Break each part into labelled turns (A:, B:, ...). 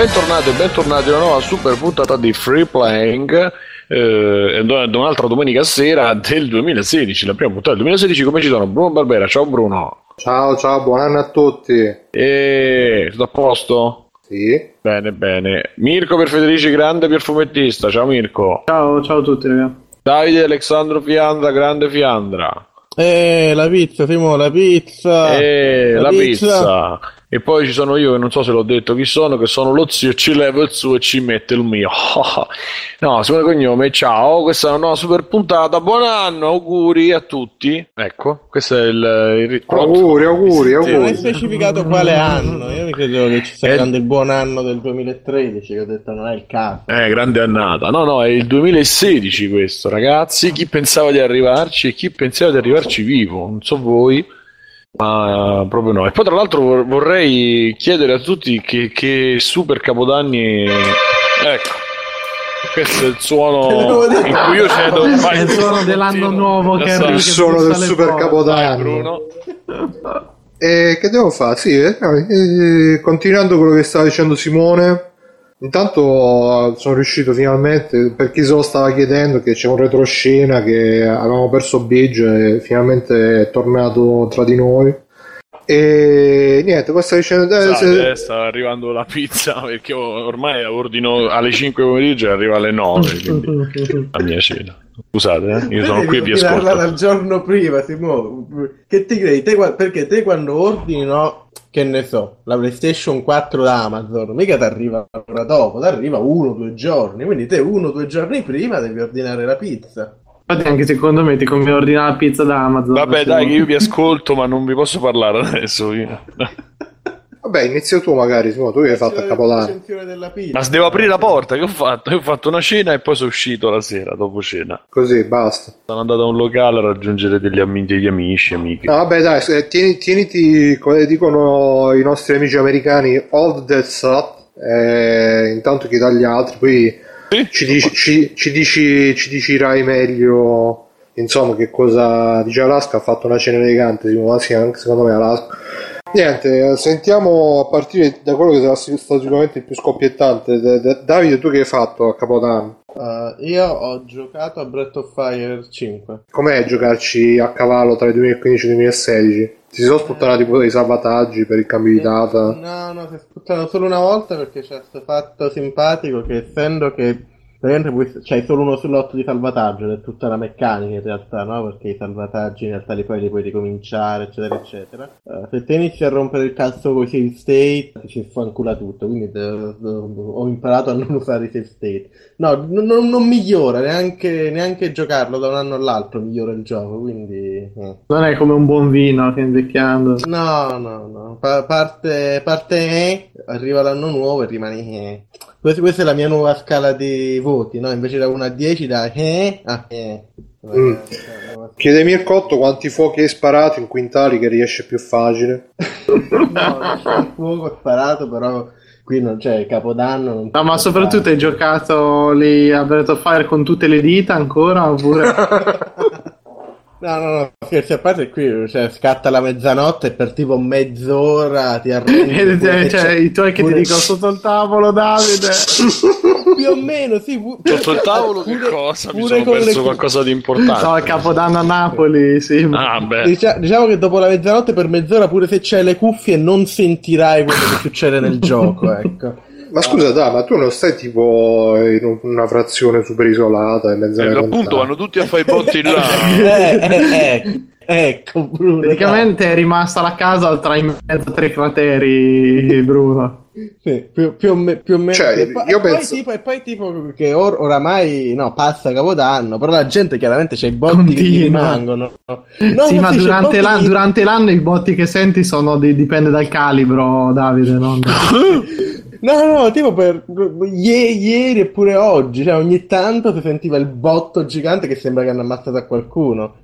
A: bentornati e bentornati a una nuova super puntata di Free Playing. Eh, un'altra domenica sera del 2016, la prima puntata del 2016. Come ci sono? Bruno Barbera, ciao Bruno.
B: Ciao, ciao, buon anno a tutti.
A: E tutto a posto?
B: Sì.
A: Bene, bene. Mirko per Federici, grande perfumettista. Ciao Mirko.
C: Ciao, ciao a tutti, ragazzi.
A: Davide Alessandro Fiandra, grande Fiandra.
D: Eh, la pizza, Simo, la pizza.
A: Eh, la, la pizza. pizza. E poi ci sono io che non so se l'ho detto chi sono, che sono lo zio, ci levo il suo e ci mette il mio. no, secondo cognome, ciao, questa è una nuova super puntata, buon anno, auguri a tutti. Ecco, questo è il... il
B: auguri, auguri, auguri. Non
D: hai specificato quale anno, io mi credevo che ci sia eh... il buon anno del 2013, che ho detto non è il caso.
A: Eh, grande annata. No, no, è il 2016 questo, ragazzi. Chi pensava di arrivarci e chi pensava di arrivarci vivo, non so voi. Ma proprio no. E poi tra l'altro vorrei chiedere a tutti che, che super capodanni... Ecco. Questo è il suono in cui io cedo.
C: Vai, è il suono dell'anno nuovo che arriva.
B: Il suono del super capodanno. Bruno. E che devo fare? Sì, eh, eh, continuando quello che stava dicendo Simone, Intanto sono riuscito finalmente, per chi se lo stava chiedendo, che c'è un retroscena che avevamo perso Bridge e finalmente è tornato tra di noi. E niente, poi stavo dicendo...
A: Eh, se... sta arrivando la pizza perché ormai ordino alle 5 pomeriggio e arriva alle 9, quindi la mia cena. Scusate, eh? io sono qui e vi ascolto.
D: dal giorno prima, Simo. Che ti credi? Te, perché te quando ordini, no? Che ne so, la PlayStation 4 da Amazon, mica ti arriva ora dopo, ti arriva uno o due giorni, quindi te uno o due giorni prima devi ordinare la pizza.
C: Infatti anche secondo me ti conviene ordinare la pizza da Amazon.
A: Vabbè dai che io vi ascolto ma non vi posso parlare adesso.
B: Vabbè, inizio tu magari, Simo, tu che hai fatto a Capodanno.
A: Ma se devo aprire la porta, che ho fatto? Io ho fatto una cena e poi sono uscito la sera, dopo cena.
B: Così, basta.
A: Sono andato a un locale a raggiungere degli, am- degli amici, amiche.
B: No, vabbè, dai, tieni, tieniti, come dicono i nostri amici americani, hold that thought, eh, intanto che dagli altri, poi sì? ci, dici, ci, ci, dici, ci dicerai meglio insomma che cosa dice Alaska ha fatto una cena elegante ma sì, anche secondo me Alaska Niente, sentiamo a partire da quello che sarà sicuramente il più scoppiettante. Davide, tu che hai fatto a Capodanno?
D: Uh, io ho giocato a Breath of Fire 5.
B: Com'è giocarci a cavallo tra il 2015 e il 2016? Ti si sono sputtati pure dei salvataggi per il cambio di data?
D: No, no, si è sputtato solo una volta perché c'è questo fatto simpatico che essendo che praticamente c'hai solo uno slot di salvataggio ed è tutta la meccanica in realtà, no? Perché i salvataggi in realtà li poi li puoi ricominciare, eccetera, eccetera. Uh, se te inizi a rompere il cazzo con i save state, ci fancula tutto, quindi te, te, ho imparato a non usare i save state. No, n- n- non migliora, neanche, neanche, giocarlo da un anno all'altro migliora il gioco, quindi...
C: Eh. Non è come un buon vino che invecchiando.
D: No, no, no. Pa- parte, parte eh, arriva l'anno nuovo e rimani eh. Questa, questa, è la mia nuova scala di voti, no? Invece da 1 a 10 da eh a eh. Mm.
B: Chiede Mircotto quanti fuochi hai sparato in quintali che riesce più facile.
D: no, il fuoco sparato, però qui non c'è Capodanno. Non
C: no, ma soprattutto hai giocato lì a Breath of Fire con tutte le dita ancora? Oppure...
D: No, no, no, scherzi a parte qui, cioè, scatta la mezzanotte e per tipo mezz'ora ti arrendi.
C: cioè, cioè i tuoi che pure... ti dicono sotto il tavolo, Davide.
D: Più o meno, sì.
A: Sotto il tavolo pure, che cosa? Mi sono perso le... qualcosa di importante.
C: No, il Capodanno a Napoli, sì.
A: Ah, beh.
D: Diciamo, diciamo che dopo la mezzanotte per mezz'ora, pure se c'hai le cuffie, non sentirai quello che succede nel gioco, ecco.
B: Ma scusa, da, ma tu non stai tipo in una frazione super isolata in mezzo
A: eh, appunto, vanno tutti a fare i botti là.
D: eh, eh, eh. Ecco, Bruno.
C: Praticamente è rimasta la casa tra in mezzo a tre crateri, Bruno.
D: Sì, più, più, o me, più, o meno.
B: Cioè, e, poi, io penso...
D: poi tipo, e poi tipo che or, oramai no, passa Capodanno, però la gente chiaramente c'è i botti Continua. che rimangono.
C: No, sì, ma durante, l'anno, durante, l'anno, i botti che senti sono di, dipende dal calibro, Davide. Non...
D: No, no, tipo per ieri, ieri e pure oggi, cioè ogni tanto si sentiva il botto gigante che sembra che hanno ammazzato a qualcuno.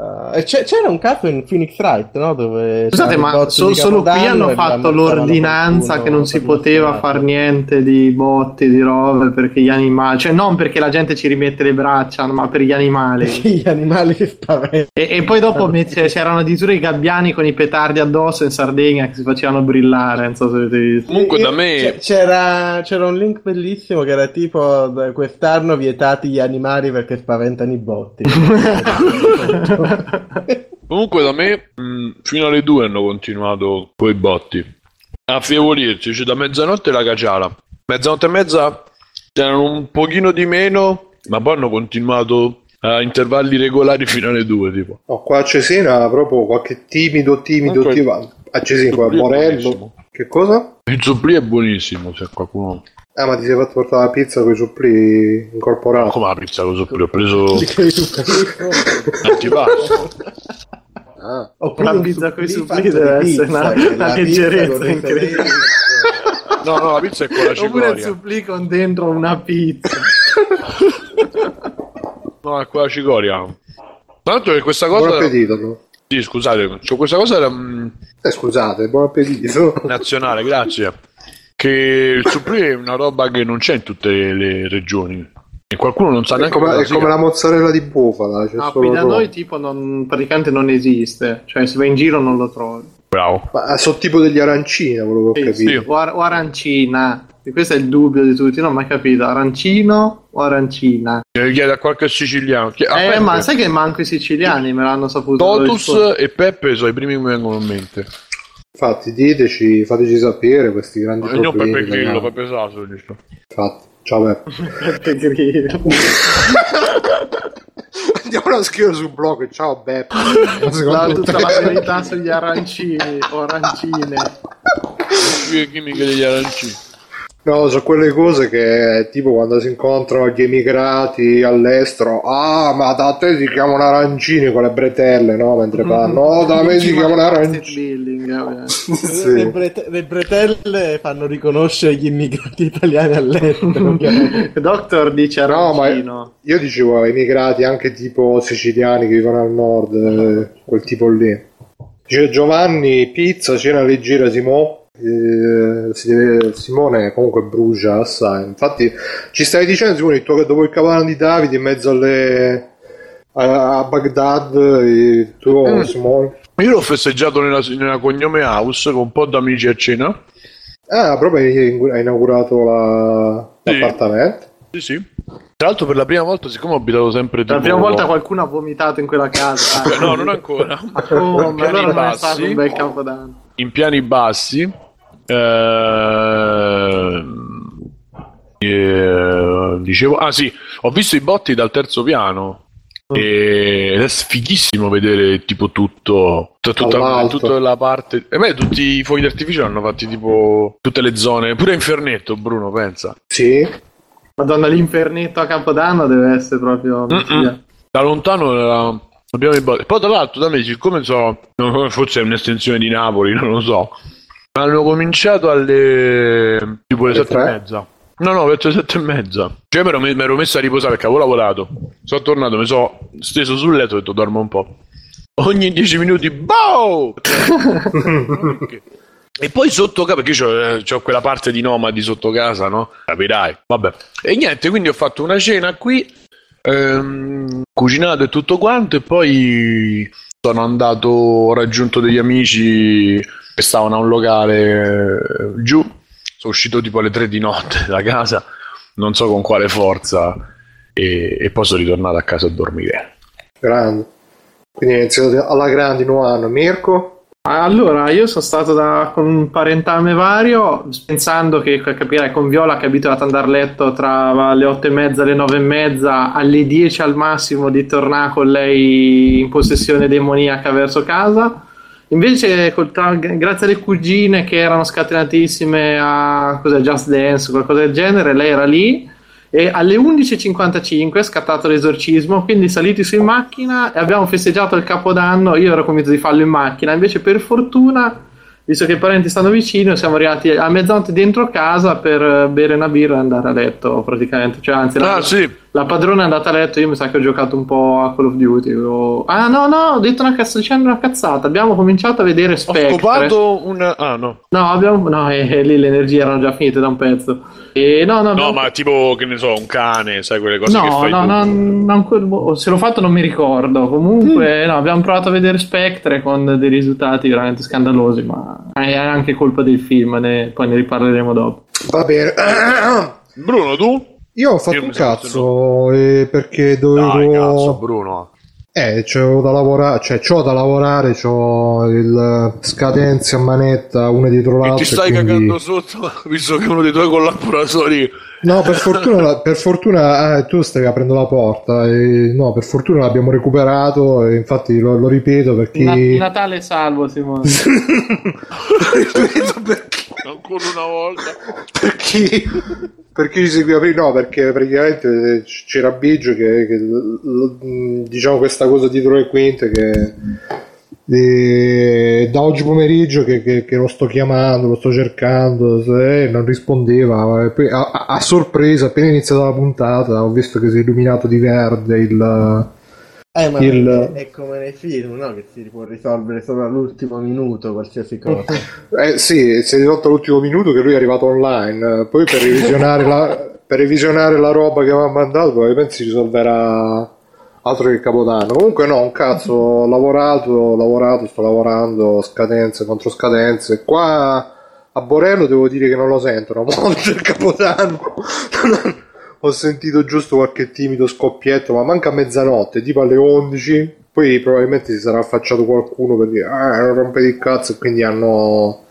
D: Uh, c'era un caso in Phoenix Wright, no? Dove
C: Scusate, ma so, solo qui hanno fatto l'ordinanza che non si poteva fare niente di botti, di robe perché gli animali, cioè non perché la gente ci rimette le braccia, ma per gli animali.
D: gli animali che spaventano.
C: E, e, poi dopo mette, c'erano addirittura i gabbiani con i petardi addosso in Sardegna che si facevano brillare. Non so se avete visto.
A: Comunque, da me
D: c'era, c'era un link bellissimo che era tipo quest'anno vietati gli animali perché spaventano i botti.
A: Comunque da me mh, mm, fino alle 2 hanno continuato quei botti. A affievolirci, cioè da mezzanotte la caciala. Mezzanotte e mezza c'erano un pochino di meno, ma poi hanno continuato a intervalli regolari fino alle 2 tipo.
B: Oh, qua a Cesena proprio qualche timido timido timido. a Cesena qua Morello. Che cosa?
A: Il supplì è buonissimo se qualcuno
B: Ah, ma ti sei fatto portare la pizza con i supplì incorporati?
A: Come la pizza con i supplì? Ho preso antipasto.
C: Ah. Oppure la pizza con i supplì deve essere una, una leggerezza incredibile.
A: No, no, la pizza è con la cicoria.
C: Oppure il supplì con dentro una pizza.
A: no, è con la cicoria. Tra l'altro che questa cosa...
B: Buon appetito, no?
A: Sì, scusate, cioè questa cosa era... Mm,
B: eh, scusate, buon appetito.
A: Nazionale, grazie che il supplì è una roba che non c'è in tutte le regioni. E qualcuno non sa neanche
B: come, è come la mozzarella di bufala. Cioè
C: no, qui da noi tipo non, praticamente non esiste, cioè se vai in giro non lo trovi.
A: Bravo.
B: Ma sono tipo degli arancini, volevo sì, capire.
C: Sì. O, ar- o, arancina. E questo è il dubbio di tutti, non ho mai capito. Arancino o arancina?
A: Chiede a qualche siciliano.
C: Chiede, eh, Peppe. ma sai che manco i siciliani me l'hanno saputo.
A: Totus e Peppe sono i primi che mi vengono in mente.
B: Infatti, diteci, fateci sapere questi grandi
A: Ma io Peppe Grillo, Peppe Sasso, giusto?
B: Infatti, ciao Peppe.
C: Peppe Grillo.
B: Andiamo a scrivere sul blog, ciao Beppe.
C: La, tutta la verità sugli arancini o arancine.
A: Le chimiche degli arancini.
B: No, sono quelle cose che tipo quando si incontrano gli emigrati all'estero, ah, ma da te si chiamano arancini con le bretelle, no? Mentre parlano, no, da me si chiamano arancini.
D: sì. le, brete- le, bretelle fanno riconoscere gli immigrati italiani all'estero.
C: Doctor dice arancino.
B: No, ma io dicevo emigrati anche tipo siciliani che vivono al nord, eh, quel tipo lì. Dice Giovanni, pizza, cena leggera, Simò eh, Simone comunque brucia assai. Infatti, ci stai dicendo, Simone, il tuo, dopo il cavallo di Davide in mezzo alle, a, a Baghdad, il tuo mm. Simone.
A: Io l'ho festeggiato nella, nella cognome house con un po' d'amici a cena.
B: Ah, proprio hai inaugurato la, sì. l'appartamento?
A: Sì, sì. Tra l'altro, per la prima volta, siccome ho abitato sempre.
C: Per la prima volta qualcuno ha vomitato in quella casa.
A: no, non ancora.
C: Ma come? Allora non è stato un bel capodanno.
A: In piani bassi, eh, eh, dicevo, ah sì, ho visto i botti dal terzo piano. Mm. ed è sfighissimo vedere tipo tutto tutta, tutta, tutta la parte e beh tutti i fuochi d'artificio hanno fatti tipo tutte le zone pure Infernetto Bruno pensa.
B: Sì.
C: Madonna l'infernetto a Capodanno deve essere proprio
A: da lontano era... abbiamo i botti poi tra l'altro da me siccome so forse è un'estensione di Napoli non lo so hanno cominciato alle tipo le sette e mezza. No, no, verso le sette e mezza. Cioè, mi ero messo a riposare perché avevo lavorato. Sono tornato, mi sono steso sul letto e ho detto dormo un po'. Ogni dieci minuti, boh! E poi sotto casa, perché io ho, ho, quella parte di nomadi sotto casa, no? Capirai. Vabbè. E niente, quindi ho fatto una cena qui, ehm, cucinato e tutto quanto, e poi sono andato, ho raggiunto degli amici che stavano a un locale eh, giù. Sono uscito tipo alle tre di notte da casa, non so con quale forza, e, e poi sono ritornato a casa a dormire.
B: Grande. Quindi è iniziato alla grande nuovo anno. Mirko?
C: Allora, io sono stato da, con un parentame vario, pensando che capirai con Viola che è abituata ad andare a letto tra le otto e mezza le nove e mezza, alle 10 al massimo di tornare con lei in possessione demoniaca verso casa. Invece, grazie alle cugine che erano scatenatissime a cos'è, Just Dance, qualcosa del genere, lei era lì e alle 11.55 è scattato l'esorcismo, quindi saliti su in macchina e abbiamo festeggiato il capodanno. Io ero convinto di farlo in macchina, invece per fortuna, visto che i parenti stanno vicino, siamo arrivati a mezzanotte dentro casa per bere una birra e andare a letto praticamente. Cioè, anzi,
A: ah, sì
C: la padrona è andata a letto, io mi sa che ho giocato un po' a Call of Duty. o- Ah no, no, ho detto una, cazzo, dicendo una cazzata. Abbiamo cominciato a vedere
A: Ho
C: Spectre.
A: scopato un... Ah, no.
C: No, abbiamo... no eh, lì le energie erano già finite da un pezzo. E no, no,
A: No,
C: abbiamo-
A: ma tipo, che ne so, un cane, sai quelle cose che
C: No,
A: fai
C: no,
A: tu.
C: no, boh, se l'ho fatto non mi ricordo. Comunque, no, abbiamo provato a vedere Spectre con dei risultati veramente scandalosi, ma è anche colpa del film, ne- poi ne riparleremo dopo.
B: Va bene.
A: Bruno, tu?
B: Io ho fatto
A: Io
B: un cazzo eh, perché dovevo...
A: Dai, cazzo, Bruno.
B: Eh, c'ho da lavorare, cioè c'ho da lavorare, c'ho il scadenze a manetta una dietro
A: E
B: l'altra.
A: ti stai
B: quindi-
A: cagando sotto, visto che uno dei tuoi collaboratori...
B: No, per fortuna, per fortuna ah, tu stai aprendo la porta. E, no, per fortuna l'abbiamo recuperato. E infatti lo, lo ripeto perché.
C: Na- Natale salvo, Simone.
B: ripeto perché,
A: Ancora una volta.
B: per chi, per chi ci seguiva prima, no, perché praticamente c'era Biggio che, che diciamo questa cosa dietro le quinte che e da oggi pomeriggio che, che- che lo sto chiamando, lo sto cercando, e non rispondeva. E poi, a- a sorpresa, appena iniziata la puntata, ho visto che si è illuminato di verde il.
D: Eh, ma
B: Il-
D: è come nei film, no? Che si può risolvere solo all'ultimo minuto qualsiasi cosa.
B: Eh sì, si è risolto all'ultimo minuto che lui è arrivato online. Poi per revisionare la, per revisionare la roba che aveva mandato, probabilmente si risolverà altro che Capodanno. Comunque, no, un cazzo. Ho lavorato, ho lavorato, sto lavorando, scadenze contro scadenze. Qua a Borello devo dire che non lo sentono molto il Capodanno. Ho sentito giusto qualche timido scoppietto, ma manca a mezzanotte, tipo alle 11. Poi probabilmente si sarà affacciato qualcuno per dire ah, non rompete il cazzo, e quindi hanno,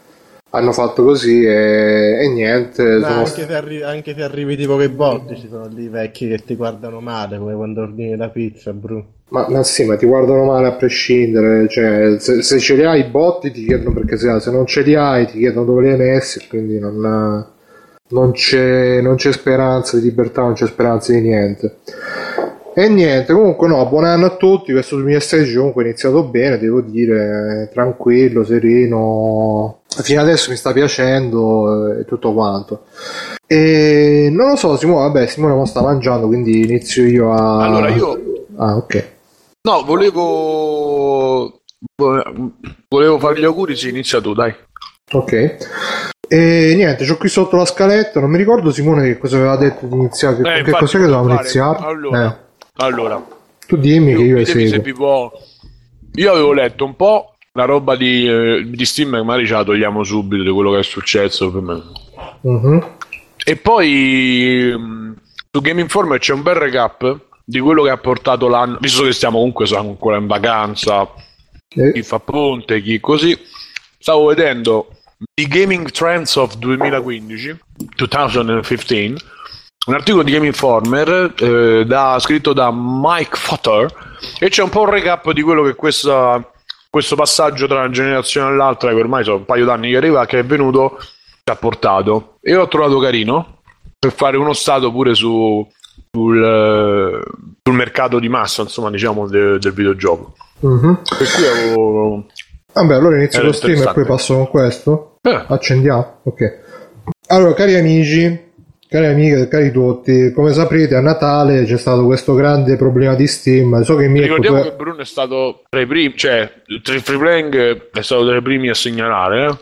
B: hanno fatto così e, e niente. Sono
D: anche, se arri- anche se arrivi tipo che botti, ci sono lì vecchi che ti guardano male, come quando ordini la pizza, bro.
B: Ma, ma sì, ma ti guardano male a prescindere, cioè se, se ce li hai i botti ti chiedono perché se, se non ce li hai ti chiedono dove li hai messi, quindi non, non c'è, non c'è speranza di libertà, non c'è speranza di niente. E niente, comunque no, buon anno a tutti, questo 2016 comunque è iniziato bene, devo dire, eh, tranquillo, sereno, fino adesso mi sta piacendo eh, e tutto quanto. E non lo so, Simone, vabbè, Simone mo sta mangiando, quindi inizio io a...
A: Allora, io...
B: Ah, ok.
A: No, volevo... Volevo fare gli auguri, sì, inizia tu, dai.
B: Ok. E niente, c'ho qui sotto la scaletta, non mi ricordo Simone che cosa aveva detto di iniziare, che,
A: Eh,
B: che
A: infatti,
B: cos'è che dovevamo iniziare?
A: Allora,
B: Eh,
A: allora
B: tu dimmi che io
A: ditemi se
B: eseguo.
A: vi può- Io avevo letto un po' la roba di, eh, di Steam, magari ce la togliamo subito di quello che è successo. per me.
B: Mhm.
A: E poi mh, su Game Informer c'è un bel recap di quello che ha portato l'anno, visto che stiamo comunque siamo ancora in vacanza,
B: Eh,
A: chi fa ponte, chi così. Stavo vedendo i Gaming Trends of 2015, 2015, un articolo di Game Informer eh, da- scritto da Mike Futter e c'è un po' un recap di quello che questa- questo passaggio tra una generazione e l'altra, che ormai sono un paio d'anni che arriva, che è venuto, ci ha portato. E ho trovato carino per fare uno stato pure su, sul, eh, sul mercato di massa, insomma, diciamo, de- del videogioco.
B: mhm.
A: Per cui avevo...
B: Vabbè, allora inizio lo stream e poi passo con questo.
A: Eh,
B: Accendiamo? Ok. Allora, cari amici, cari amiche, cari tutti, come saprete a Natale c'è stato questo grande problema di Steam. So che mi
A: ricordiamo che Bruno è stato tra i primi, cioè il free playing è stato tra i primi a segnalare, eh?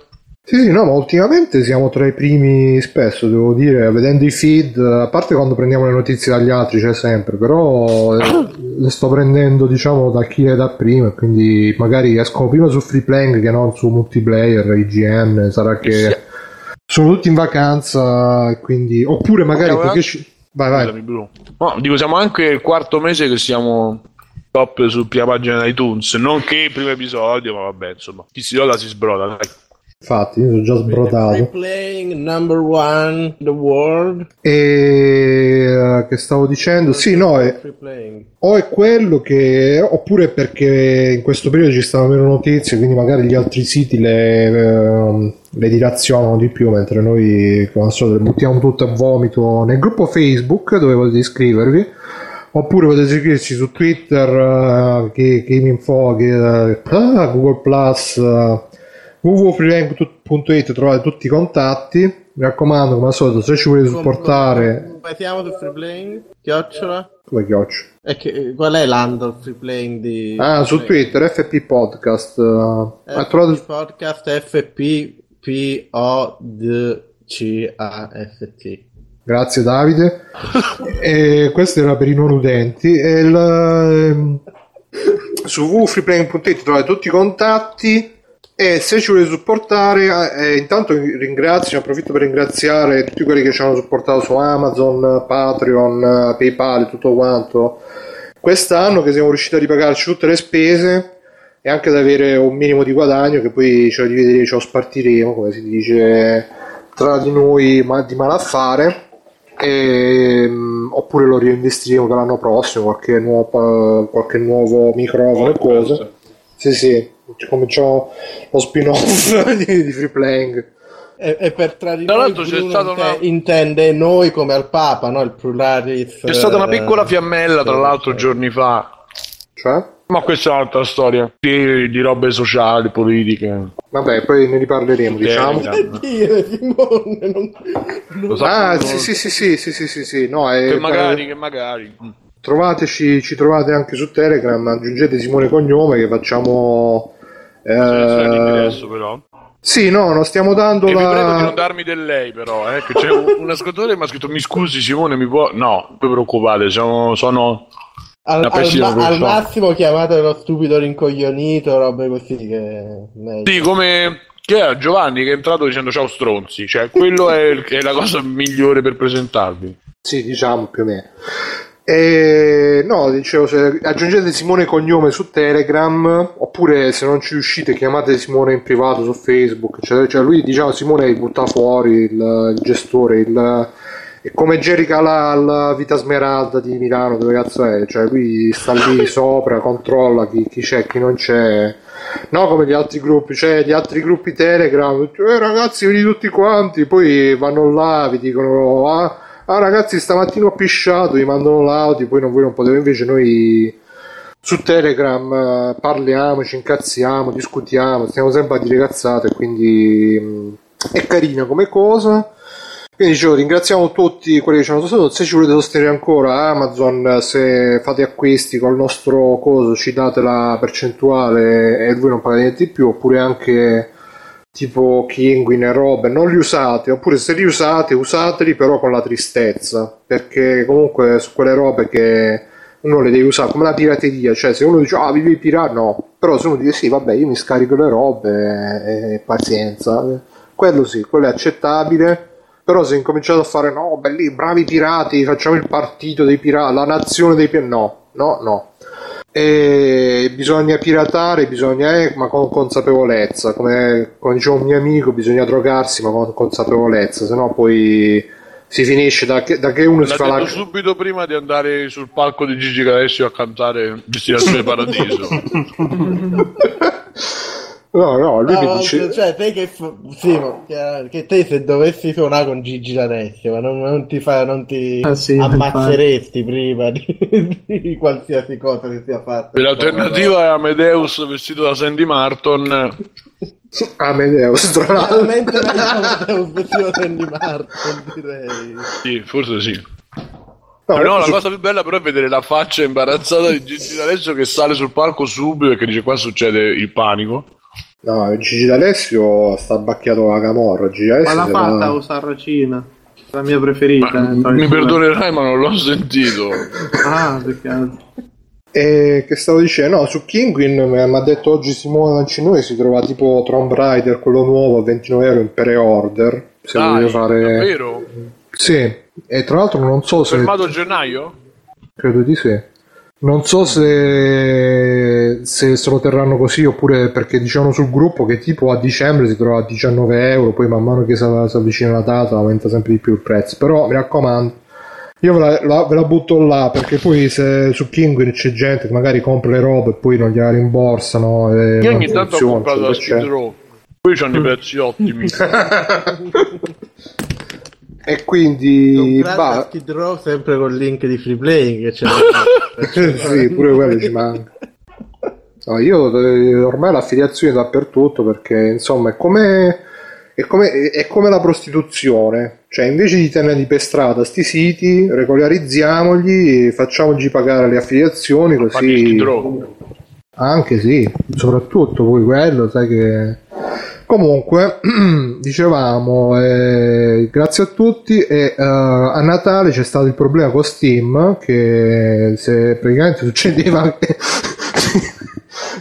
B: Sì, sì, no, ma ultimamente siamo tra i primi spesso, devo dire, vedendo i feed, a parte quando prendiamo le notizie dagli altri, c'è sempre, però eh, le sto prendendo, diciamo, da chi le dà prima, quindi magari escono prima su free playing che non su multiplayer, IGN, sarà che
A: Sì.
B: sono tutti in vacanza, e quindi... Oppure magari
A: Cavolo,
B: perché ci... Vai, vai.
A: No, dico, siamo anche il quarto mese che siamo top su prima pagina di iTunes, nonché il primo episodio, ma vabbè, insomma, chi si roda si sbroda, dai.
B: Infatti, io sono già
D: Free
B: sbrotato.
D: playing number one the world.
B: E eh, che stavo dicendo? Sì, no, è, o è quello che oppure perché in questo periodo ci stanno meno notizie quindi magari gli altri siti le, ehm, le dilazionano di più mentre noi come al solito le buttiamo tutto a vomito nel gruppo Facebook dove potete iscrivervi oppure potete iscriversi su Twitter eh, che Game Info che, eh, Google Plus uh, www.freelangue.it trovate tutti i contatti mi raccomando, come al solito, se ci volete supportare...
D: Passiamo su free playing, chiocciola.
B: Come chiocciola?
D: Che, qual è l'handle free playing di...
B: Ah, su Twitter, FP Podcast.
D: FP trovato... Podcast FP P-O-D-C-A-S-T.
B: Grazie Davide. e questo era per i non udenti. E il, ehm, su www.freeplaying.it trovate tutti i contatti e se ci volete supportare eh, intanto ringrazio approfitto per ringraziare tutti quelli che ci hanno supportato su Amazon Patreon Paypal tutto quanto. Quest'anno che siamo riusciti a ripagarci tutte le spese e anche ad avere un minimo di guadagno che poi ce lo divideremo ce lo spartiremo come si dice tra di noi ma di malaffare. E, um, oppure lo reinvestiremo per l'anno prossimo qualche nuovo, qualche nuovo microfono e cose. Sì sì cominciò lo spin-off di, Free Playing.
D: E, e, per tradire una... intende noi come al Papa, no? Il pluralis.
A: C'è stata una eh, piccola fiammella, tra eh, l'altro, cioè. giorni fa.
B: Cioè?
A: Ma questa è un'altra storia di, di robe sociali, politiche.
B: Vabbè, poi ne riparleremo, diciamo. Ah, sì, sì, sì, sì, sì, sì, sì, no, è...
A: Che magari, che magari.
B: Trovateci, ci trovate anche su Telegram, aggiungete Simone Cognome che facciamo
A: eh, adesso però.
B: Sì, no, non stiamo dando
A: e
B: la...
A: vi prego di non darmi del lei però, eh, che c'è un, un ascoltatore che mi ha scritto mi scusi Simone, mi può... No, non vi preoccupate, sono... sono...
D: Al, al, ma- al massimo chiamate lo stupido rincoglionito, robe così che...
A: Sì, come... Che era Giovanni che è entrato dicendo ciao stronzi, cioè quello è, è la cosa migliore per presentarvi.
B: Sì, diciamo più o meno. E, no, dicevo, se aggiungete Simone Cognome su Telegram, oppure se non ci riuscite chiamate Simone in privato su Facebook, cioè, cioè lui diciamo Simone butta fuori il, il gestore, il, è come Jerry alla Vita Smeralda di Milano, dove cazzo è? Cioè lui sta lì sopra, controlla chi, chi c'è, chi non c'è. No, come gli altri gruppi, cioè gli altri gruppi Telegram, eh, ragazzi, venite tutti quanti, poi vanno là, vi dicono... Ah, ah ragazzi stamattina ho pisciato, vi mandano l'audio, poi non, voi non potete, invece noi su Telegram eh, parliamo, ci incazziamo, discutiamo, stiamo sempre a dire cazzate, quindi mh, è carina come cosa. Quindi dicevo, ringraziamo tutti quelli che ci hanno sostenuto. Se ci volete sostenere ancora Amazon, se fate acquisti col nostro coso, ci date la percentuale e voi non pagate niente di più, oppure anche tipo Kinguin e robe, non li usate, oppure se li usate, usateli però con la tristezza, perché comunque su quelle robe che uno le deve usare come la pirateria, cioè se uno dice ah vivi pirata, no, però se uno dice sì vabbè io mi scarico le robe e pazienza, quello sì, quello è accettabile, però se incominciate a fare no, belli, bravi pirati, facciamo il partito dei pirati, la nazione dei pirati, no, no, no, e bisogna piratare, bisogna, eh, ma con consapevolezza, come, come diceva un mio amico, bisogna drogarsi ma con consapevolezza, sennò poi si finisce da che, da che uno
A: L'ha
B: si fa la...
A: subito prima di andare sul palco di Gigi D'Alessio a cantare Destinazione Paradiso.
B: No, no, lui
D: no,
B: mi dice...
D: Cioè, te che, sì, che te se dovessi suonare con Gigi D'Alessio, ma non, non ti, fa, non ti
C: ah, sì,
D: ammazzeresti prima di, di, qualsiasi cosa che sia fatta.
A: L'alternativa è Amadeus vestito da Sandy Martin.
B: Amadeus, tra l'altro.
D: Amadeus vestito da Sandy Martin, direi.
A: Sì, forse sì. No, no, la cosa più bella però è vedere la faccia imbarazzata di Gigi D'Alessio che sale sul palco subito perché dice qua succede il panico.
B: No, Gigi D'Alessio sta abbacchiato la camorra. Gigi D'Alessio
C: ma l'ha fatta o Sarracina? La mia preferita.
A: Ma, eh, mi perdonerai, ma non l'ho sentito.
C: ah, peccato.
B: E che stavo dicendo? No, su Kinguin mi ha detto oggi Simone Lancinoi si trova tipo Tomb Raider, quello nuovo a 29 euro in pre-order. Se
A: Dai,
B: voglio fare.
A: Davvero?
B: Sì, e tra l'altro non so se.
A: Fermato a gennaio?
B: Credo di sì. Non so se, se, se lo terranno così oppure perché dicevano sul gruppo che tipo a dicembre si trova a 19 euro, poi man mano che si, avvicina la data aumenta sempre di più il prezzo. Però mi raccomando, io ve la, la, ve la butto là perché poi se su Kinguin c'è gente che magari compra le robe e poi non gliela rimborsano. E
A: io ogni tanto ho comprato la Skid Row, poi c'hanno i prezzi ottimi.
B: E quindi
D: bah... Skid Row sempre col link di free play che c'è
B: sì, pure quello ci manca. No, io eh, ormai l'affiliazione dappertutto perché insomma è come è come, è come la prostituzione, cioè invece di tenerli per strada sti siti, regolarizziamogli, facciamoci pagare le affiliazioni così... Anche sì, soprattutto poi quello, sai che... Comunque, dicevamo, eh, grazie a tutti e uh, a Natale c'è stato il problema con Steam che se praticamente succedeva che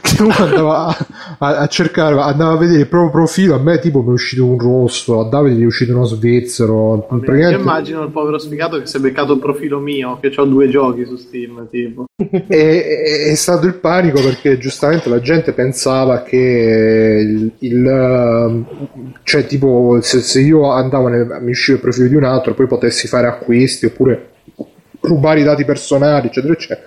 B: che uno andava a, a, a, cercare, andava a vedere il proprio profilo. A me, tipo, mi è uscito un rosso, a Davide è uscito uno svizzero.
C: Vabbè, praticamente... Io immagino il povero sfigato che si è beccato il profilo mio, che ho due giochi su Steam. Tipo.
B: e, è, è stato il panico perché giustamente la gente pensava che il, il cioè, tipo, se, se io andavo, nel, mi usciva il profilo di un altro, poi potessi fare acquisti oppure rubare i dati personali, eccetera, eccetera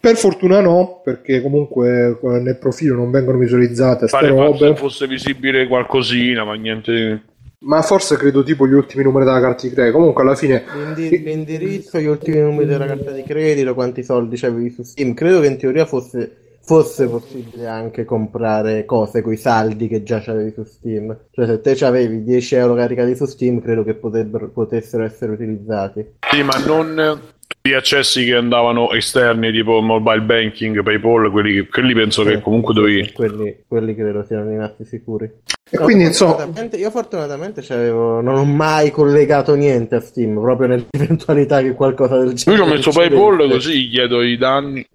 B: per fortuna no, perché comunque eh, nel profilo non vengono visualizzate queste robe.
A: fosse visibile qualcosina, ma niente.
B: Ma forse credo tipo gli ultimi numeri della carta di credito. Comunque alla fine.
D: L'indir- l'indirizzo, gli ultimi numeri della carta di credito, quanti soldi c'avevi su Steam. Credo che in teoria fosse, fosse possibile anche comprare cose con i saldi che già c'avevi su Steam. Cioè, se te avevi 10 euro caricati su Steam, credo che potessero essere utilizzati.
A: Sì, ma non gli accessi che andavano esterni tipo mobile banking, PayPal, quelli, quelli penso sì, che comunque dovevi...
D: Quelli, quelli credo siano rimasti sicuri.
B: E no, quindi insomma...
D: Io fortunatamente non ho mai collegato niente a Steam, proprio nell'eventualità che qualcosa del
A: genere... Io ci ho messo PayPal così gli chiedo i danni.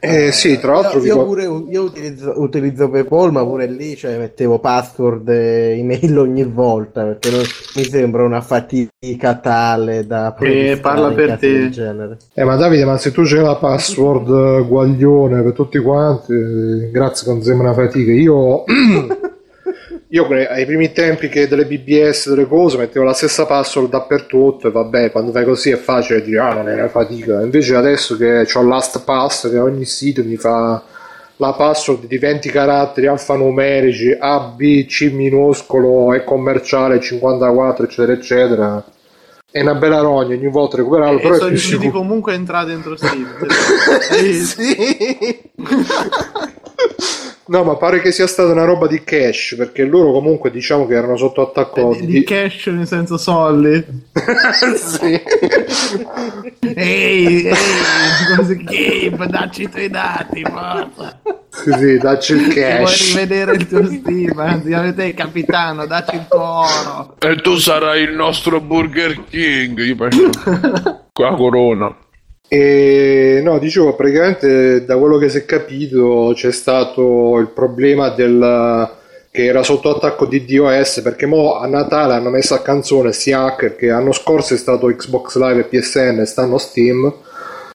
B: Eh sì, tra l'altro...
D: Io, io, pure, io utilizzo, utilizzo, PayPal, ma pure lì cioè, mettevo password e email ogni volta, perché non, mi sembra una fatica tale da...
C: Eh, parla per te.
B: Eh, ma Davide, ma se tu c'è la password guaglione per tutti quanti, grazie che non sembra una fatica. Io... io ai primi tempi che delle BBS, delle cose, mettevo la stessa password dappertutto e vabbè, quando fai così è facile dire ah non è una fatica. Invece adesso che ho LastPass che ogni sito mi fa la password di 20 caratteri alfanumerici A, B, C minuscolo e commerciale 54 eccetera eccetera è una bella rogna ogni volta recuperarlo
C: eh, però sono riusciti comunque a entrare dentro Steam.
B: Sì No, ma pare che sia stata una roba di cash, perché loro comunque diciamo che erano sotto attacco
C: di, di cash nel senso soldi.
B: sì.
C: ehi, ehi, Gabe, dacci i tuoi dati, forza.
B: Sì, sì, dacci il cash.
C: Vuoi rivedere il tuo Steam? Anzi, avete capitano, dacci il tuo oro.
A: E tu sarai il nostro Burger King. Io penso. Qua corona.
B: E no, dicevo, praticamente da quello che si è capito c'è stato il problema del che era sotto attacco di DOS perché mo a Natale hanno messo a canzone sia hacker che l'anno scorso è stato Xbox Live e PSN e stanno Steam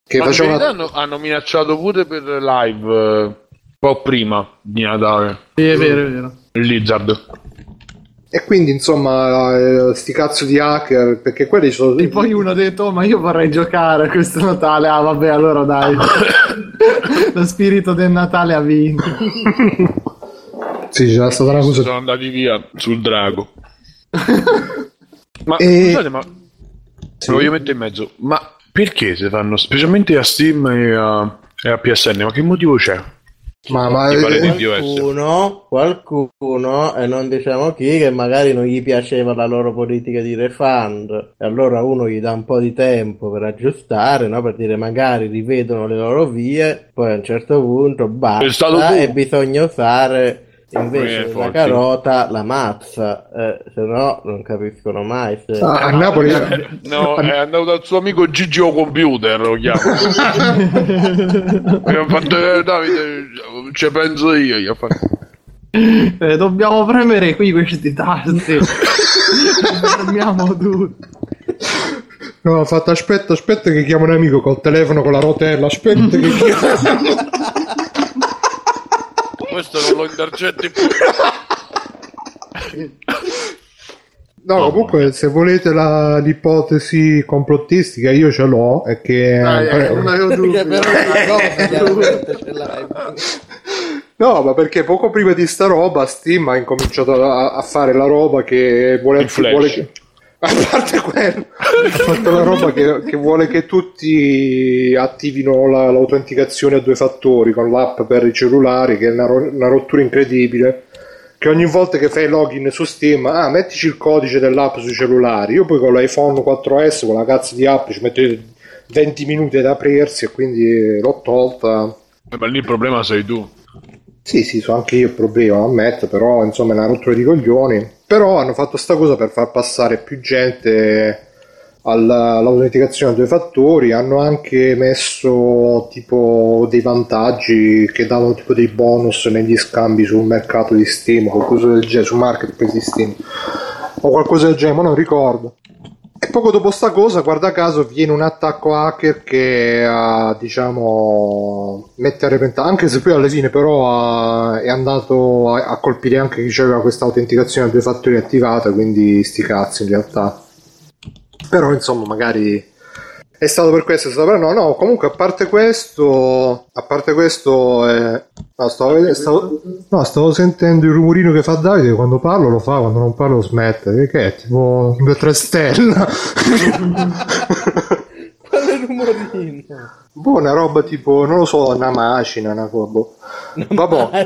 B: che
A: Ma
B: facevano
A: hanno, hanno minacciato pure per live eh, un po' prima di Natale.
C: Sì è vero è vero.
A: Lizard
B: e quindi insomma, eh, sti cazzo di hacker, perché quelli sono.
C: E poi uno ha detto: oh, Ma io vorrei giocare a questo Natale. Ah, vabbè, allora dai. Lo spirito del Natale ha vinto.
B: sì, c'era stata una cosa.
A: Sono andati via sul drago. ma
B: e...
A: scusate, ma. Sì. Lo voglio mettere in mezzo. Ma perché si fanno, specialmente a Steam e a, e a PSN? Ma che motivo c'è?
D: Ma, ma qualcuno, qualcuno, e non diciamo chi, che magari non gli piaceva la loro politica di refund, e allora uno gli dà un po' di tempo per aggiustare, no? per dire magari rivedono le loro vie, poi a un certo punto basta e bisogna usare invece la carota la mazza eh, se no non capiscono mai se...
B: ah, a Napoli
A: no è andato dal suo amico Gigi o computer lo chiamo. Mi ha fatto eh, Davide ci penso io gli ha fatto.
C: Eh, dobbiamo premere qui questi tasti. Fermiamo tutto
B: No, ha fatto aspetta, aspetta che chiamo un amico col telefono con la rotella, aspetta che chiamo
A: questo non lo intercetti più.
B: No, no, comunque, se volete la, l'ipotesi complottistica, io ce l'ho. È che.
C: Dai, eh, non avevo dubbi.
B: no, ma perché poco prima di sta roba, Steam ha incominciato a, a fare la roba che vuole. vuole a parte quello, ha fatto la roba che, che, vuole che tutti attivino la, l'autenticazione a due fattori con l'app per i cellulari, che è una, una rottura incredibile che ogni volta che fai login su Steam, ah, mettici il codice dell'app sui cellulari. Io poi con l'iPhone 4S, con la cazzo di app, ci metto 20 minuti ad aprirsi e quindi l'ho tolta.
A: Eh, ma lì il problema sei tu.
B: Sì, sì, so anche io il problema, ammetto, però insomma è una rottura di coglioni. Però hanno fatto sta cosa per far passare più gente all'autenticazione a due fattori. Hanno anche messo tipo dei vantaggi che davano tipo dei bonus negli scambi sul mercato di Steam qualcosa del genere su marketplace di Steam o qualcosa del genere ma non ricordo poco dopo sta cosa guarda caso viene un attacco hacker che uh, diciamo mette a repentaglio anche se poi alla fine però uh, è andato a, a colpire anche chi aveva questa autenticazione a due fattori attivata quindi sti cazzi in realtà. Però insomma magari è stato per questo, è stato per no, no, comunque a parte questo, a parte questo, eh, no, stavo, stavo, no, stavo, sentendo il rumorino che fa Davide, quando parlo lo fa, quando non parlo smette, che è tipo due tre stelle.
D: Quale rumorino?
B: Boh, una roba tipo, non lo so, una macina, una cosa, boh. Vabbè.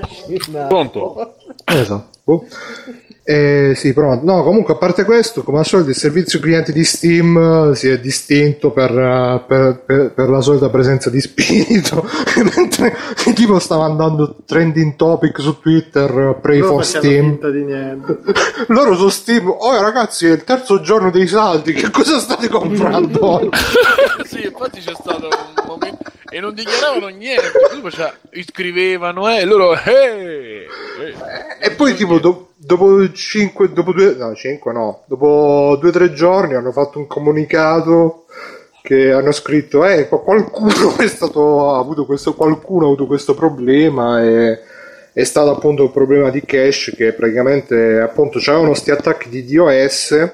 A: Pronto?
B: Esatto. Boh. Eh, sì, pronto. No, comunque, a parte questo, come al solito, il servizio clienti di Steam si è distinto per, per, per, per la solita presenza di spirito. Mentre tipo stava andando trending topic su Twitter, pray
C: Loro
B: for Steam.
C: Di niente.
B: Loro su Steam, oh ragazzi, è il terzo giorno dei saldi. Che cosa state comprando?
A: sì, infatti c'è stato un momento e non dichiaravano niente. Cioè, iscrivevano eh, e loro, hey!
B: e poi, tipo, do- dopo 5, dopo 2, no, 5 no, dopo 2-3 giorni hanno fatto un comunicato che hanno scritto, eh, qualcuno è stato, ha avuto questo, qualcuno ha avuto questo problema e è stato appunto un problema di cache che praticamente appunto c'erano questi attacchi di DOS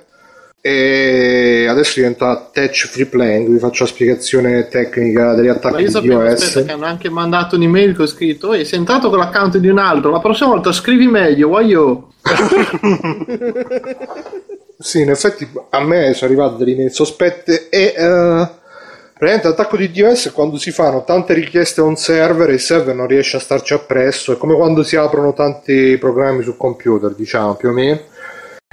B: e adesso diventa touch free playing vi faccio la spiegazione tecnica degli attacchi
C: Ma io
B: di
C: sapevo
B: DOS
C: aspetta, che hanno anche mandato un'email con scritto Ehi, sei entrato con l'account di un altro la prossima volta scrivi meglio voglio
B: sì in effetti a me sono arrivate delle email sospette e uh, praticamente l'attacco di DOS è quando si fanno tante richieste a un server e il server non riesce a starci appresso è come quando si aprono tanti programmi sul computer diciamo più o meno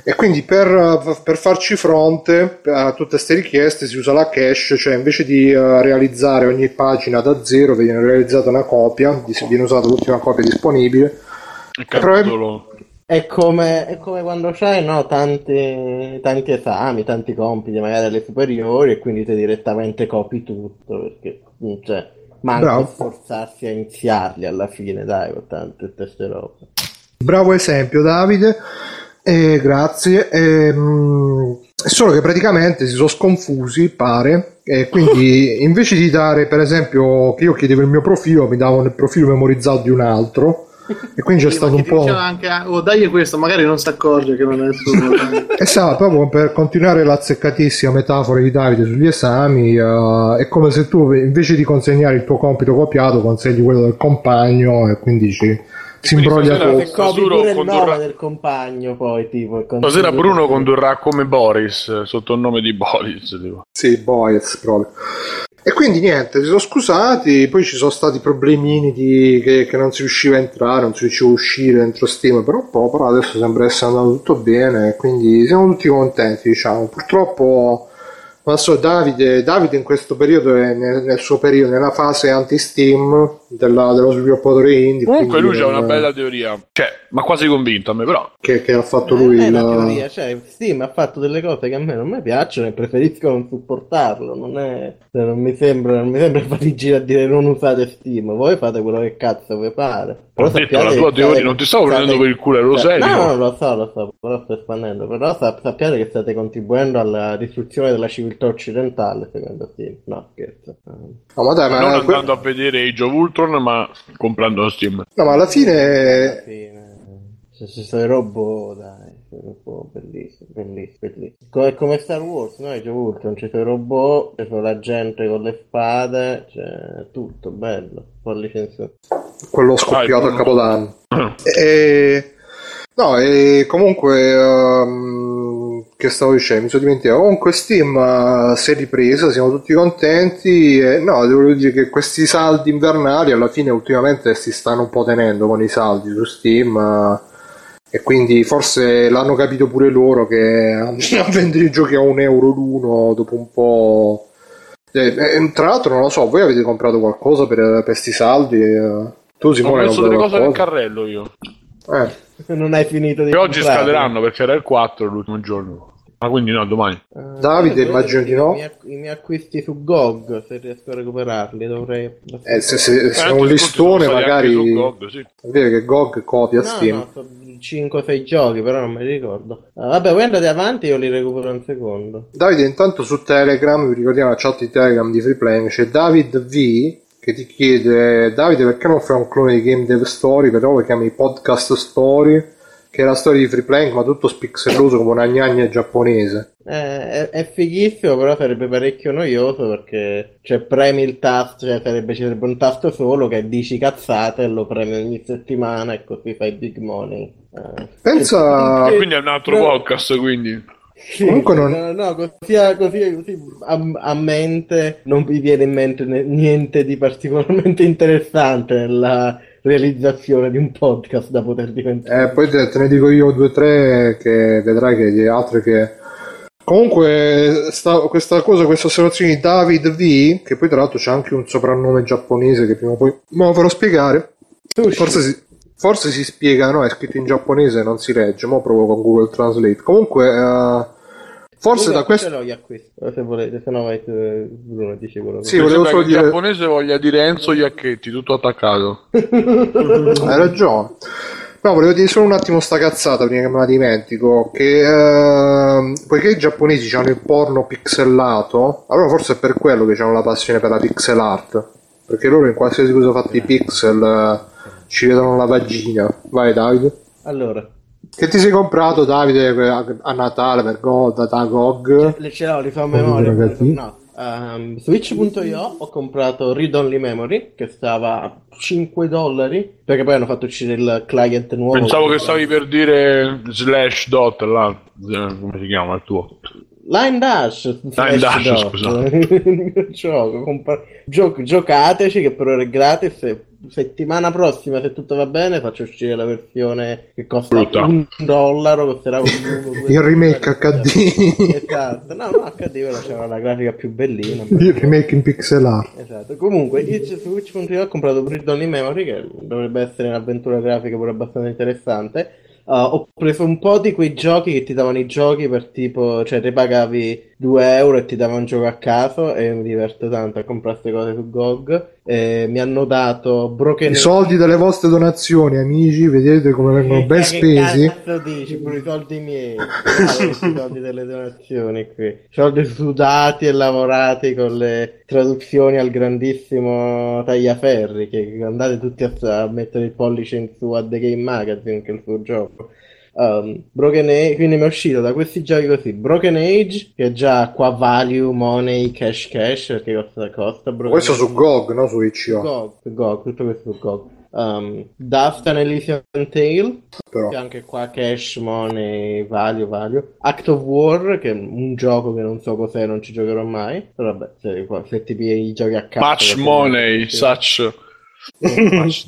B: e quindi per, per, farci fronte a tutte queste richieste si usa la cache, cioè invece di uh, realizzare ogni pagina da zero viene realizzata una copia, viene usata l'ultima copia disponibile.
D: È come, è come quando c'hai no, tanti, tanti esami, tanti compiti magari alle superiori e quindi ti direttamente copi tutto perché cioè, manca Bravo. sforzarsi a iniziarli alla fine, dai, con tante queste robe.
B: Bravo esempio Davide. Eh, grazie. Eh, solo che praticamente si sono sconfusi, pare, e quindi invece di dare, per esempio, che io chiedevo il mio profilo, mi davano il profilo memorizzato di un altro. E quindi c'è stato un po'.
C: Anche, oh, dai questo, magari non si accorge che non è il suo.
B: esatto, proprio per continuare l'azzeccatissima metafora di Davide sugli esami, uh, è come se tu invece di consegnare il tuo compito copiato, consegni quello del compagno e quindi dici si imbroglia
D: tutto. pure il nome del compagno poi tipo.
A: Stasera Bruno condurrà come Boris, sotto il nome di Boris. Tipo.
B: Sì, Boris proprio. E quindi niente, si sono scusati, poi ci sono stati problemini di, che, che, non si riusciva a entrare, non si riusciva a uscire dentro Steam per un po', però adesso sembra essere andato tutto bene, quindi siamo tutti contenti, diciamo. Purtroppo ma so, Davide, Davide in questo periodo è nel, nel suo periodo, nella fase anti-Steam della, dello sviluppatore indie.
A: Comunque lui ha una bella teoria, cioè, ma quasi convinto a me però.
B: Che, che ha fatto lui.
D: È la... teoria, cioè, Steam ha fatto delle cose che a me non mi piacciono e preferisco non supportarlo. Non, è, cioè, non mi sembra, non mi sembra fare a dire non usate Steam, voi fate quello che cazzo vi pare.
A: Però ho detto la tua teoria, non ti stavo prendendo per il culo, lo sai?
D: No, no, lo so, lo so, però sto espandendo. Però sappiate che state contribuendo alla distruzione della civiltà occidentale, secondo Steam. No, scherzo.
B: No, ma dai, ma
A: non andando a vedere Age of Ultron, ma comprando Steam.
B: No, ma alla fine... Alla fine...
D: Se ci sono i robot, dai, robot bellissimo, bellissimo, bellissimo. Come, come Star Wars, no? Of Ultron, ci sono i robot, sono la gente con le spade, c'è tutto, bello, poi licenziato.
B: Quello scoppiato a Capodanno. e... No, e comunque... Um che stavo dicendo, mi sono dimenticato. Comunque Steam uh, si è ripresa, siamo tutti contenti. E, no, devo dire che questi saldi invernali alla fine ultimamente si stanno un po' tenendo con i saldi su Steam. Uh, e quindi forse l'hanno capito pure loro che a vendere i giochi a un euro l'uno dopo un po'... Eh, eh, tra l'altro non lo so, voi avete comprato qualcosa per, per sti saldi? Tu Simone
A: Ho messo delle cose
B: qualcosa?
A: nel carrello io.
B: Eh.
D: Non hai finito di
A: Che oggi scaderanno perché era il 4 l'ultimo giorno. Ma quindi no, domani.
D: Eh,
B: Davide, immagino di no.
D: I miei, I miei acquisti su GOG, se riesco a recuperarli, dovrei...
B: Eh, se, se- se
A: Eh,
B: è un listone magari...
A: GOG, sì.
B: Vedi che GOG copia
D: No,
B: Steam.
D: no, so 5-6 giochi, però non me li ricordo. Ah, vabbè, voi andate avanti, io li recupero un secondo.
B: Davide, intanto su Telegram, vi ricordiamo la chat di Telegram di Freeplaying, c'è David V che ti chiede Davide perché non fai un clone di Game Dev Story, però lo chiami Podcast Story, che è la storia di Freeplaying ma tutto spixelloso come una gnagna giapponese.
D: Eh, è, è fighissimo, però sarebbe parecchio noioso perché cioè, premi il tasto, cioè sarebbe, ci sarebbe un tasto solo che dici cazzate e lo premi ogni settimana e così fai big money. Eh,
B: Pensa-
D: che-
A: Quindi è un altro
D: no,
A: podcast, quindi.
D: sì,
B: Comunque non-
D: no, no, così, a- così, così a, a mente non mi viene in mente niente di particolarmente interessante nella realizzazione di un podcast da poter diventare.
B: Eh, poi te, te ne dico io due o tre che vedrai che di altre che... Comunque, sta- questa cosa, questa osservazione di David V, che poi tra l'altro c'è anche un soprannome giapponese che prima o poi me lo farò spiegare. Forse si, forse si spiega, no? È scritto in giapponese e non si legge. Mo' provo con Google Translate. Comunque, eh, forse
D: Comunque,
B: da questo.
D: ce l'ho se volete, se no vai tu, Bruno dici quello che
B: Sì, volevo solo
A: che il
B: dire-
A: giapponese voglia dire Enzo Iacchetti, tutto attaccato.
B: Hai ragione. No, volevo dire solo un attimo sta cazzata prima che me la dimentico. Che ehm, poiché i giapponesi hanno il porno pixelato, allora forse è per quello che hanno la passione per la pixel art. Perché loro in qualsiasi cosa fatta di pixel eh, ci vedono la vagina. Vai, Davide.
D: Allora,
B: Che ti sei comprato, Davide, a, a Natale per God, da GOG?
D: le ce l'ho, li fa a memoria. No. Um, Switch.io ho comprato Read Only Memory che stava a 5 dollari perché poi hanno fatto uscire il client nuovo.
A: Pensavo che stavi per dire slash dot là, eh, come si chiama il tuo?
D: Line Dash,
A: Line Dash, scusate.
D: Gioco, compa- gio- giocateci che per ora è gratis. e Settimana prossima, se tutto va bene, faccio uscire la versione che costa
A: Brutta.
D: un dollaro. Costerà un uno, due,
B: Il remake. HD.
D: Esatto, no, no, HD però c'era la grafica più bellina.
B: Il remake in pixel art.
D: Esatto, comunque io su Switch.io ho comprato Read Only Memory che dovrebbe essere un'avventura grafica pure abbastanza interessante. Uh, ho preso un po' di quei giochi che ti davano i giochi per tipo, cioè te pagavi 2 euro e ti davano un gioco a caso e mi diverto tanto a comprare queste cose su GOG. E mi hanno dato Broken
B: I soldi delle vostre donazioni, amici, vedete come vengono ben
D: Che
B: spesi.
D: cazzo dici? Pure i soldi miei, Ah, i soldi delle donazioni qui. Soldi sudati e lavorati con le traduzioni al grandissimo Tagliaferri. Che andate tutti a, a mettere il pollice in su a The Game Magazine, che è il suo gioco. Um, Broken Age, quindi mi è uscito da questi giochi così: Broken Age, che è già qua value, money, cash, cash, perché costa, costa. Broken
B: Questo
D: Age.
B: su GOG, no su itch.io.
D: GOG, GOG, tutto questo su GOG. Um, Dust and Elysian Tale,
B: Però.
D: che anche qua cash, money, value, value. Act of War, che è un gioco che non so cos'è, non ci giocherò mai. Però vabbè, se, se ti i giochi a caso...
A: Much money, such.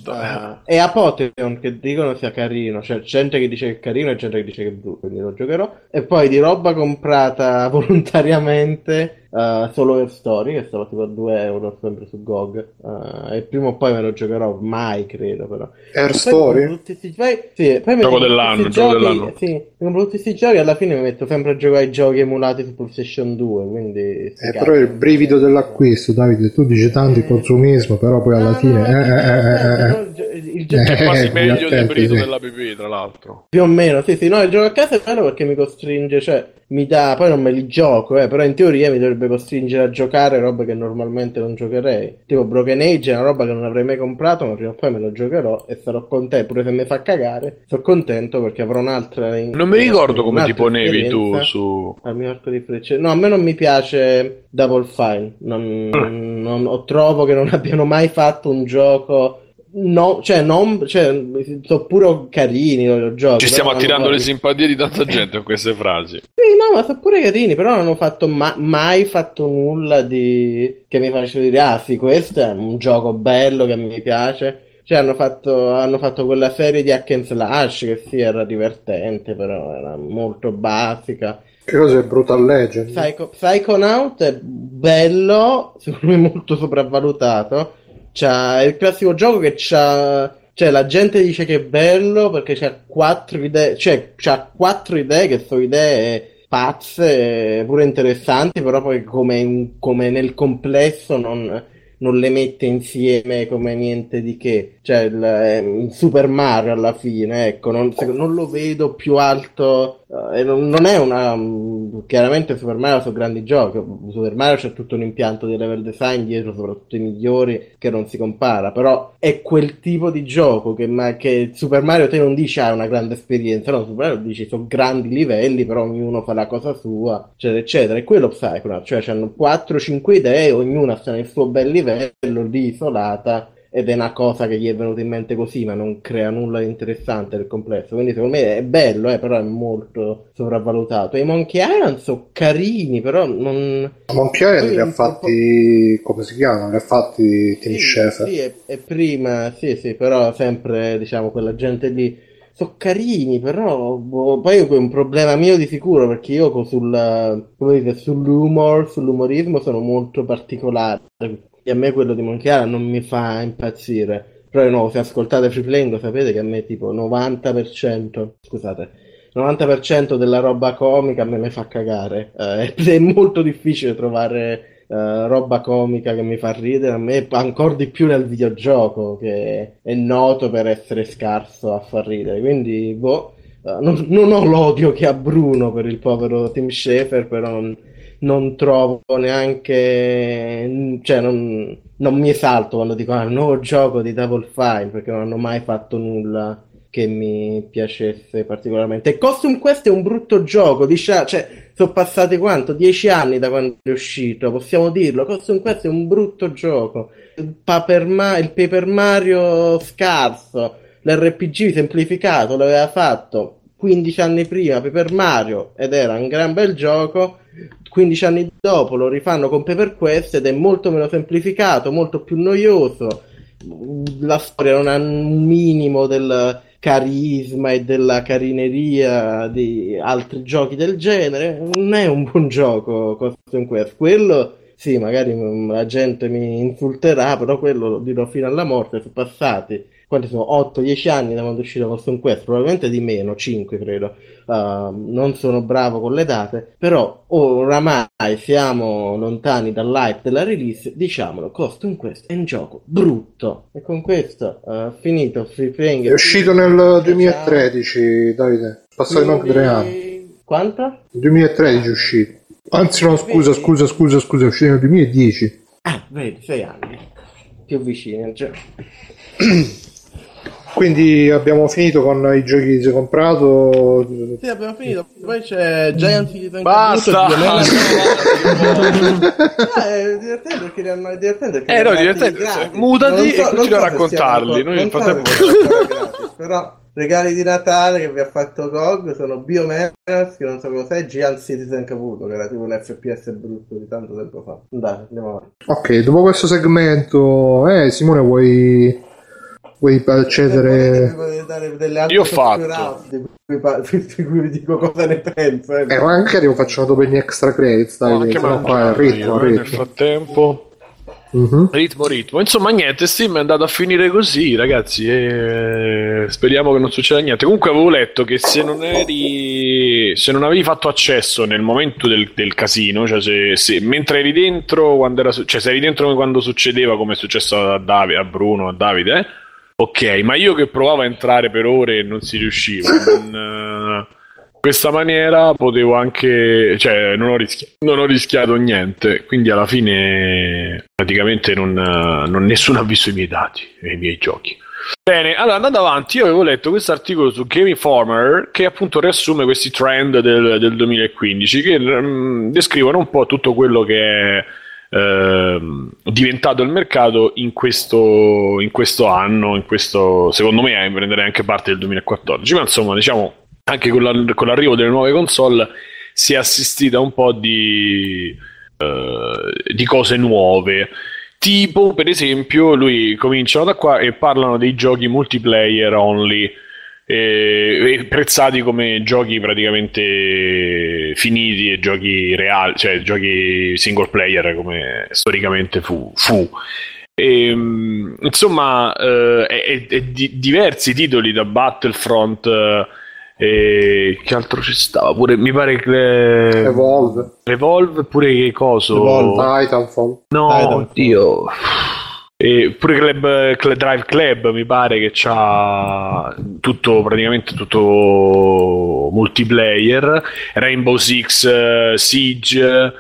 D: Ah, e Apotheon che dicono sia carino, cioè gente che dice che è carino e gente che dice che è brutto, quindi lo giocherò. E poi di roba comprata volontariamente, eh, solo Air Story, che stava tipo a 2 euro sempre su GOG. eh, e prima o poi me lo giocherò, mai credo però.
B: Air
D: Poi
B: Story?
D: tutti sti- poi- sì, poi
A: Gioco dell'anno, gioco
D: giochi-
A: dell'anno.
D: Sì, mi compro tutti questi giochi e alla fine mi metto sempre a giocare ai giochi emulati su PlayStation 2, quindi...
B: Eh, però il brivido dell'acquisto, Davide. Tu dici tanto il consumismo, però poi alla
D: No,
B: fine.
D: no,
B: eh, eh, eh, eh, eh.
D: il gio- il gio-
B: Eh,
A: Quasi
B: eh,
A: meglio del periodo
B: sì.
A: della PP, tra l'altro.
D: Più o meno, sì, sì, no, il gioco a casa è bello perché mi costringe, cioè, mi dà, poi non me li gioco, eh, però in teoria mi dovrebbe costringere a giocare robe che normalmente non giocherei. Tipo Broken Age è una roba che non avrei mai comprato, ma prima o poi me lo giocherò e sarò contento, pure se mi fa cagare, sono contento perché avrò un'altra...
A: Non mi ricordo come ti ponevi tu su.
D: Al mio arco di frecce. No, a me non mi piace Double Fine, non, non- ho- trovo che non abbiano mai fatto un gioco... No, cioè, non, cioè, sono pure carini i giochi.
A: Ci stiamo attirando le simpatie di tanta gente con queste frasi.
D: sì, no, ma sono pure carini, però non hanno fatto ma- mai fatto nulla di... che mi faceva dire, ah sì, questo è un gioco bello che mi piace. Cioè, hanno fatto, hanno fatto quella serie di hack and slash che sì, era divertente, però era molto basica.
B: Che cosa è Brutal Legend?
D: Psycho, Psychonaut è bello, secondo me molto sopravvalutato. C'ha, è il classico gioco che c'ha... Cioè, la gente dice che è bello perché c'ha quattro idee, cioè, c'ha quattro idee che sono idee pazze, pure interessanti, però poi come, come nel complesso non, non le mette insieme come niente di che. Cioè, il, eh, Super Mario alla fine, ecco, non, non lo vedo più alto. Eh, non, è una. Mm, chiaramente Super Mario sono grandi giochi. Super Mario c'è tutto un impianto di level design dietro, soprattutto i migliori, che non si compara. Però è quel tipo di gioco che, ma, che Super Mario te non dici ha ah, una grande esperienza, no, Super Mario dici sono grandi livelli, però ognuno fa la cosa sua, eccetera, eccetera. E quello Psychonaut, cioè hanno 4-5 idee, ognuna sta nel suo bel livello, lì isolata ed è una cosa che gli è venuta in mente così, ma non crea nulla di interessante nel complesso. Quindi secondo me è bello, eh, però è molto sopravvalutato. I Monkey Island sono carini, però non...
B: Monkey Island li ha fatti... come si chiama? Li ha fatti Tim sì, Schafer.
D: Sì, è, è prima, sì, sì, però sempre, diciamo, quella gente lì sono carini, però boh, poi è un problema mio di sicuro perché io sul, come dite, sull'humor, sull'umorismo sono molto particolare e a me quello di Monchiara non mi fa impazzire. Però no, se ascoltate Free Playing sapete che a me tipo 90%, scusate, 90% della roba comica a me mi fa cagare. Eh, è molto difficile trovare eh, roba comica che mi fa ridere, a me ancora di più nel videogioco che è noto per essere scarso a far ridere. Quindi, boh, eh, non, non, ho l'odio che ha Bruno per il povero Tim Schafer, però... Non, trovo neanche, cioè non, non mi esalto quando dico ah, nuovo gioco di Double Fine perché non hanno mai fatto nulla che mi piacesse particolarmente. Costume Quest è un brutto gioco, diciamo, cioè, sono passati quanto? Dieci anni da quando è uscito, possiamo dirlo. Costume Quest è un brutto gioco. Il Paper, Ma- il Paper Mario scarso, l'RPG semplificato l'aveva fatto 15 anni prima Paper Mario ed era un gran bel gioco 15 anni dopo lo rifanno con Paper Quest ed è molto meno semplificato, molto più noioso. La storia non ha un minimo del carisma e della carineria di altri giochi del genere. Non è un buon gioco Custom Quest. Quello sì, magari la gente mi insulterà, però quello lo dirò fino alla morte. Sono passati quanti sono 8-10 anni da quando è uscito Custom Quest, probabilmente di meno, 5 credo. Uh, non sono bravo con le date, però oramai siamo lontani dall'hype della release, diciamolo, Custom Quest è un gioco brutto. E con questo uh, finito Free Playing.
B: È uscito nel 2013, Davide. Passati manco tre anni.
D: Quanto?
B: 2013 è uscito. Anzi no, scusa, scusa, scusa, scusa, è uscito nel 2010.
D: Ah, vedi, 6 anni. Più vicino, cioè.
B: Quindi abbiamo finito con i giochi che si è comprato.
D: Sì, abbiamo finito. Poi c'è Giant Citizen
A: Basta!
D: ah, è divertente perché li hanno divertente perché
A: Eh no, divertente. Mutati so, e continua so a raccontarli. Noi nel frattempo
D: però regali di Natale che vi ha fatto GOG sono Biomenas, che non so cosa è, Giant Citizen Caputo, che era tipo un FPS brutto di tanto tempo fa. Andate, andiamo avanti.
B: Ok, dopo questo segmento, eh, Simone, vuoi vuoi accedere
A: io ho fatto
D: di cui, di cui vi dico cosa ne penso
B: eh, eh magari lo facciamo dopo gli extra credits dai,
A: no, anche qua il ritmo, io, ritmo. nel frattempo Uh-huh. Ritmo, ritmo. Insomma, niente. Steam è andato a finire così, ragazzi. E speriamo che non succeda niente. Comunque, avevo letto che se non eri. Se non avevi fatto accesso nel momento del, del casino, cioè se, se, mentre eri dentro, quando era, cioè se eri dentro quando succedeva, come è successo a, Davide, a Bruno, a Davide, eh? Ok, ma io che provavo a entrare per ore e non si riusciva. In uh, questa maniera potevo anche, cioè, non ho, rischia- non ho, rischiato niente. Quindi alla fine, praticamente, non, uh, non nessuno ha visto i miei dati e i miei giochi. Bene, allora andando avanti, io avevo letto questo articolo su Game Informer che appunto riassume questi trend del, del 2015 che um, descrivono un po' tutto quello che è eh, diventato il mercato in questo, in questo anno, in questo, secondo me eh, prenderei anche parte del 2014, ma insomma diciamo anche con, la, con l'arrivo delle nuove console si è assistito a un po' di, eh, di cose nuove tipo, per esempio, lui cominciano da qua e parlano dei giochi multiplayer only. E, prezzati come giochi praticamente finiti e giochi reali, cioè giochi single player come storicamente fu. fu. E, ehm, insomma, eh, e, e, di, diversi titoli da Battlefront. Eh, e che altro ci stava? Pure mi pare che.
B: Evolve.
A: Evolve pure che coso.
B: Evolve. Titanfall.
A: No,
B: Titanfall.
A: Dio. E pure Club, Club, Drive Club mi pare che c'ha tutto praticamente tutto multiplayer. Rainbow Six uh, Siege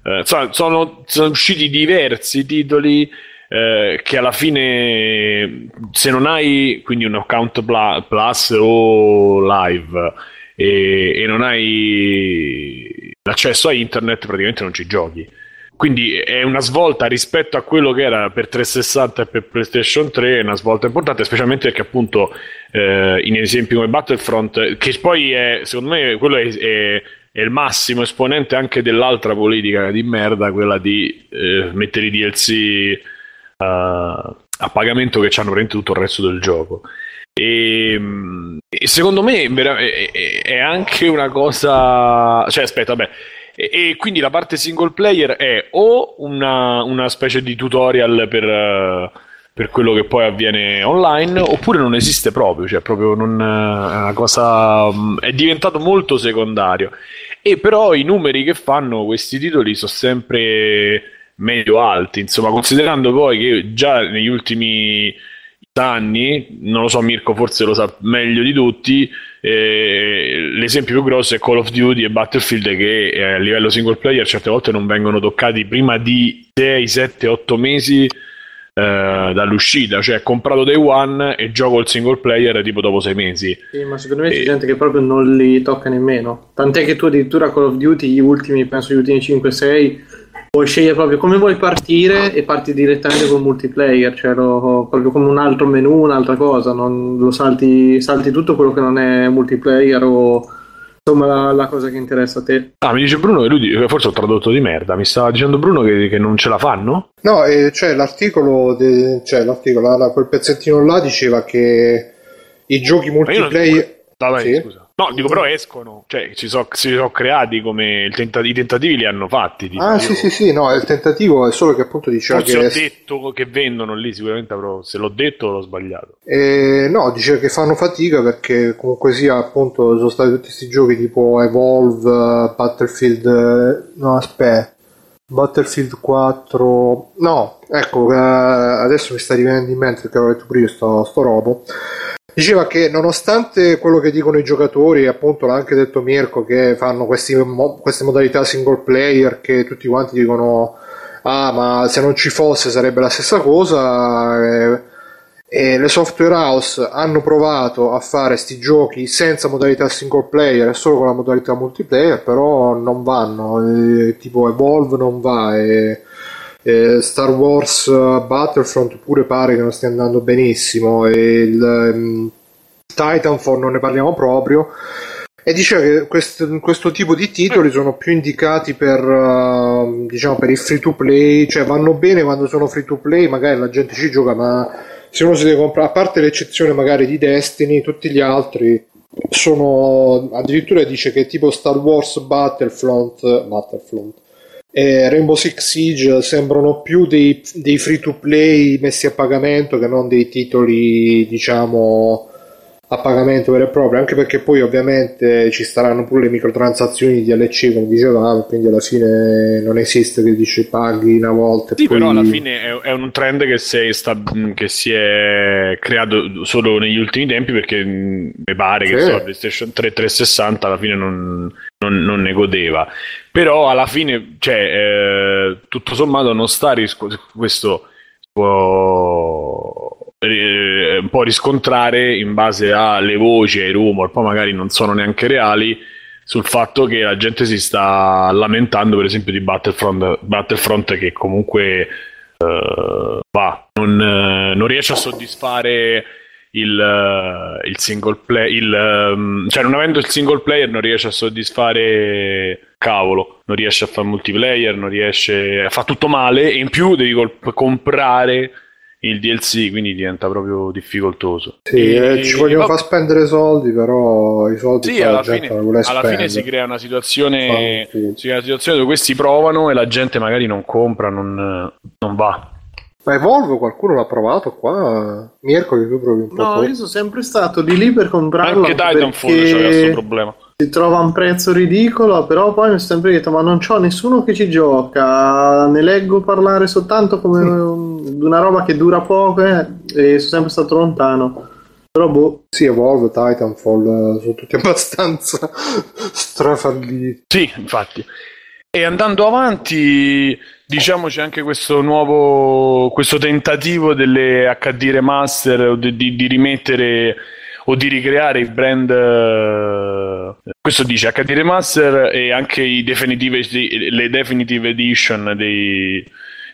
A: uh, sono, sono, sono usciti diversi titoli eh, che alla fine se non hai quindi un account plus o live e, e non hai l'accesso a internet praticamente non ci giochi quindi è una svolta rispetto a quello che era per 360 e per PlayStation 3, è una svolta importante, specialmente perché appunto eh, in esempi come Battlefront, che poi è, secondo me, quello è, è, è, il massimo esponente anche dell'altra politica di merda, quella di eh, mettere i DLC a pagamento che hanno praticamente tutto il resto del gioco. E, e secondo me è, è, anche una cosa. Cioè, aspetta, vabbè. E, e, quindi la parte single player è o una, una specie di tutorial per, per, quello che poi avviene online, oppure non esiste proprio, cioè proprio non, è una cosa. è diventato molto secondario. E però i numeri che fanno questi titoli sono sempre medio alti, insomma, considerando poi che già negli ultimi anni, non lo so Mirko forse lo sa meglio di tutti, eh, l'esempio più grosso è Call of Duty e Battlefield che eh, a livello single player certe volte non vengono toccati prima di 6, 7, 8 mesi eh, dall'uscita, cioè comprato day one e gioco il single player tipo dopo 6 mesi.
C: Sì, ma secondo me c'è gente che proprio non li tocca nemmeno. Tant'è che tu addirittura Call of Duty, gli ultimi, penso gli ultimi 5-6 puoi scegliere proprio come vuoi partire e parti direttamente con multiplayer, cioè lo, proprio come un altro menu, un'altra cosa, non lo salti, salti tutto quello che non è multiplayer o insomma la, la, cosa che interessa a te.
A: Ah, mi dice Bruno che lui forse ho tradotto di merda, mi stava dicendo Bruno che, che non ce la fanno?
B: No, eh, cioè l'articolo, de, cioè l'articolo, la, quel pezzettino là diceva che i giochi multiplayer...
A: Vabbè, sì? scusa. No, dico però escono, cioè si sono so creati come tentati, i tentativi li hanno fatti.
B: Ah, sì, sì, sì, no, il tentativo è solo che appunto diceva
A: Forse
B: che.
A: ho detto che vendono lì, sicuramente avrò, se l'ho detto l'ho sbagliato.
B: Eh, no, diceva che fanno fatica perché comunque sia appunto sono stati tutti questi giochi tipo Evolve, Battlefield. No, aspetta. Battlefield 4 no ecco eh, adesso mi sta rivenendo in mente perché avevo detto prima sto, sto robo Diceva che nonostante quello che dicono i giocatori, appunto l'ha anche detto Mirko, che fanno questi, queste modalità single player che tutti quanti dicono ah ma se non ci fosse sarebbe la stessa cosa e, e le software house hanno provato a fare questi giochi senza modalità single player e solo con la modalità multiplayer però non vanno e, tipo Evolve non va e eh, Star Wars uh, Battlefront pure pare che non stia andando benissimo. E il um, Titanfall non ne parliamo proprio. E diceva che questo, questo, tipo di titoli sono più indicati per, uh, diciamo, per il free to play, cioè vanno bene quando sono free to play, magari la gente ci gioca, ma se uno si deve comprare, a parte l'eccezione magari di Destiny, tutti gli altri sono addirittura dice che tipo Star Wars Battlefront, Battlefront eh, Rainbow Six Siege sembrano più dei, dei free to play messi a pagamento che non dei titoli diciamo a pagamento vero e proprio anche perché poi ovviamente ci saranno pure le microtransazioni di DLC come dicevamo quindi alla fine non esiste che dici paghi una volta
A: sì
B: poi...
A: però alla fine è, è un trend che si, è sta, che si, è creato solo negli ultimi tempi perché mm, mi pare sì. che so, PlayStation 3 360 alla fine non, non, non ne godeva però alla fine, cioè, eh, tutto sommato non sta risco- questo può eh, un po' riscontrare in base alle voci, ai rumor, poi magari non sono neanche reali, sul fatto che la gente si sta lamentando per esempio di Battlefront, Battlefront che comunque eh, va, non, eh, non riesce a soddisfare il, uh, il single player, um, cioè non avendo il single player non riesce a soddisfare cavolo, non riesce a fare multiplayer, non riesce a fare tutto male e in più devi col- comprare il DLC, quindi diventa proprio difficoltoso.
B: Sì, e... eh, ci vogliono far spendere soldi, però i soldi
A: sì, alla, fine, alla fine, si crea una situazione, si crea una situazione dove questi provano e la gente magari non compra, non, non va.
B: Ma Evolve qualcuno l'ha provato qua? Mirko che tu provi un po'?
C: No, io sono sempre stato di lì per comprarlo.
A: Anche Titanfall perché... c'aveva questo problema.
C: Si trova un prezzo ridicolo, però poi mi sono sempre detto: Ma non c'ho nessuno che ci gioca. Ne leggo parlare soltanto come di una roba che dura poco eh, e sono sempre stato lontano. Però boh.
B: Sì, Evolve, Titanfall, sono tutti abbastanza strafalliti.
A: Sì, infatti. E andando avanti, diciamo c'è anche questo nuovo questo tentativo delle HD remaster di, di, di rimettere o di ricreare i brand uh, questo dice HD remaster e anche i definitive, le definitive edition dei,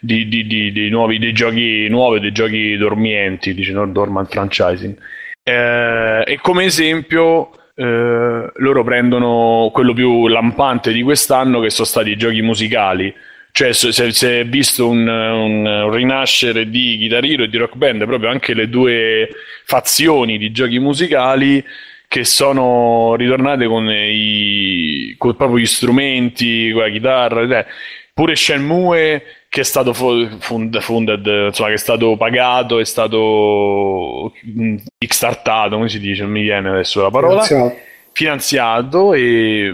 A: di, di, di, dei, nuovi, dei giochi nuovi, dei giochi dormienti, dice no, Dormant Franchising. Eh, e come esempio eh, loro prendono quello più lampante di quest'anno che sono stati i giochi musicali. Cioè, se, si è visto un, un, un, rinascere di Guitar Hero e di Rock Band, proprio anche le due fazioni di giochi musicali che sono ritornate con, i, con proprio gli strumenti, con la chitarra. Pure Shenmue che è stato fund, funded, insomma, che è stato pagato, è stato mm, kickstartato, come si dice, non mi viene adesso la parola. Finanziato, finanziato e,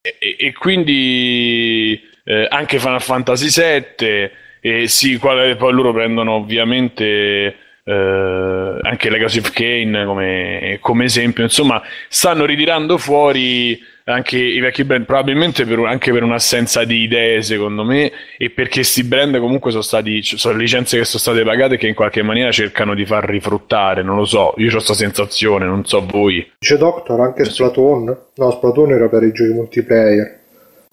A: e, e, quindi eh, anche Final Fantasy VII, e sì, poi loro prendono ovviamente eh, anche Legacy of Kane come, come, esempio, insomma, stanno ritirando fuori anche i vecchi brand, probabilmente per, anche per un'assenza di idee, secondo me, e perché questi brand comunque sono stati sono licenze che sono state pagate che in qualche maniera cercano di far rifruttare, non lo so, io ho questa sensazione, non so voi.
B: Dice Doctor anche Splatoon? No, Splatoon era per i giochi multiplayer.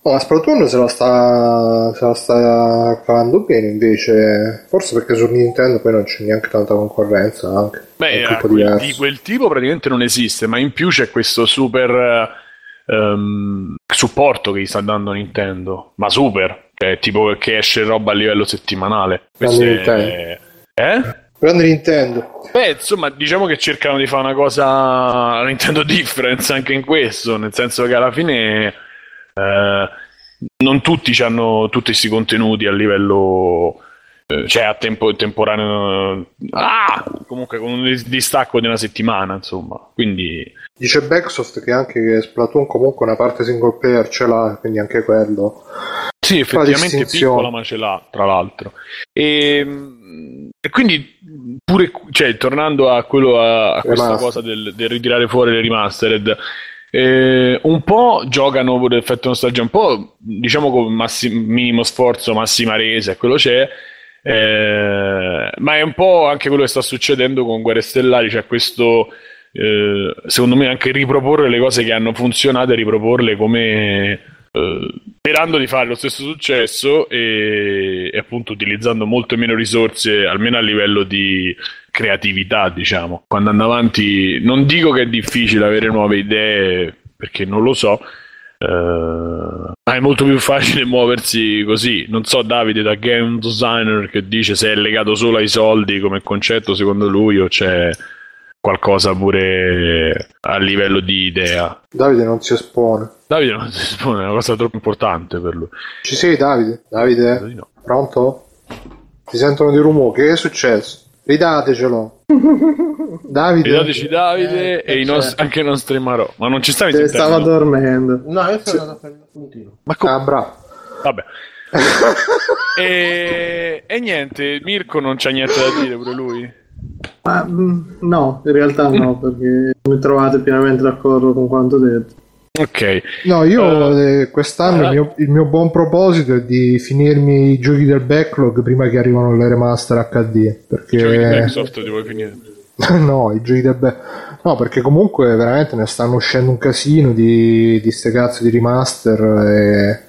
B: No, ma Splatoon se la sta, se la sta cavando bene invece, forse perché su Nintendo poi non c'è neanche tanta concorrenza anche.
A: Beh, quel, di quel tipo praticamente non esiste, ma in più c'è questo super um, supporto che gli sta dando Nintendo, ma super, cioè tipo che esce roba a livello settimanale.
B: Questo è... Eh? Grande Nintendo.
A: Beh, insomma, diciamo che cercano di fare una cosa Nintendo difference anche in questo, nel senso che alla fine eh, non tutti hanno tutti questi contenuti a livello eh, cioè a tempo temporaneo ah, comunque con un distacco di una settimana insomma quindi
B: dice Backsoft che anche Splatoon comunque una parte single player ce l'ha quindi anche quello.
A: Sì effettivamente piccola ma ce l'ha tra l'altro. E, e quindi pure cioè tornando a quello a, a questa cosa del, del ritirare fuori le remastered eh, un po' giocano pure l'effetto nostalgia, un po' diciamo con massi- minimo sforzo, massima resa, quello c'è. Eh, ma è un po' anche quello che sta succedendo con Guerre Stellari, cioè questo, eh, secondo me, anche riproporre le cose che hanno funzionato e riproporle come eh, sperando di fare lo stesso successo e, e, appunto utilizzando molte meno risorse, almeno a livello di creatività, diciamo. Quando andando avanti, non dico che è difficile avere nuove idee, perché non lo so. Uh, ma è molto più facile muoversi così. Non so, Davide, da game designer che dice se è legato solo ai soldi come concetto, secondo lui, o c'è qualcosa pure a livello di idea.
B: Davide non si espone.
A: Davide non si espone, è una cosa troppo importante per lui.
B: Ci sei, Davide? Davide? No. Pronto? Ti sentono di rumore, che è successo? Ridatecelo.
A: Davide. Ridateci Davide eh, e certo. nostri, anche i nostri Marò. Ma non ci stavi
C: sentendo? Stava dormendo.
D: No, io sono andato a un puntino.
B: Ma come? Ah, bravo.
A: Vabbè. e... e niente, Mirko non c'ha niente da dire pure lui.
C: Ma, mm, no, in realtà no, perché mi trovate pienamente d'accordo con quanto detto.
A: Ok.
B: No, io uh, quest'anno uh, il, mio, il, mio, buon proposito è di finirmi i giochi del backlog prima che arrivano le remaster HD. Perché... I giochi di
A: Microsoft li vuoi finire?
B: no, i giochi del backlog. No, perché comunque veramente ne stanno uscendo un casino di, di ste cazzo di remaster e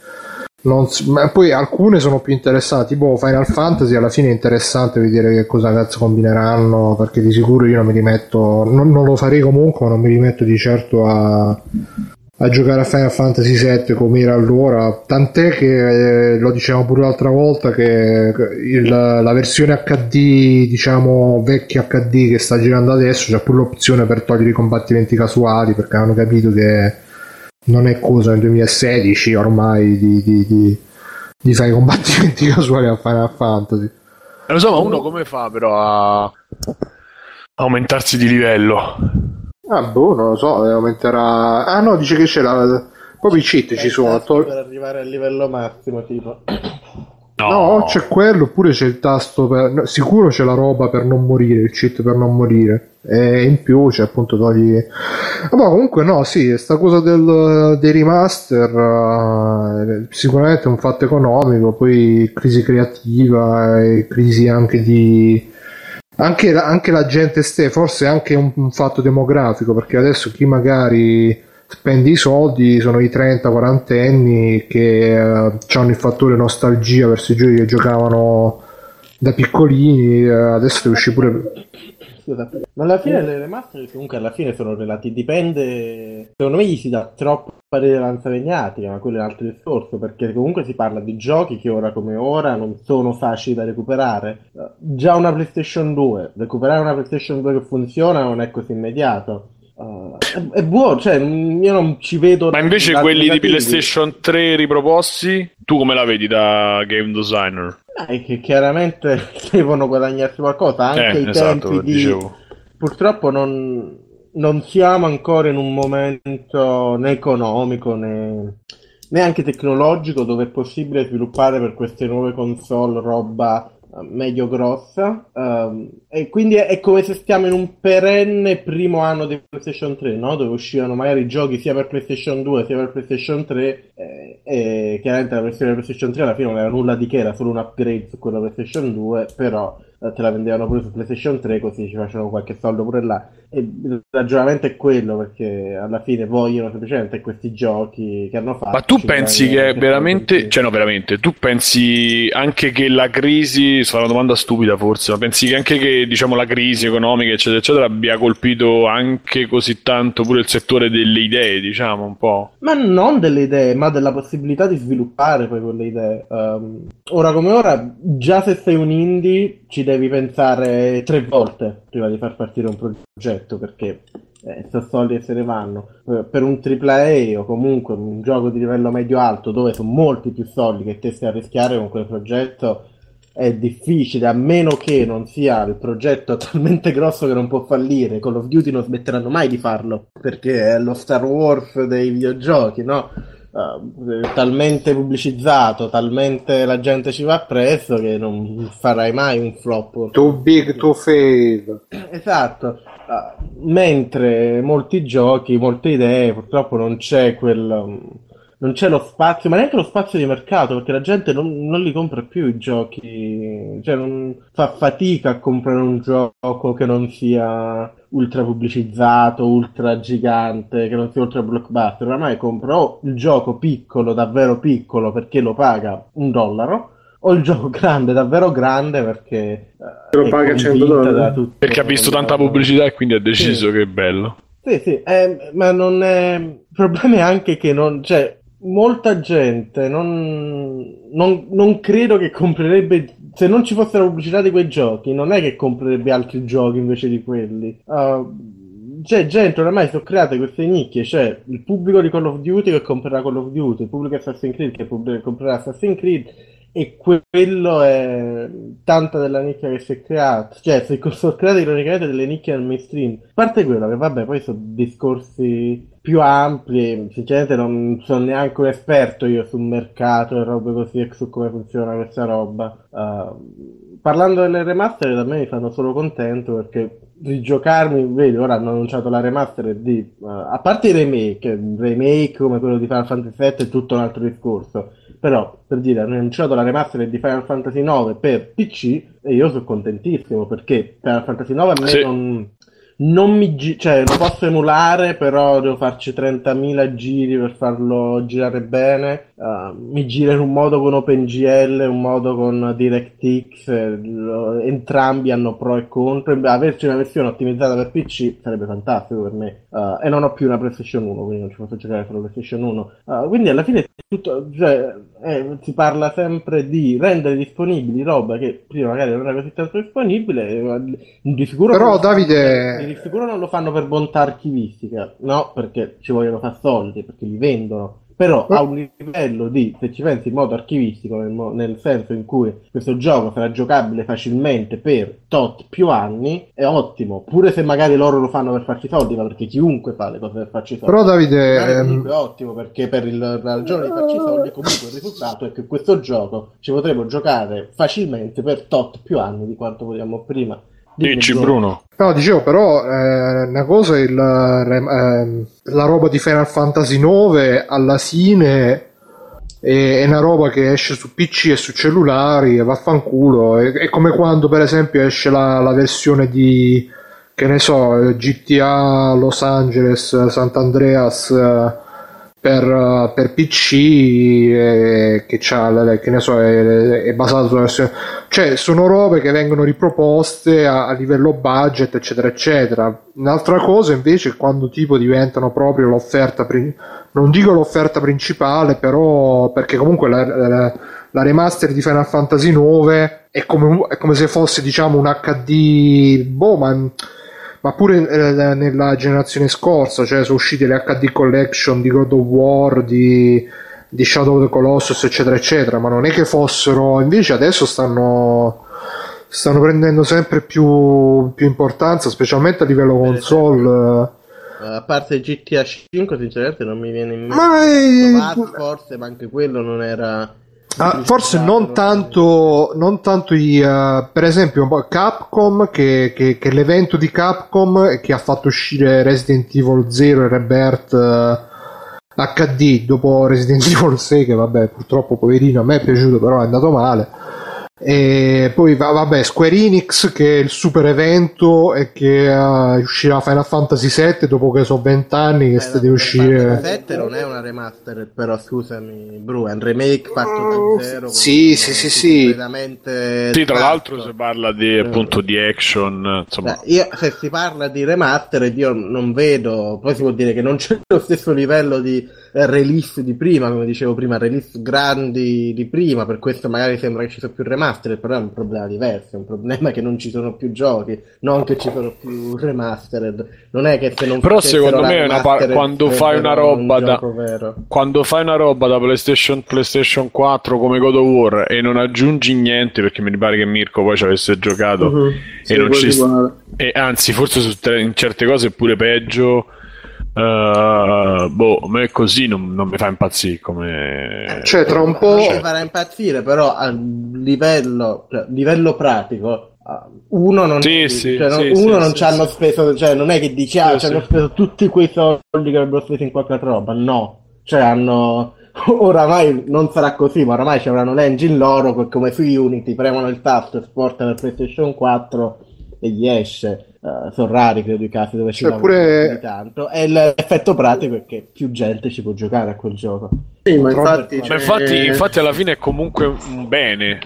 B: si, ma poi alcune sono più interessanti, tipo Final Fantasy alla fine è interessante vedere che cosa cazzo combineranno, perché di sicuro io non mi rimetto, non, non lo farei comunque, ma non mi rimetto di certo a, a giocare a Final Fantasy VII come era allora, tant'è che eh, lo dicevamo pure l'altra volta che il, la versione HD, diciamo vecchia HD che sta girando adesso c'è pure l'opzione per togliere i combattimenti casuali perché hanno capito che non è cosa nel 2016 ormai di, di, di, di fare combattimenti casuali a Final Fantasy.
A: Eh, lo so, ma uno come fa però a aumentarsi di livello?
B: Ah, boh, non lo so, aumenterà. Ah, no, dice che c'è la. Proprio i cheat ci sono.
D: Tol- per arrivare al livello massimo, tipo.
B: No. no, c'è quello, oppure c'è il tasto per... No, sicuro c'è la roba per non morire, il cheat per non morire. E in più c'è appunto togli... Ma comunque no, sì, sta cosa del, dei remaster uh, sicuramente è un fatto economico, poi crisi creativa e crisi anche di... Anche, anche la gente stessa, forse anche un, un fatto demografico, perché adesso chi magari spendi i soldi, sono i 30-40 anni che uh, hanno il fattore nostalgia verso i giochi che giocavano da piccolini, uh, adesso uscire pure...
D: Ma alla fine le remaster comunque alla fine sono relati, dipende, secondo me gli si dà troppa rilevanza mediatica, ma quello è un altro discorso, perché comunque si parla di giochi che ora come ora non sono facili da recuperare. Già una PlayStation 2, recuperare una PlayStation 2 che funziona non è così immediato Uh, è, è, buono, cioè io non ci vedo.
A: Ma invece quelli negativi. di PlayStation 3 riproposti, tu come la vedi da game designer?
D: Dai, che chiaramente devono guadagnarsi qualcosa, anche eh, i esatto, tempi di... Dicevo. Purtroppo non, non siamo ancora in un momento né economico né neanche tecnologico dove è possibile sviluppare per queste nuove console roba medio grossa um, e quindi è, è, come se stiamo in un perenne primo anno di PlayStation 3 no? dove uscivano magari giochi sia per PlayStation 2 sia per PlayStation 3 eh, e chiaramente la versione PlayStation 3 alla fine non era nulla di che era solo un upgrade su quella PlayStation 2 però eh, te la vendevano pure su PlayStation 3 così ci facevano qualche soldo pure là. E il ragionamento è quello perché alla fine vogliono semplicemente questi giochi che hanno fatto
A: ma tu pensi che veramente cioè no veramente tu pensi anche che la crisi sarà una domanda stupida forse ma pensi che anche che diciamo la crisi economica eccetera eccetera abbia colpito anche così tanto pure il settore delle idee diciamo un po'
D: ma non delle idee ma della possibilità di sviluppare poi quelle idee. Um, ora come ora già se sei un indie ci devi pensare tre volte prima di far partire un progetto perché eh, sono soldi e se ne vanno. Eh, per un AAA o comunque un gioco di livello medio-alto dove sono molti più soldi che te stai a rischiare con quel progetto è difficile a meno che non sia il progetto talmente grosso che non può fallire. Call of Duty non smetteranno mai di farlo perché è lo Star Wars dei videogiochi, no? Uh, talmente pubblicizzato, talmente la gente ci va appresso che non farai mai un flop.
B: Too big to fail.
D: Esatto. Uh, mentre molti giochi, molte idee, purtroppo non c'è quel. Non c'è lo spazio, ma neanche lo spazio di mercato, perché la gente non, non li compra più i giochi, cioè non fa fatica a comprare un gioco che non sia ultra pubblicizzato, ultra gigante, che non sia ultra blockbuster. Oramai compro il gioco piccolo, davvero piccolo, perché lo paga un dollaro, o il gioco grande, davvero grande, perché
B: uh, lo paga 100 dollari.
A: Perché ha visto tanta pubblicità e quindi ha deciso sì. che è bello.
D: Sì, sì, eh, ma non è... Il problema è anche che non... Cioè, molta gente non, non, non, credo che comprerebbe se non ci fosse la pubblicità di quei giochi non è che comprerebbe altri giochi invece di quelli. Uh, c'è gente oramai sono create queste nicchie c'è il pubblico di Call of Duty che comprerà Call of Duty il pubblico di Assassin's Creed che comprerà Assassin's Creed e quello è tanta della nicchia che si è creata cioè si sono create ironicamente delle nicchie nel mainstream. A parte quello che vabbè poi sono discorsi più ampli sinceramente non sono neanche un esperto io sul mercato e robe così e su come funziona questa roba. Uh, parlando delle remaster da me mi fanno solo contento perché rigiocarmi vedi ora hanno annunciato la remaster di uh, a parte i remake remake come quello di Final Fantasy VII è tutto un altro discorso però per dire hanno annunciato la remaster di Final Fantasy 9 per PC e io sono contentissimo perché Final Fantasy 9 a me sì. non, non mi gi- cioè lo posso emulare però devo farci 30.000 giri per farlo girare bene uh, mi gira in un modo con OpenGL, un modo con DirectX, eh, entrambi hanno pro e contro. Averci una versione ottimizzata per PC sarebbe fantastico per me. Uh, e non ho più una PlayStation 1, quindi non ci posso giocare con la PlayStation 1. Uh, quindi alla fine tutto, cioè, eh, si parla sempre di rendere disponibili roba che prima magari non era così tanto disponibile. Eh, di sicuro
B: Però Davide...
D: Di sicuro non lo fanno per bontà archivistica, no, perché ci vogliono fare soldi, perché li vendono però a un livello di, se ci pensi in modo archivistico, nel, nel, senso in cui questo gioco sarà giocabile facilmente per tot più anni, è ottimo, pure se magari loro lo fanno per farci soldi, ma perché chiunque fa le cose per farci soldi.
B: Però Davide...
D: Ehm, è ottimo perché per il, ragione di farci soldi comunque il risultato è che questo gioco ci potremo giocare facilmente per tot più anni di quanto vogliamo prima.
A: Dici Bruno.
B: No, dicevo però eh, una cosa è il, eh, la roba di Final Fantasy IX alla fine è, è, una roba che esce su PC e su cellulari e vaffanculo. È, è come quando per esempio esce la, la versione di che ne so, GTA Los Angeles, Sant'Andreas per, per PC eh, che, che ne so, è, è basato sulla versione cioè sono robe che vengono riproposte a, a, livello budget eccetera eccetera. Un'altra cosa invece è quando tipo diventano proprio l'offerta non dico l'offerta principale però perché comunque la, la, la remaster di Final Fantasy 9 è come, è come se fosse diciamo un HD boh ma ma pure eh, nella generazione scorsa, cioè sono uscite le HD Collection di God of War, di, di Shadow of the Colossus, eccetera, eccetera, ma non è che fossero, invece adesso stanno, stanno prendendo sempre più, più importanza, specialmente a livello console.
D: A parte GTA 5, sinceramente non mi viene in mente. Ma è... forse, ma anche quello non era
B: Ah, forse non tanto, non tanto i, uh, per esempio Capcom che, che, che, l'evento di Capcom che ha fatto uscire Resident Evil 0 e Rebirth uh, eh, HD dopo Resident Evil 6 che vabbè purtroppo poverino a me è piaciuto però è andato male e poi vabbè Square Enix che è il super evento e che uh, uscirà Final Fantasy VII dopo che sono vent'anni che eh, sta di uscire.
D: Final Fantasy 7 non è una remaster però scusami Bru è un remake fatto da zero
B: sì sì sì sì
A: sì. tra l'altro si parla di appunto di action insomma.
D: Beh, io, se si parla di remaster io non vedo poi si può dire che non c'è lo stesso livello di release di prima come dicevo prima release grandi di prima per questo magari sembra che ci sono più remaster remastered, però è un problema diverso, è un problema che non ci sono più giochi, non che ci sono più remastered. Non è che se non
A: Però secondo me par- quando fai una roba un da quando fai una roba da PlayStation PlayStation 4 come God of War e non aggiungi niente perché mi pare che Mirko poi ci avesse giocato uh-huh. e non ci st- e anzi forse su tre- in certe cose è pure peggio Uh, boh, a me così non, non, mi fa impazzire come...
B: Cioè, tra un po'...
D: Mi farà impazzire, però a livello, cioè, livello pratico uno non,
A: sì, sì,
D: cioè,
A: sì,
D: uno non ci hanno speso cioè non è che dici ah ci hanno speso tutti quei soldi che avrebbero speso in qualche altra roba. No. Cioè hanno oramai non sarà così ma oramai ci avranno l'engine loro come su Unity premono il tasto esportano il PlayStation 4 e gli esce Uh, sono rari credo i casi dove ci cioè, pure... tanto. E l'effetto pratico è che più gente ci può giocare a quel gioco.
A: Sì, ma infatti, cioè... infatti, infatti alla fine è comunque un bene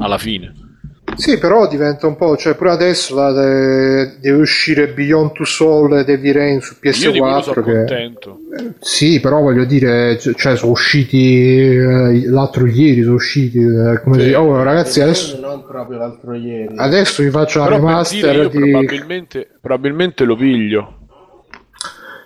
A: alla fine
B: sì, però diventa un po', cioè pure adesso la, de, deve uscire Beyond Two Soul e Heavy Rain su PS4. Io sono che,
A: contento.
B: Eh, sì, però voglio dire, cioè sono usciti eh, l'altro ieri, sono usciti eh, come sì. dire, oh ragazzi, adesso
D: non proprio l'altro ieri.
B: Adesso vi faccio la remaster di
A: probabilmente, probabilmente lo piglio.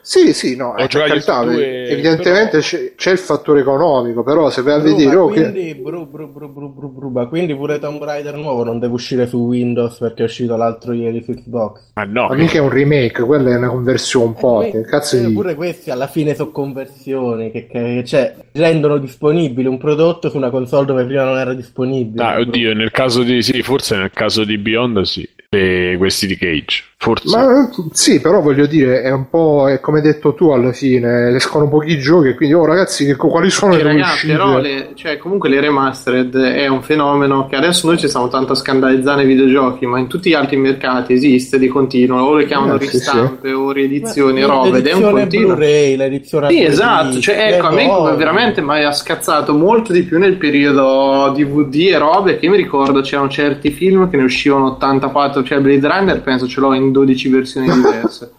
B: Sì, sì, no, eh, carità, due, evidentemente però... c'è, c'è, il fattore economico, però se vai a vedere...
D: Oh, quindi, che... bru, bru, bru, quindi pure Tomb Raider nuovo non deve uscire su Windows perché è uscito l'altro ieri su Xbox.
A: Ma no.
B: Ma mica è un remake, quella è una conversione un po'. Eh, cazzo
D: di... Pure questi alla fine sono conversioni, che, che cioè, rendono disponibile un prodotto su una console dove prima non era disponibile.
A: Ah, oddio, nel caso di... sì, forse nel caso di Beyond sì. Eh, questi di Cage. Forse.
B: Ma sì, però voglio dire, è un po' è come hai detto tu alla fine, escono pochi giochi, quindi oh ragazzi, che, quali sono
C: Sì,
B: le
C: ragazzi,
B: uscite?
C: però le- cioè, comunque le remastered è un fenomeno che adesso noi ci stiamo tanto a scandalizzare i videogiochi, ma in tutti gli altri mercati esiste di continuo, o le chiamano
B: Eh, sì,
C: ristampe o riedizioni,
D: Ma-
C: robe, ed è un continuo.
D: Blu-ray, l'edizione
C: Sì, esatto, cioè, ecco, a me
D: Lego,
C: veramente mi ha scazzato molto di più nel periodo DVD e robe, che io mi ricordo c'erano certi film che ne uscivano 84, cioè Blade Runner penso ce l'ho in 12 versioni diverse.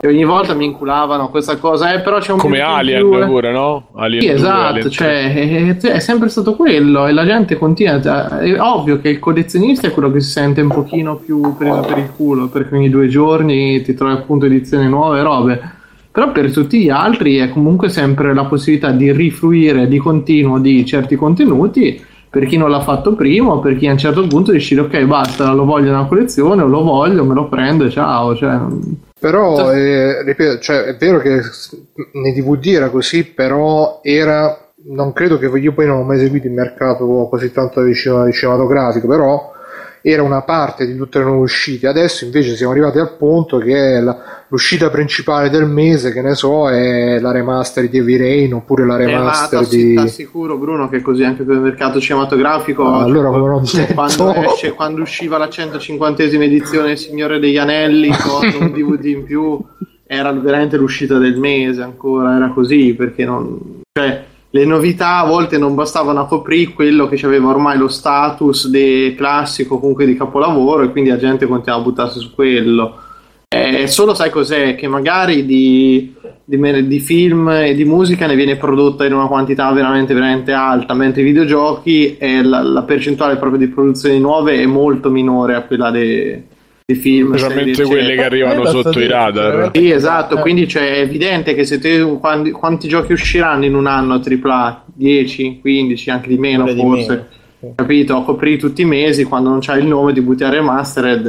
C: e ogni volta mi inculavano questa cosa, eh, però c'è un
A: Come Alien
C: più, eh.
A: pure, no? Alien
C: Sì,
A: 2,
C: esatto,
A: Alien 3.
C: cioè, è, è sempre stato quello e la gente continua. a- È ovvio che il collezionista è quello che si sente un pochino più preso per il culo perché ogni due giorni ti trovi appunto edizioni nuove e robe. Però per tutti gli altri è comunque sempre la possibilità di rifluire di continuo di certi contenuti per chi non l'ha fatto prima o per chi a un certo punto decide ok basta lo voglio nella collezione o lo voglio me lo prendo e ciao cioè,
B: Però, eh, ripeto, cioè, è vero che nei DVD era così, però era. Non credo che io poi non ho mai seguito il mercato così tanto di cinematografico, però era una parte di tutte le nuove uscite. Adesso invece siamo arrivati al punto che la- l'uscita principale del mese, che ne so, è la remaster di Heavy Rain oppure la
C: Eh, ma
B: remaster di.
C: t'assicuro Bruno che così anche per il mercato cinematografico
B: Ah, allora come non detto.
C: quando, esce- quando usciva la 150esima edizione del Signore degli Anelli con un DVD in più era veramente l'uscita del mese ancora era così perché non cioè le novità a volte non bastavano a coprire quello che aveva ormai lo status di classico comunque di capolavoro e quindi la gente continuava a buttarsi su quello eh, solo sai cos'è? Che magari di, di, di film e di musica ne viene prodotta in una quantità veramente, veramente alta, mentre i videogiochi è la, la percentuale proprio di produzioni nuove è molto minore a quella dei, dei film.
A: Specialmente quelle che arrivano
D: Eh,
A: sotto i radar.
C: Sì, esatto,
D: Eh.
C: quindi cioè, è evidente che se te quanti, quanti giochi usciranno in un anno AAA? 10, 15, anche di meno
D: Pure di
C: forse.
D: meno, sì.
C: Capito? Copri tutti i mesi quando non c'hai il nome di butti a remastered.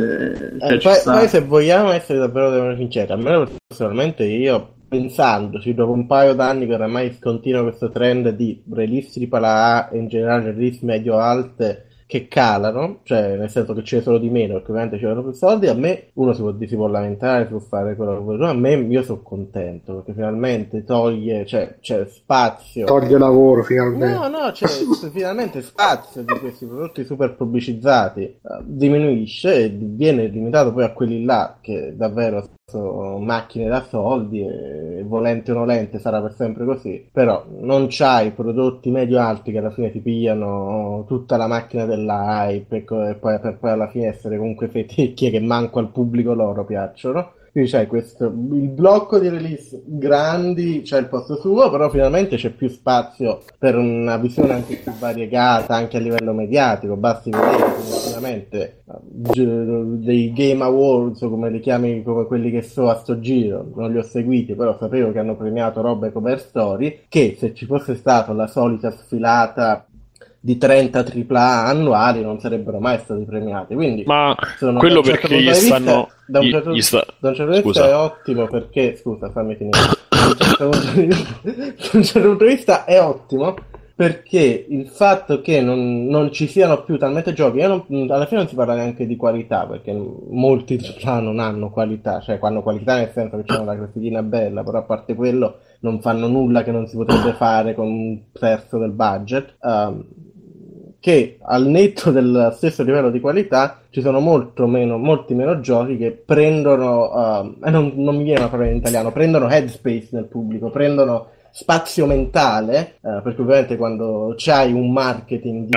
C: eh, cioè,
D: Eh,
C: ci
D: poi, se vogliamo essere davvero, davvero sinceri, almeno personalmente io pensandoci dopo un paio d'anni che oramai continua questo trend di release AAA e in generale release medio-alte che calano, cioè nel senso che c'è solo di meno perché ovviamente ci vogliono più soldi, a me uno si può, si può lamentare, si può fare quello che vuole, a me io sono contento perché finalmente toglie, cioè c'è spazio
B: Toglie lavoro finalmente.
D: No, no, c'è finalmente spazio di questi prodotti super pubblicizzati eh, diminuisce e viene limitato poi a quelli là che davvero macchine da soldi e volente o nolente sarà per sempre così. Però non c'hai prodotti medio alti che alla fine ti pigliano tutta la macchina della hype e poi per poi alla fine essere comunque feticchie che manco al pubblico loro piacciono. Quindi c'è questo, il blocco di release grandi c'è il posto suo, però finalmente c'è più spazio per una visione anche più variegata, anche a livello mediatico. Basti vedere finalmente eh, dei Game Awards, come li chiami, come quelli che so a sto giro, non li ho seguiti, però sapevo che hanno premiato robe come Story, che se ci fosse stata la solita sfilata di 30 AAA annuali non sarebbero mai stati premiati. Quindi
A: Ma quello
D: certo
A: perché gli
D: vista-
A: stanno.
D: da un certo-
A: gli sta-
D: da un certo punto di vista è ottimo perché, scusa, fammi finire. Da un certo punto di vista- da un certo punto di vista è ottimo perché il fatto che non, non ci siano più talmente giochi, io non- alla fine non si parla neanche di qualità perché molti AAA non hanno qualità, cioè hanno qualità nel senso che c'è la grafichina bella, però a parte quello non fanno nulla che non si potrebbe fare con un terzo del budget. Ehm, che al netto del stesso livello di qualità ci sono molto meno, molti meno giochi che prendono, eh, non, non mi viene una parola in italiano, prendono headspace nel pubblico, prendono spazio mentale, eh, perché ovviamente quando c'hai un marketing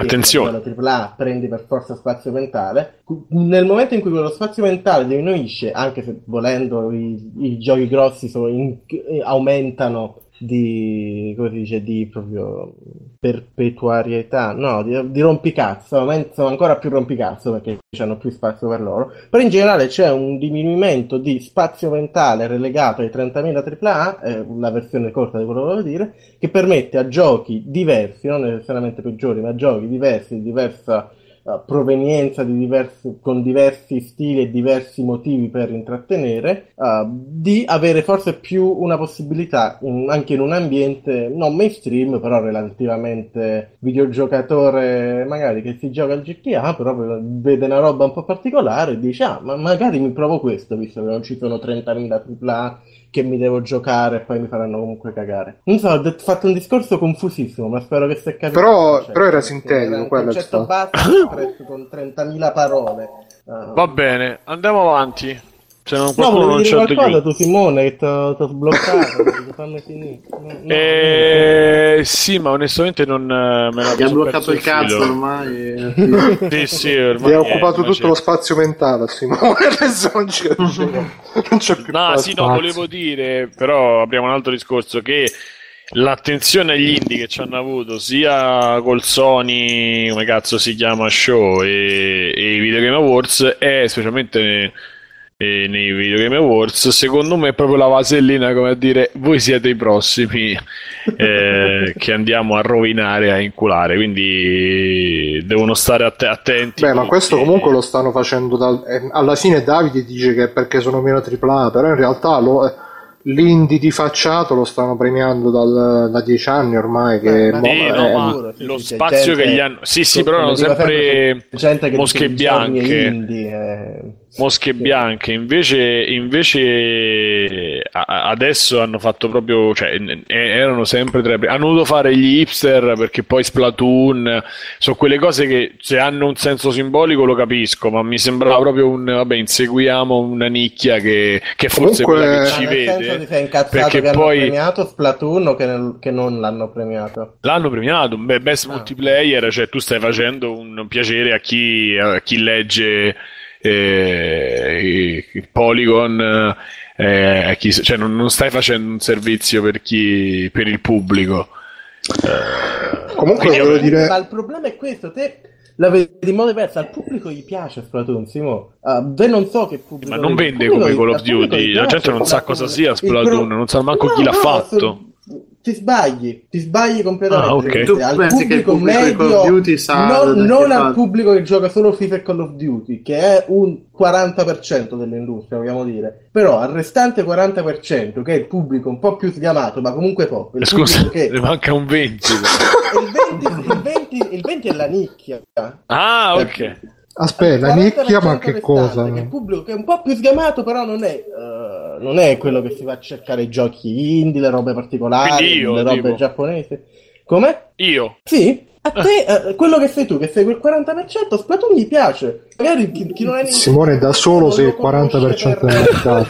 D: quello AAA prendi per forza spazio mentale, nel momento in cui quello spazio mentale diminuisce, anche se volendo i, i giochi grossi sono in- aumentano di, come si dice, di proprio perpetuarietà, no, di, di rompicazzo, sono ancora più rompicazzo perché hanno più spazio per loro, però in generale c'è un diminuimento di spazio mentale relegato ai 30.000 AAA, è la versione corta di quello che volevo dire, che permette a giochi diversi, non necessariamente peggiori, ma giochi diversi, di diversa uh, provenienza di diversi, con diversi stili e diversi motivi per intrattenere, uh, di avere forse più una possibilità in, anche in un ambiente non mainstream, però relativamente videogiocatore magari che si gioca al GTA, però vede una roba un po' particolare e dice ah ma magari mi provo questo visto che non ci sono 30.000 AAA che mi devo giocare e poi mi faranno comunque cagare. Non so, ho fatto un discorso confusissimo, ma spero che sia capito.
B: Però, però era sintetico quello. Un
D: concetto base con 30.000 parole.
A: Uh, Va bene, andiamo avanti.
D: Se non no, volevi dire qualcosa tu Simone che ti ho sbloccato fammi finire. No,
A: eh, sì ma onestamente non
C: eh, me l'ha bloccato il, il cazzo ormai
A: sì. Sì ormai
B: mi ha occupato tutto c'è. lo spazio mentale Simone adesso non c'è,
A: non c'è più no sì no volevo dire però apriamo un altro discorso che l'attenzione agli indie che ci hanno avuto sia col Sony come cazzo si chiama show e, e i Video Game Awards è specialmente e nei Video Game Awards, secondo me è proprio la vasellina come a dire voi siete i prossimi eh, che andiamo a rovinare, a inculare, quindi devono stare att- attenti.
B: Beh, ma questo comunque lo stanno facendo dal... eh, alla fine Davide dice che è perché sono meno AAA, però in realtà lo l'indie di facciato lo stanno premiando dal, da dieci anni ormai che
A: eh, sì, no, ma lo spazio gente, che gli hanno sì sì però erano sempre, sempre mosche bianche. indie, eh Mosche bianche, invece, invece adesso hanno fatto proprio, cioè erano sempre tre. Hanno dovuto fare gli hipster perché poi Splatoon sono quelle cose che se hanno un senso simbolico lo capisco, ma mi sembrava proprio un vabbè, inseguiamo una nicchia che, che forse Comunque, quella che ci vede.
D: Ti sei incazzato perché che poi... hanno premiato Splatoon o che, che, non l'hanno premiato?
A: L'hanno premiato, beh, best ah. multiplayer, cioè tu stai facendo un piacere a chi, a chi legge eh, il Polygon eh, chi, cioè non, non, stai facendo un servizio per chi per il pubblico.
B: Eh, comunque volevo dire
D: ma il problema è questo te la vedi in modo diverso al pubblico gli piace Splatoon Simo. Uh, te non so che pubblico
A: ma non vende come Call of Duty la gente non sa cosa sia Splatoon non sa manco no, chi l'ha no, fatto
D: ti sbagli, ti sbagli completamente. Ah,
A: okay.
D: Tu al pubblico, il pubblico medio, non, non al pubblico che gioca solo FIFA e Call of Duty, che è un 40% dell'industria, vogliamo dire. Però al restante 40%, che è il pubblico un po' più sgamato, ma comunque poco.
A: Scusa,
D: che...
A: ne manca un 20.
D: il, 20 il, 20, il 20 è la nicchia.
A: Ah, ok.
B: Aspetta, la nicchia, ma che cosa?
D: Che il pubblico che è un po' più sgamato, però non è, uh, non è quello che si va a cercare i giochi indie, le robe particolari,
A: io,
D: le robe
A: tipo.
D: giapponesi. Come?
A: Io.
D: Sì, a te, uh, quello che sei tu, che sei quel 40%, Splatoon gli piace. Magari chi, chi non è
B: Simone da solo sei il 40% del mercato.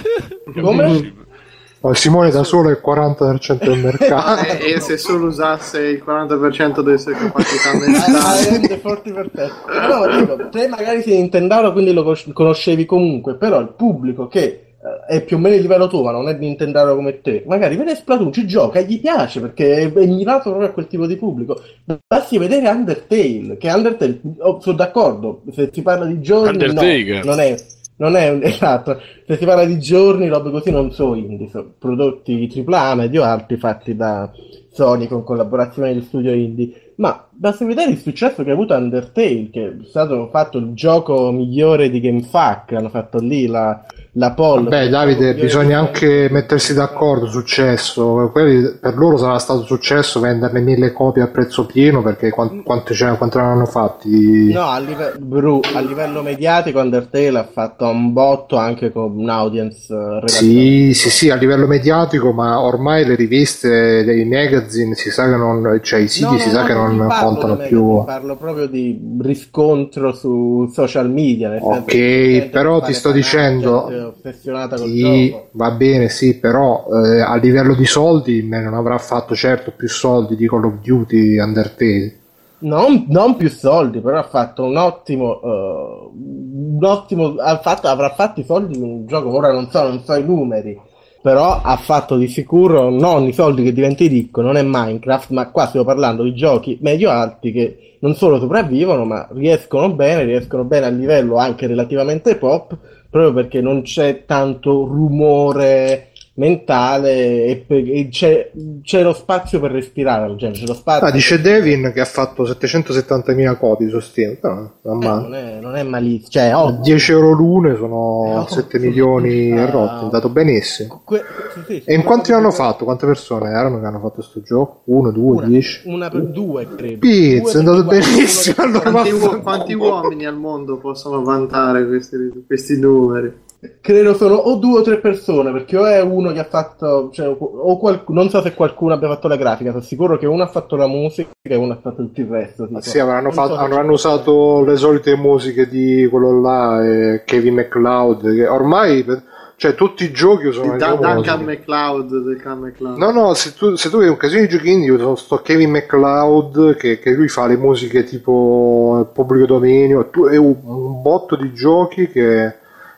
D: Come?
B: Simone da solo è il 40% del mercato
C: e, e, se solo usasse il 40% delle sue capacità mentali
D: 40%. no, dico, te magari sei Nintendaro quindi lo conoscevi comunque però il pubblico che eh, è più o meno il livello tuo ma non è Nintendaro come te magari vede Splatoon ci gioca e gli piace perché è mirato proprio a quel tipo di pubblico basti vedere Undertale che Undertale oh, sono d'accordo se si parla di giorni no, non è non è un, esatto, se si parla di giorni, robe così non sono indie, sono prodotti AAA medio alti fatti da Sony con collaborazione di studio indie. Ma basta vedere il successo che ha avuto Undertale, che è stato fatto il gioco migliore di GameFAQ, hanno fatto lì la, la poll.
B: Beh, Davide, bisogna anche mettersi d'accordo. Successo, Quelli, per loro sarà stato successo venderne mille copie a prezzo pieno perché quant, quante, cioè, quante ne hanno fatti?
D: No, a, live- Bru, a livello mediatico, Undertale ha fatto un botto anche con un audience
B: uh, Sì, sì, sì, a livello mediatico, ma ormai le riviste, i magazine si sa che non, cioè i siti no, si no, sa no, che non contano più.
D: Parlo proprio di riscontro su social media.
B: ok, però ti sto dicendo
D: ossessionata col
B: sì,
D: gioco.
B: Va bene, sì, però eh, a livello di soldi non avrà fatto certo più soldi di Call of Duty Undertale.
D: Non, non più soldi, però ha fatto un ottimo, uh, un ottimo ha fatto, avrà fatto i soldi in un gioco, ora non so, non so i numeri, però ha fatto di sicuro non i soldi che diventi ricco, non è Minecraft, ma qua stiamo parlando di giochi medio alti che non solo sopravvivono, ma riescono bene, riescono bene a livello anche relativamente pop, proprio perché non c'è tanto rumore mentale e, e c'è, c'è, lo spazio per respirare al genere. C'è lo spazio
B: ah, dice Devin che ha fatto 770.000 copie su Steam. No,
D: non, eh, non, è, non è malissimo. Cioè,
B: oh, 10 euro l'une sono eh, oh, 7 milioni e ah, rotto. È andato benissimo. Que- sì, sì, e in quanti hanno fatto? Quante persone erano che hanno fatto questo gioco? Uno, due,
D: una,
B: dieci?
D: Una per due, credo.
B: Pizza, è andato benissimo.
C: Allora, quanti, u- quanti uomini al mondo possono vantare questi, questi numeri?
D: Credo sono o due o tre persone, perché o è uno che ha fatto, cioè, o qual- non so se qualcuno abbia fatto la grafica, sono sicuro che uno ha fatto la musica e uno ha fatto tutto il resto.
B: Tipo. Sì, avranno, fatto, so avranno usato le solite musiche di quello là, eh, Kevin McLeod, che ormai... Cioè, tutti i giochi usano
C: da, Duncan McLeod, McLeod.
B: No, no, se tu, se tu hai un casino di giochi indie, uso sto Kevin McLeod che, che, lui fa le musiche tipo pubblico dominio, tu, è un, un botto di giochi che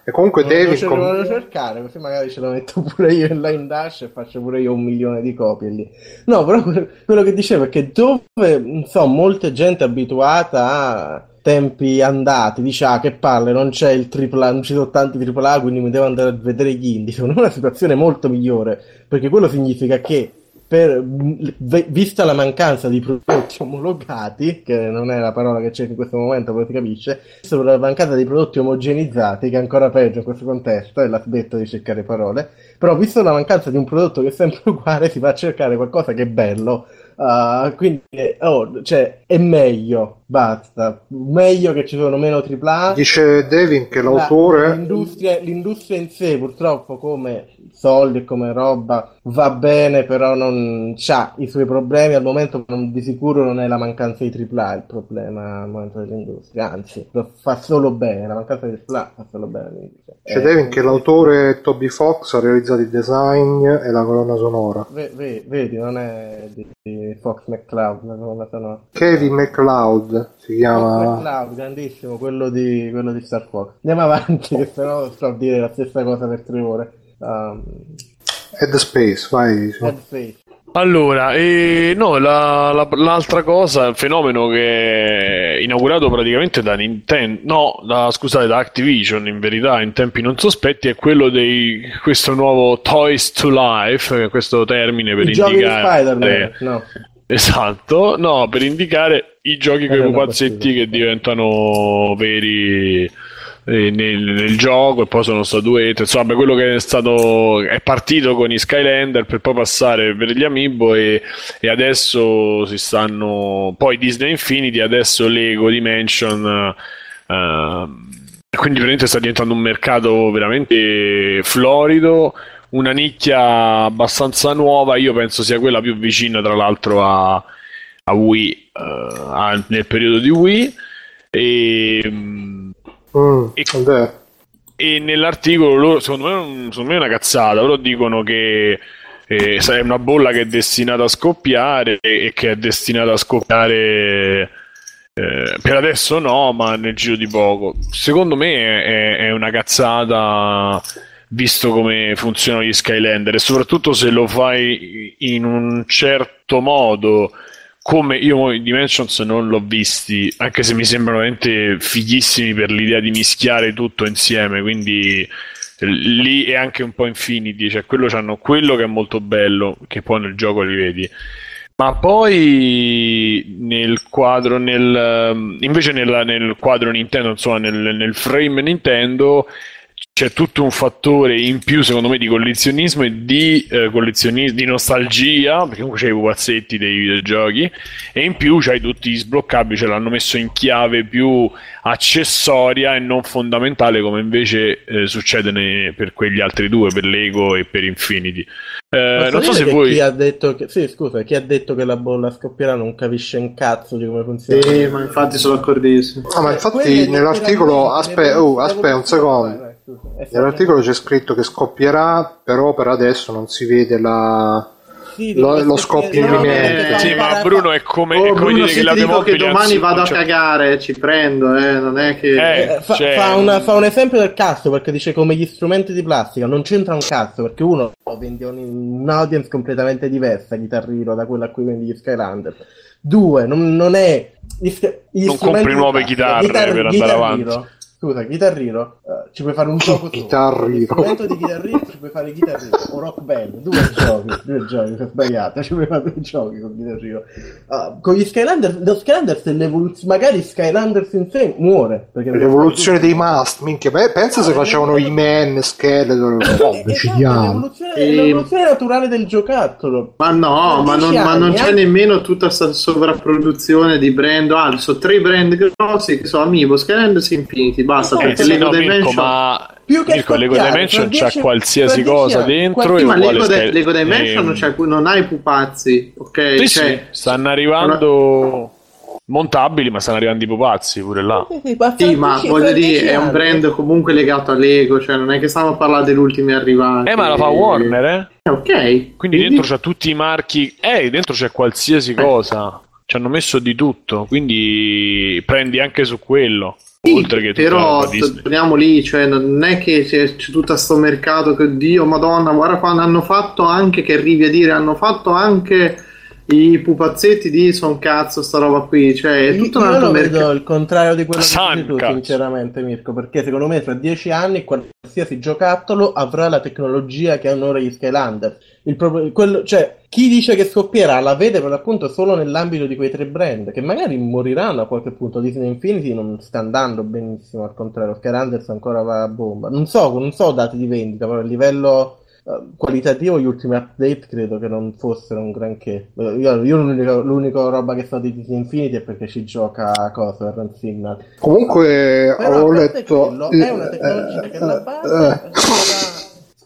B: e comunque David...
D: Lo, com- lo cercare, così magari ce lo metto pure io in line dash e faccio pure io un milione di copie lì. No, però quello che dicevo è che dove, non so, molta gente abituata a tempi andati, dice ah che palle, non c'è il AAA, non ci sono tanti AAA, quindi mi devo andare a vedere gli indie. Secondo me è una situazione molto migliore, perché quello significa che per, vista la mancanza di prodotti omologati, che non è la parola che c'è in questo momento, però si capisce, per la mancanza di prodotti omogenizzati, che è ancora peggio in questo contesto, e la smetto di cercare parole, però visto la mancanza di un prodotto che è sempre uguale, si va a cercare qualcosa che è bello, Uh, quindi oh, cioè, è meglio, basta. Meglio che ci sono meno AAA.
B: Dice Devin che l'autore.
D: L'industria, l'industria in sé, purtroppo, come soldi e come roba, va bene, però non ha i suoi problemi. Al momento, di sicuro, non è la mancanza di AAA il problema al momento dell'industria, anzi, lo fa solo bene. La mancanza di AAA fa solo bene.
B: All'industria. Dice eh, Devin che l'autore Toby Fox ha realizzato il design e la colonna sonora.
D: V- vedi, non è di, di Fox McCloud, la colonna sonora.
B: Kevin McCloud si chiama.
D: Fox McCloud, grandissimo, quello di, quello di Star Fox. Andiamo avanti, che sennò sto a dire la stessa cosa per tre ore. Um...
B: Head Space, vai.
D: Head Space.
A: Allora, eh, no, la, la, l'altra cosa, il fenomeno che è inaugurato praticamente da Nintendo, no, da, scusate, da Activision in verità in tempi non sospetti, è quello di questo nuovo Toys to Life, questo termine per
D: I
A: indicare...
D: Spider-Man, no.
A: Esatto, no, per indicare i giochi con i pupazzetti che diventano veri nel, nel, gioco e poi sono statuette insomma quello che è stato è partito con i Skylander per poi passare per gli Amiibo e, e adesso si stanno poi Disney Infinity adesso Lego Dimension uh, quindi veramente sta diventando un mercato veramente florido una nicchia abbastanza nuova io penso sia quella più vicina tra l'altro a, a Wii uh, a, nel periodo di Wii e
B: Mm, e,
A: e, nell'articolo loro, secondo me, secondo me, è una cazzata. Loro dicono che eh, è una bolla che è destinata a scoppiare e che è destinata a scoppiare. Eh, per adesso no, ma nel giro di poco. Secondo me è, è una cazzata visto come funzionano gli Skylander e soprattutto se lo fai in un certo modo come io i Dimensions non l'ho visti, anche se mi sembrano veramente fighissimi per l'idea di mischiare tutto insieme, quindi lì è anche un po' Infinity, cioè quello hanno quello che è molto bello, che poi nel gioco li vedi. Ma poi nel quadro, nel, invece nel, nel quadro Nintendo, insomma nel, nel frame Nintendo, c'è tutto un fattore in più, secondo me, di collezionismo e di, eh, collezionismo, di nostalgia, perché comunque c'hai i pupazzetti dei videogiochi, e in più c'hai tutti gli sbloccabili, ce l'hanno messo in chiave più accessoria e non fondamentale, come invece eh, succede nei, per quegli altri due, per Lego e per Infinity.
D: Eh, non so se voi. Chi ha detto che... Sì, scusa, chi ha detto che la bolla scoppierà non capisce un cazzo di come funziona.
C: Sì, ma infatti sono d'accordissimo.
B: No, ma infatti nell'articolo. Aspetta, oh, aspetta un secondo. Nell'articolo c'è scritto che scoppierà, però per adesso non si vede la, sì, lo, lo scoppio imminente.
A: Sì, ma Bruno è come, oh, è come
C: Bruno,
A: dire che
C: la
A: dico
C: che domani vado cioè... a cagare, ci prendo, eh, non è che...
D: Eh, eh fa, cioè... fa, una, fa, un esempio del cazzo, perché dice come gli strumenti di plastica, non c'entra un cazzo, perché uno vende un'audience completamente diversa, chitarrino, da quella a cui vendi gli Skylander. Due, non, non è...
A: Gli, gli non compri nuove chitarre per andare avanti
D: Scusa, Guitar Hero uh, ci puoi fare un gioco
B: Chitarrino.
D: strumento di chitarrista ci puoi fare chitarrino o rock band due giochi due giochi ho sbagliato ci puoi fare due giochi con chitarrino Ah, con gli Skylanders lo Skylanders è l'evoluzione magari Skylanders in sé muore perché
B: L'evoluzione dei must, minchia, beh, pensa se facevano i man, skeleton, oh,
D: Esatto,
B: decidiamo.
D: l'evoluzione, l'evoluzione naturale del giocattolo
C: Ma no, ma non,
D: dieci
C: ma non
D: anni,
C: c'è
D: eh?
C: nemmeno tutta questa sovrapproduzione di brand. Ah, sono tre brand grossi che sono Amiibo, Skylanders e Infinity. Basta,
D: No,
C: perché
D: sì,
C: Lego
A: no, Mirko,
C: Dimension.
A: ma
D: Più che
A: Mirko, Lego Dimension c'ha qualsiasi cosa dentro e
C: Sì, ma Lego, de- Lego Dimension
A: ehm,
C: non ha i pupazzi, ok?
A: Sì,
C: Cioè,
A: sì, stanno arrivando montabili, ma stanno arrivando i pupazzi pure là.
D: Sì, sì, ma
C: voglio dire, è un brand comunque legato a Lego, cioè non è che stiamo a parlare degli ultimi arrivati.
A: Eh, ma la fa Warner, eh?
C: Eh, Ok.
A: Quindi dentro c'è tutti i marchi, eh, dentro c'è qualsiasi cosa. Ci hanno messo di tutto, quindi prendi anche su quello.
C: Sì,
A: oltre che
C: però torniamo lì, cioè non è che c'è, c'è tutto sto mercato che Dio, Madonna, guarda quando hanno fatto anche, che arrivi a dire, hanno fatto anche i pupazzetti di son cazzo sta roba qui, cioè è
D: Io-
C: tutto un
D: io
C: altro
D: lo vedo
C: mercato.
D: il contrario di quello che dici tu, sinceramente, Mirko, perché secondo me fra dieci anni qualsiasi giocattolo avrà la tecnologia che hanno ora gli Skylander. Il prob- quello- cioè, chi dice che scoppierà la vede per l'appunto solo nell'ambito di quei tre brand, che magari moriranno a qualche punto. Disney Infinity non sta andando benissimo, al contrario, Skylanders ancora va a bomba. Non so, non so dati di vendita, però a livello qualitativo gli ultimi update credo che non fossero un granché. Eh, Io, io l'unica, l'unica roba che so di Disney Infinity è perché ci gioca cosa, Run Signal.
B: Comunque
D: Però parte
B: letto...
D: quello, è una tecnologia
B: eh,
D: che alla
B: eh,
D: base
B: eh.
D: era-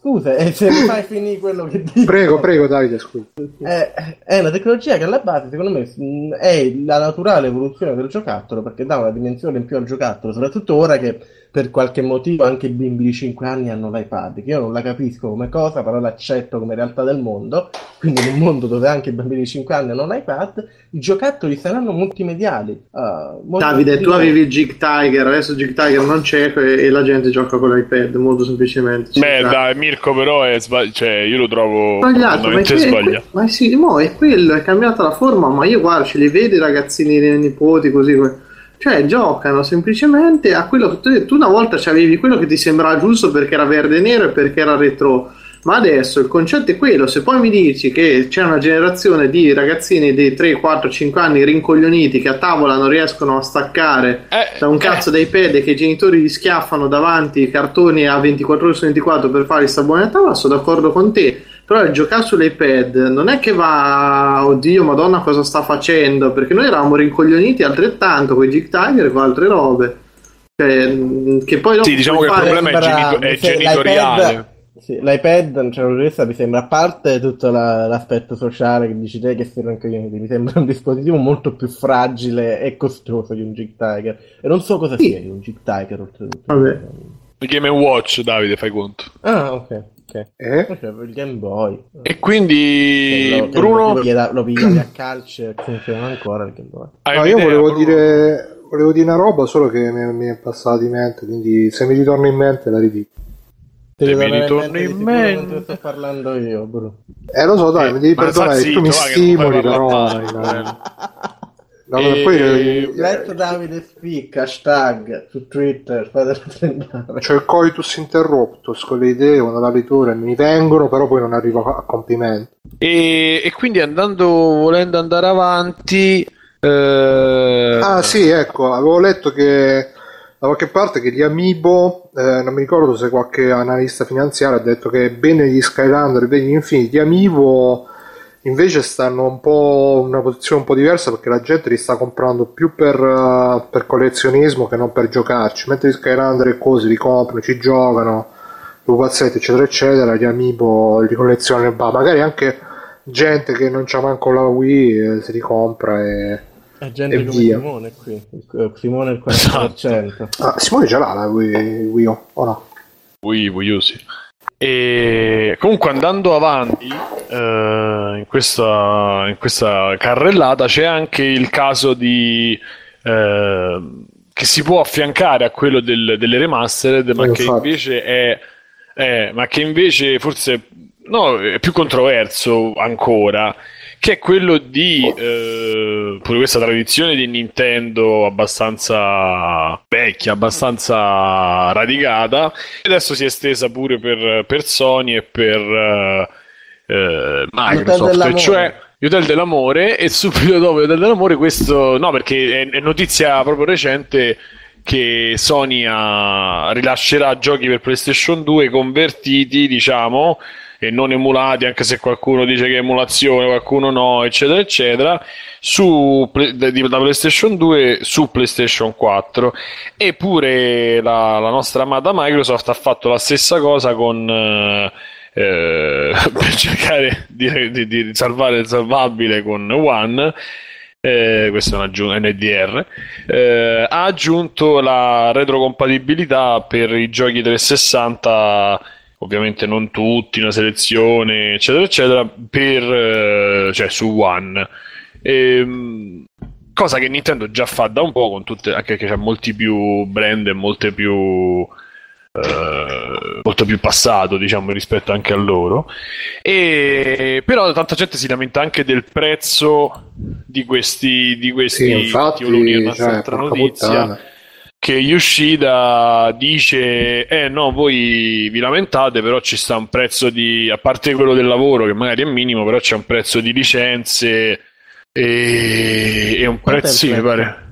D: Scusa, e se mi fai finire quello che dico
B: Prego, prego Davide, scusa.
D: è, è una tecnologia che alla base, secondo me, è la naturale evoluzione del giocattolo perché dà una dimensione in più al giocattolo, soprattutto ora che per qualche motivo anche i bimbi di 5 anni hanno l'iPad, che io non la capisco come cosa, però l'accetto come realtà del mondo. Quindi, in un mondo dove anche i bambini di 5 anni hanno l'iPad, i giocattoli saranno multimediali. molto
C: Davide, tu avevi il Jig Tiger, adesso Jig Tiger non c'è e e la gente gioca con l'iPad, molto semplicemente.
A: Beh,
C: sta.
A: dai, Mirko, però è sbagli- cioè, io lo trovo
C: Sbagliato, ma, è
A: fondamentalmente
C: que-
A: sbagliato.
C: ma sì, mo è quello, è cambiata la forma, ma io guardo, ce li vedi i ragazzini i nipoti così, que- cioè giocano semplicemente a quello che tu, tu una volta c'avevi quello che ti sembrava giusto perché era verde e nero e perché era retro, ma adesso il concetto è quello, se poi mi dici che c'è una generazione di ragazzini di 3, 4, 5 anni rincoglioniti che a tavola non riescono a staccare
A: Eh,
C: da un cazzo dei pad e che i genitori gli schiaffano davanti i cartoni a 24 ore su 24 per fare i saboni a tavola, sono d'accordo con te. Però il giocare sull'iPad non è che va, oddio, madonna, cosa sta facendo? Perché noi eravamo rincoglioniti altrettanto con i Jig Tiger e con altre robe. Cioè, mh, che poi
A: Sì, diciamo che il problema è, genito- è genitoriale.
D: l'iPad- Sì, l'iPad, cioè, professoressa, mi sembra, a parte tutto la- l'aspetto sociale che dici te che sei un coglione, mi sembra un dispositivo molto più fragile e costoso di un Jig Tiger. E non so cosa
C: Sì.
D: sia un Jig Tiger, oltretutto.
C: Vabbè.
A: Il Game Watch, Davide, fai conto.
D: Ah, ok, ok.
B: Eh?
D: Il Game Boy.
A: E quindi,
D: lo-
A: Bruno,
D: lo piglia- lo a calcio e funziona ancora il Game Boy.
B: No, io
A: un'idea,
B: volevo
A: Bruno?
B: dire, volevo dire una roba solo che mi, mi è passata di mente, quindi se mi ritorna in mente la ridico.
A: Se mi
D: ritorna in mente sto parlando io, Bruno.
B: Eh lo so, dai,
A: Eh,
B: mi devi perdonare, tu mi stimoli, però... no,
A: E-
B: poi
D: Let Davide speak, hashtag su Twitter, fatelo
B: c'è il coitus interruptus con le idee, quando la lettura mi vengono, però poi non arrivo a compimento.
A: E, e quindi andando, volendo andare avanti, eh,
B: Ah sì, ecco, avevo letto che da qualche parte che gli Amiibo, eh, non mi ricordo se qualche analista finanziario ha detto che bene gli Skylander, bene gli Infinity, gli Amiibo invece stanno un po' in una posizione un po' diversa perché la gente li sta comprando più per, eh, per collezionismo che non per giocarci, mentre gli Skylander e così li comprano, ci giocano, i pupazzetti eccetera eccetera, gli Amiibo li collezionano e va, magari anche gente che non c'ha manco la Wii eh, si li compra e...
D: È gente
B: E
D: come
B: via.
D: Simone qui. Il- Simone il 40%.
B: Ah, Simone ce l'ha la Wii, Wii U, o no?
A: Wii, Wii U, sì. E comunque andando avanti eh, in, questa, in questa carrellata c'è anche il caso di eh, che si può affiancare a quello del- delle remastered, ma
B: Eh,
A: che è, è- ma che invece forse no, è più controverso ancora, che è quello di eh, pure questa tradizione di Nintendo abbastanza vecchia, abbastanza radicata, e adesso si è estesa pure per, per Sony e per eh, eh Microsoft, cioè gli Hotel dell'Amore e subito dopo gli Hotel dell'Amore questo, no perché è, è notizia proprio recente che Sony ha, rilascerà giochi per PlayStation 2 convertiti, diciamo, e non emulati, anche se qualcuno dice che è emulazione, qualcuno no, eccetera, eccetera, su, da PlayStation 2 su PlayStation 4. Eppure la, la nostra amata Microsoft ha fatto la stessa cosa con. Eh, eh per cercare di, di, di salvare il salvabile con One eh, questo è un aggiun- NDR, eh, ha aggiunto la retrocompatibilità per i giochi 360, ovviamente non tutti, una selezione, eccetera, eccetera, per, eh, cioè su One. E, ehm, cosa che Nintendo già fa da un po', con tutte, anche perché c'è molti più brand e molte più eh, molto più passato diciamo rispetto anche a loro e però tanta gente si lamenta anche del prezzo di questi di questi
B: sì, infatti, cioè, notizia puttana.
A: Che Yoshida dice eh no voi vi lamentate però ci sta un prezzo di a parte quello del lavoro che magari è minimo però c'è un prezzo di licenze e, e un prezzo, mi pare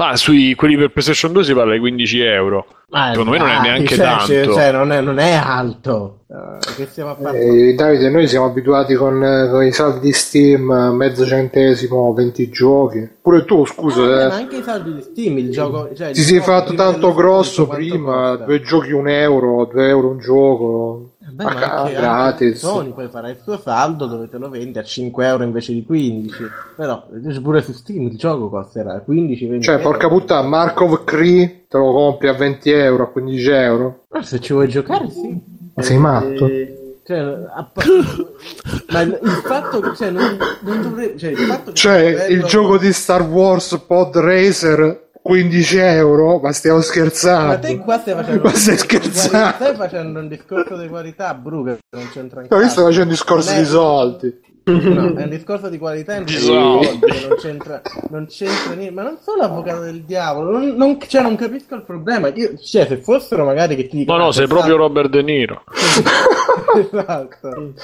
A: Ah, sui quelli per PlayStation 2 si parla di 15 euro. Ah, Secondo me non è neanche
D: cioè,
A: tanto.
D: Cioè, non, è, non, è, alto. Uh,
B: fare? Eh, Davide, noi siamo abituati con, con, i saldi di Steam, mezzo centesimo, 20 giochi. Pure tu, scusa. Ah,
D: eh. Ma anche i saldi di Steam, il gioco. Cioè,
B: Ti sei fatto tanto grosso prima, due giochi un euro, due euro un gioco.
D: Beh, ma anche, gratis. Sony poi farà il suo saldo dove te lo vendi a 5 euro invece di 15. Però pure su Steam il gioco costerà 15-20
B: Cioè,
D: euro.
B: porca puttana, Markov Cree te lo compri a 20 euro, a 15 euro.
D: Ma se ci vuoi giocare, sì.
B: Ma sei matto?
D: Eh, cioè, a... ma il fatto che cioè, non, non dovrebbe cioè, il, fatto che
B: cioè, bello... il gioco di Star Wars Pod Racer 15 euro, ma stiamo scherzando. Ma
D: te qua stai facendo,
B: ma stai scherzando.
D: Stai facendo un discorso di qualità, Bruga, non c'entra
B: niente. No, io sto facendo un discorso di soldi.
D: No, è un discorso di qualità in soldi, non c'entra, non c'entra niente. Ma non sono l'avvocato del diavolo, non, non, cioè, non capisco il problema. Io, cioè, se fossero magari che ti
A: dicono... No, no, sei proprio Robert De Niro.
D: esatto.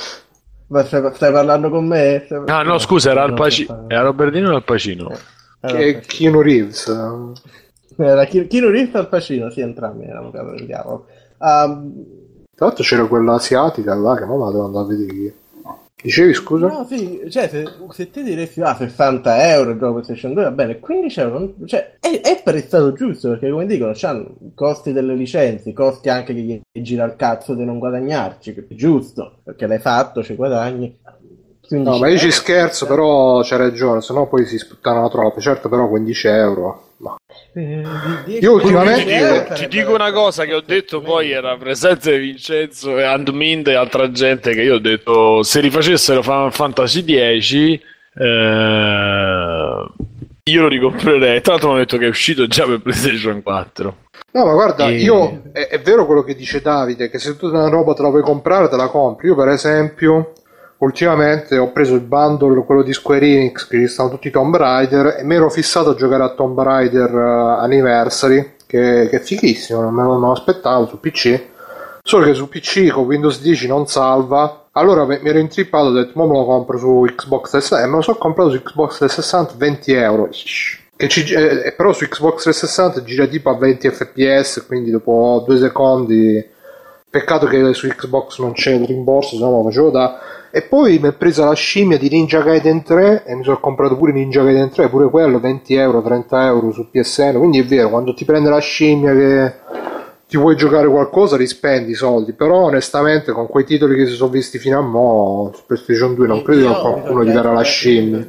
D: Ma stai, stai, parlando con me?
A: Stai... Ah, no, scusa, era Al Pacino. Era Robert De Niro o Al Pacino? Eh.
B: Che Keanu Reeves.
D: Era Keanu Reeves al Pacino, sì, entrambi erano capo del diavolo. Um,
B: Tra l'altro c'era quella asiatica là che la devo andare a vedere. Dicevi scusa?
D: No, sì, cioè se, se ti diresti ah 60 euro il gioco PlayStation 2 va bene, 15 euro cioè, è, è stato giusto perché come dicono c'hanno i costi delle licenze, i costi anche che gli gira il cazzo di non guadagnarci, che è giusto perché l'hai fatto, ci guadagni.
B: No, ma io ci scherzo, però c'è ragione, sennò poi si sputtano troppo. Certo, però 15 euro. No.
A: Eh, io ultimamente ti dico, ti dico una cosa che ho detto poi era presente Vincenzo e Andmind e altra gente che io ho detto se rifacessero Final Fantasy 10 eh, io lo ricomprerei. Tra l'altro mi hanno detto che è uscito già per PlayStation 4.
B: No, ma guarda, e... io è, è, vero quello che dice Davide, che se tu una roba te la vuoi comprare, te la compri. Io, per esempio, ultimamente ho preso il bundle, quello di Square Enix, che ci stanno tutti i Tomb Raider, e mi ero fissato a giocare a Tomb Raider uh, Anniversary, che, che, è fighissimo, non me lo aspettavo su PC. Solo che su PC con Windows 10 non salva. Allora mi ero intrippato e ho detto, ma me lo compro su Xbox 360 e me lo so comprato su Xbox 360 20 euro. Che ci, eh, però su Xbox 360 gira tipo a 20 fps, quindi dopo due secondi. Peccato che su Xbox non c'è il rimborso, se no lo facevo da e poi mi è presa la scimmia di Ninja Gaiden 3 e mi sono comprato pure Ninja Gaiden 3, pure quello 20 euro, 30 euro su PSN. Quindi è vero, quando ti prende la scimmia che ti vuoi giocare qualcosa, rispendi i soldi. Però onestamente con quei titoli che si sono visti fino a mo' su PlayStation 2 non credo che qualcuno gli darà la scimmia.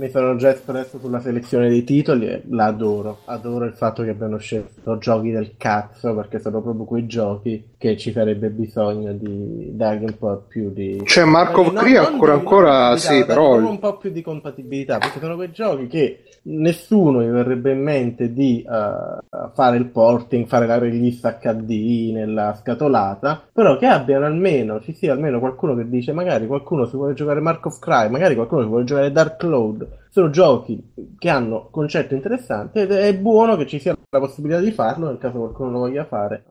D: Mi sono già espresso sulla selezione dei titoli e l'adoro. Adoro il fatto che abbiano scelto giochi del cazzo perché sono proprio quei giochi che ci sarebbe bisogno di dargli un po' più di...
B: Cioè Marco
D: No,
B: Cree ancora ancora sì, però...
D: un po' più di compatibilità, perché sono quei giochi che nessuno gli verrebbe in mente di eh, fare il porting, fare la release HD nella scatolata, però che abbiano almeno, ci sia almeno qualcuno che dice magari qualcuno si vuole giocare Mark of Cry, magari qualcuno si vuole giocare Dark Cloud, sono giochi che hanno concetto interessante ed è buono che ci sia la possibilità di farlo nel caso qualcuno lo voglia fare.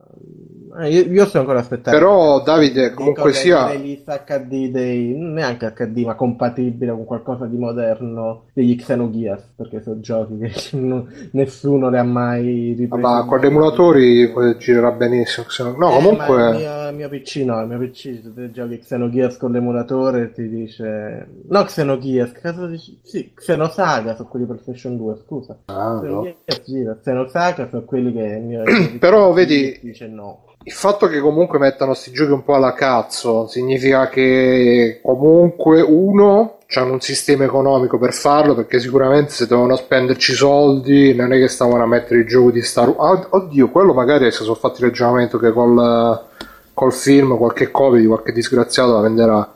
D: Eh, io, io sto ancora aspettando.
B: Però Davide comunque sia...
D: HD dei neanche HD ma compatibile con qualcosa di moderno degli Xenogears perché sono giochi che nessuno le ha mai ripresi
B: Ma con gli emulatori poi girerà benissimo. no- No,
D: Eh,
B: comunque...
D: il mio, il mio PC no, il mio PC se te giochi Xenogears con l'emulatore ti dice no Xenogears, caso dici? Sì, Xenosaga sono quelli per PlayStation 2, scusa.
B: Ah, no.
D: Xenogears gira, Xenosaga sono quelli che il mio,
B: Però vedi-
D: dice no.
B: Il fatto che comunque mettano sti giochi un po' alla cazzo significa che comunque uno hanno un sistema economico per farlo perché sicuramente se dovevano spenderci soldi non è che stavano a mettere il gioco di Star Wars. oddio, quello magari si sono fatti il ragionamento che col, col film qualche copia di qualche disgraziato la venderà.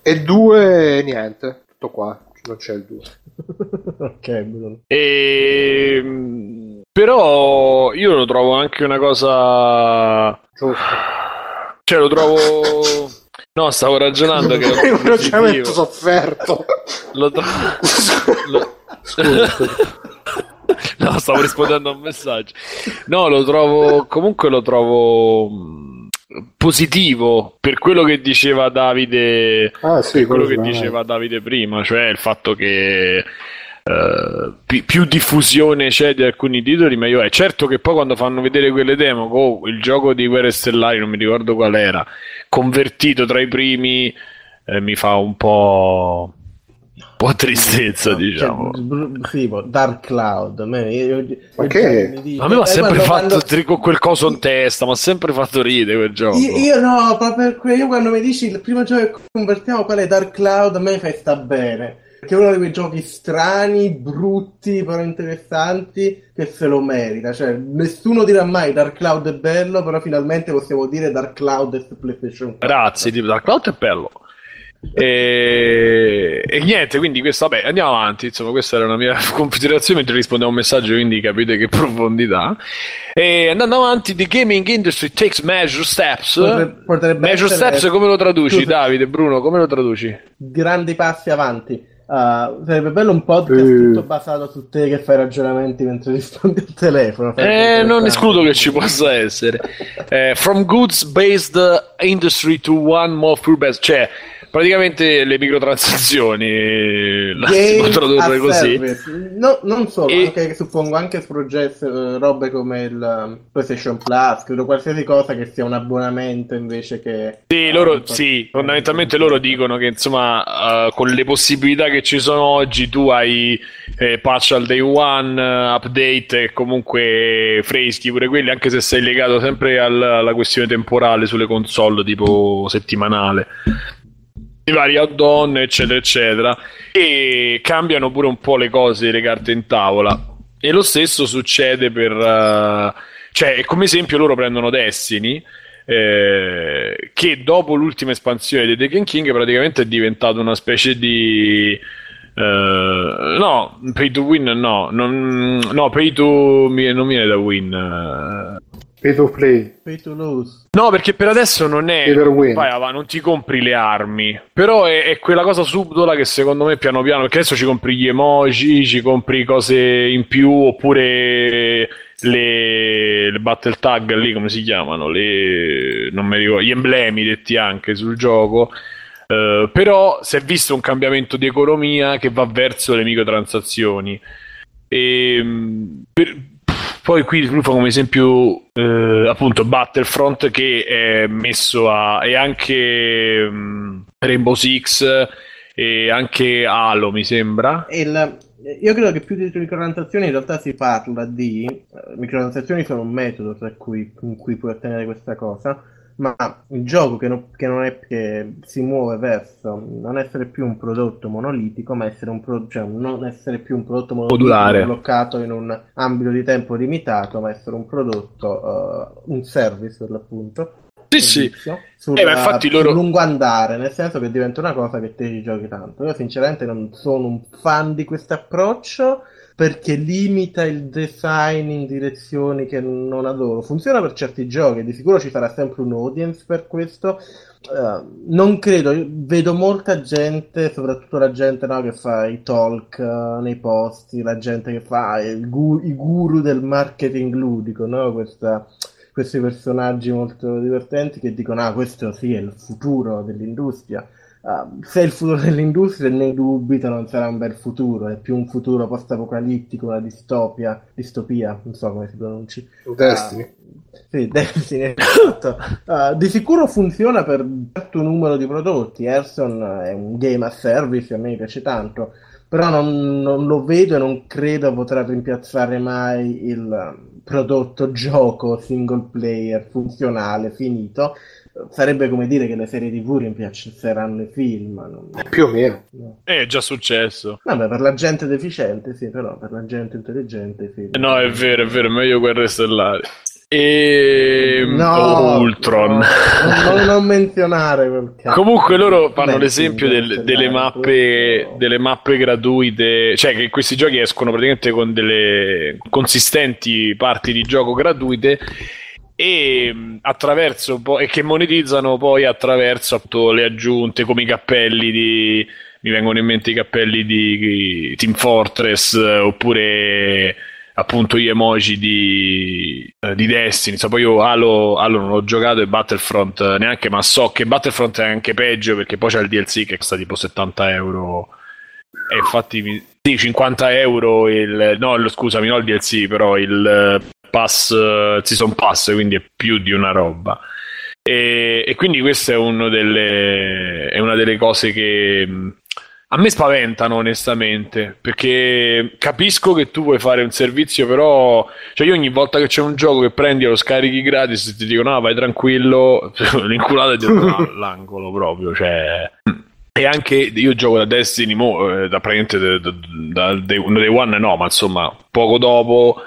B: E due, niente, tutto qua, non c'è il due.
D: ok.
A: E... Però io lo trovo anche una cosa...
B: Giusto.
A: Cioè lo trovo... No, stavo ragionando che...
B: È un ragionamento sofferto.
A: Lo trovo... lo-. No, stavo rispondendo a un messaggio. No, lo trovo. Comunque lo trovo mh, positivo per quello che diceva Davide.
B: Ah, sì,
A: per quello che diceva Davide prima, cioè il fatto che. Eh, pi- più diffusione c'è di alcuni titoli, meglio è. Certo che poi quando fanno vedere quelle demo, oh, il gioco di Guerre Stellari, non mi ricordo qual era, convertito tra i primi, eh, mi fa un po'. Un po' tristezza, diciamo.
D: Cioè, sì, boh, Dark Cloud. a me- io- io-
B: Ma che-
D: dico-
A: A me mi ha
D: eh,
A: sempre
D: quando-
A: fatto
D: quando-
A: quel coso in testa, mi ha sempre fatto ridere quel gioco.
D: Io, io no, proprio per quello, io quando mi dici il primo gioco che convertiamo qual è Dark Cloud, a me fai sta bene. Perché è uno di quei giochi strani, brutti, però interessanti, che se lo merita. Cioè, nessuno dirà mai Dark Cloud è bello, però finalmente possiamo dire Dark Cloud è su PlayStation 4.
A: Grazie, tipo Dark Cloud è bello. E... e niente, quindi questo, vabbè, andiamo avanti. Insomma, questa era una mia considerazione mentre rispondevo a un messaggio, quindi capite che profondità. E andando avanti, the gaming industry takes major steps.
D: Potrebbe- potrebbe
A: major
D: essere-
A: steps, come lo traduci,
D: Scusa.
A: Davide, Bruno? Come lo traduci?
D: grandi passi avanti. Uh, sarebbe bello un podcast
B: Eh.
D: tutto basato su te che fai ragionamenti mentre rispondi al telefono.
A: Eh, non escludo che ci possa essere. Eh, from goods based industry to one more food based, cioè praticamente le microtransazioni, la si può tradurre così.
D: No, non solo,
A: E-
D: anche, suppongo anche progetti, eh, robe come il um, PlayStation Plus, credo qualsiasi cosa che sia un abbonamento invece che...
A: Sì,
D: eh,
A: loro, sì, fondamentalmente loro dicono che insomma eh, con le possibilità che ci sono oggi tu hai eh, patch al day one, eh, update e comunque freschi pure quelli, anche se sei legato sempre al- alla questione temporale sulle console tipo settimanale. I vari add-on, eccetera, eccetera, e cambiano pure un po' le cose, le carte in tavola. E lo stesso succede per. eh, cioè, come esempio, loro prendono Destiny. eh, che dopo l'ultima espansione di Taken King praticamente è diventato una specie di eh, no, pay to win no, non, no, pay to non viene da win. eh.
B: Pay to play.
D: Pay to lose.
A: No, perché per adesso non è.
B: Win.
A: Vai, va, non ti compri le armi. Però è, è quella cosa subdola che secondo me piano piano. Perché adesso ci compri gli emoji, ci compri cose in più, oppure le, le battle tag lì, come si chiamano? Le, non mi ricordo, gli emblemi detti anche sul gioco. Eh, però si è visto un cambiamento di economia che va verso le microtransazioni. E, mh, per- poi qui fa come esempio eh, appunto Battlefront che è messo a e anche mh, Rainbow Six e anche Halo mi sembra.
D: Il- io credo che più di microtransazioni in realtà si parla di eh, microtransazioni sono un metodo tra cui, con cui puoi ottenere questa cosa ma il gioco che, non- che non è che si muove verso non essere più un prodotto monolitico ma essere un pro- cioè non essere più un prodotto monolitico
A: Modulare.
D: bloccato in un ambito di tempo limitato ma essere un prodotto eh, un service per l'appunto
A: Sì, sì.
D: Sul,
A: eh, infatti loro...
D: lungo andare, nel senso che diventa una cosa che te ci giochi tanto. Io sinceramente non sono un fan di questo approccio perché limita il design in direzioni che non adoro. Funziona per certi giochi, di sicuro ci sarà sempre un audience per questo. Uh, non credo, vedo molta gente, soprattutto la gente no, che fa i talk uh, nei posti, la gente che fa gu- i guru del marketing ludico, no? Questa, questi personaggi molto divertenti che dicono ah questo sì è il futuro dell'industria Uh, se il futuro dell'industria ne dubito non sarà un bel futuro, è più un futuro post-apocalittico, una distopia, distopia, non so come si pronunci.
B: Destiny.
D: Uh, sì, Destiny, esatto. Uh, di sicuro funziona per un certo numero di prodotti, Erson è un game a service, a me piace tanto, però non, non lo vedo e non credo potrà rimpiazzare mai il prodotto gioco single player funzionale, finito sarebbe come dire che le serie tv rimpiazzeranno i film. Non...
B: Più o meno.
A: No. È già successo.
D: Vabbè, per la gente deficiente, sì, però per la gente intelligente, sì.
A: No, è vero, è vero, meglio Guerre Stellari. E
D: no,
A: Ultron.
D: No, non, non, menzionare quel
A: caso. Comunque loro fanno l'esempio del, delle, mappe, delle mappe gratuite, cioè che questi giochi escono praticamente con delle consistenti parti di gioco gratuite e attraverso e che monetizzano poi attraverso le aggiunte come i cappelli di mi vengono in mente i cappelli di Team Fortress oppure appunto gli emoji di, eh, di Destiny. So, poi io Halo, Halo non ho giocato e Battlefront neanche ma so che Battlefront è anche peggio perché poi c'è il DLC che costa tipo 70 euro. E infatti sì 50 euro il no scusami non il DLC però il pass, eh, season pass, quindi è più di una roba. E, e quindi questa è, uno delle, è una delle cose che mm, a me spaventano onestamente, perché capisco che tu vuoi fare un servizio, però cioè io ogni volta che c'è un gioco che prendi e lo scarichi gratis ti dicono no vai tranquillo, l'inculata è dietro l'angolo proprio, cioè... E anche io gioco da Destiny, mo, eh, da praticamente da, da, da, day one no, ma insomma poco dopo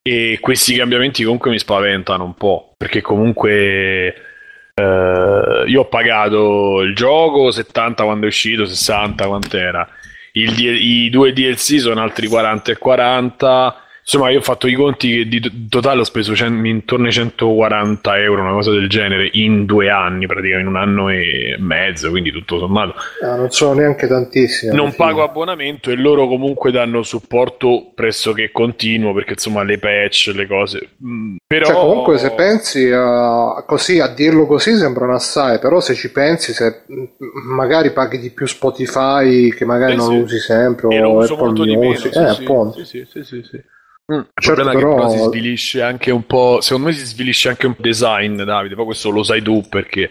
A: e questi cambiamenti comunque mi spaventano un po', perché comunque eh, io ho pagato il gioco 70 quando è uscito, 60 quant'era. Il, I due DLC sono altri 40 e 40 Insomma, io ho fatto i conti che di totale ho speso cent- intorno ai 140 euro, una cosa del genere, in due anni, praticamente in un anno e mezzo, quindi tutto sommato.
B: Ah, non sono neanche tantissimi.
A: Non pago abbonamento e loro comunque danno supporto pressoché continuo, perché insomma le patch, le cose. Mm, però...
B: Cioè, comunque se pensi a, così, a dirlo così sembrano assai, però se ci pensi, se magari paghi di più Spotify, che magari eh, non sì. usi sempre, o Apple Music,
A: eh, sì, appunto. Sì, sì, sì, sì. Mm, il certo, problema però... è che però si svilisce anche un po'. Secondo me si svilisce anche un po' design, Davide. Poi questo lo sai tu perché.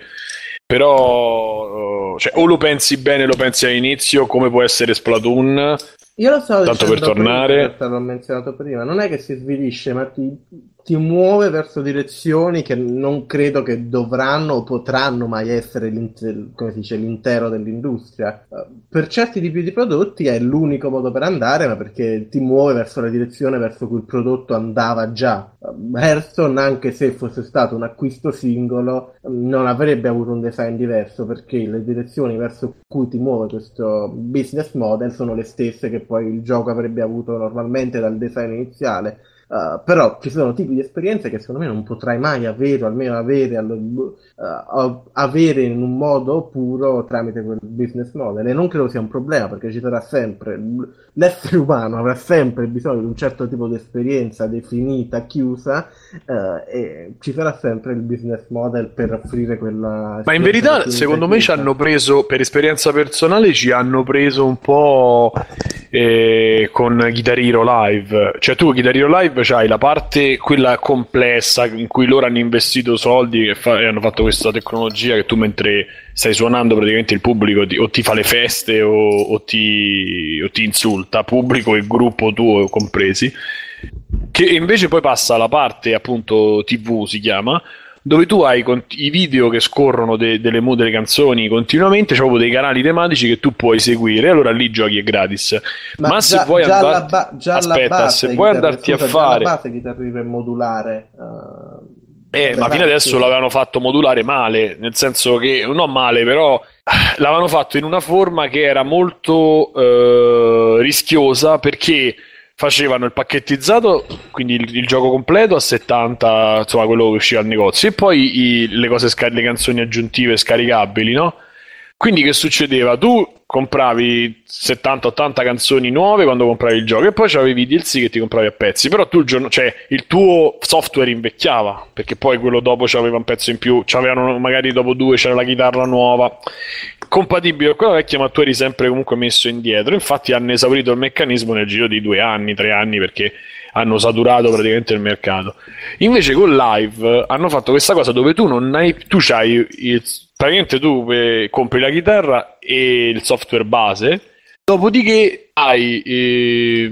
A: Però, cioè, o lo pensi bene, lo pensi all'inizio, come può essere Splatoon.
D: Io lo so,
A: tanto per tornare.
D: Prima, l'ho menzionato prima. Non è che si svilisce, ma ti, ti muove verso direzioni che non credo che dovranno o potranno mai essere dice, l'intero dell'industria. Per certi tipi di prodotti è l'unico modo per andare, ma perché ti muove verso la direzione verso cui il prodotto andava già. Hearthstone, anche se fosse stato un acquisto singolo, non avrebbe avuto un design diverso perché le direzioni verso cui ti muove questo business model sono le stesse che poi il gioco avrebbe avuto normalmente dal design iniziale Uh, però ci sono tipi di esperienze che secondo me non potrai mai avere, o almeno avere, allo, uh, avere in un modo puro tramite quel business model. E non credo sia un problema perché ci sarà sempre l'essere umano avrà sempre bisogno di un certo tipo di esperienza definita, chiusa, uh, e ci sarà sempre il business model per offrire quella.
A: Ma in verità, secondo me, ci hanno preso per esperienza personale, ci hanno preso un po' eh, con Guitar Hero Live. Cioè, tu Guitar Hero Live c'hai la parte quella complessa in cui loro hanno investito soldi e, fa- e, hanno fatto questa tecnologia che tu mentre stai suonando praticamente il pubblico ti- o ti fa le feste o, o, ti, o ti insulta, pubblico e gruppo tuo compresi. Che invece poi passa alla parte appunto TV si chiama dove tu hai i video che scorrono de- delle, delle canzoni continuamente, c'è proprio dei canali tematici che tu puoi seguire, allora lì giochi è gratis. Ma, Ma già, se vuoi andare... Ba- aspetta, se vuoi andarti a fare...
D: La base chitarrina è modulare. Uh
A: Eh, ma fino adesso l'avevano fatto modulare male, nel senso che, non male, però l'avevano fatto in una forma che era molto eh, rischiosa perché facevano il pacchettizzato, quindi il, il, gioco completo a 70, insomma quello che usciva al negozio, e poi i, le, cose, le canzoni aggiuntive scaricabili, no? Quindi che succedeva? Tu compravi 70-80 canzoni nuove quando compravi il gioco e poi avevi i DLC che ti compravi a pezzi, però tu il, giorno, cioè, il tuo software invecchiava, perché poi quello dopo c'aveva un pezzo in più, magari dopo due c'era la chitarra nuova, compatibile con quella vecchia, ma tu eri sempre comunque messo indietro. Infatti hanno esaurito il meccanismo nel giro di due anni, tre anni, perché hanno saturato praticamente il mercato. Invece con Live hanno fatto questa cosa dove tu non hai, tu c'hai il praticamente tu eh, compri la chitarra e il software base, dopodiché hai eh,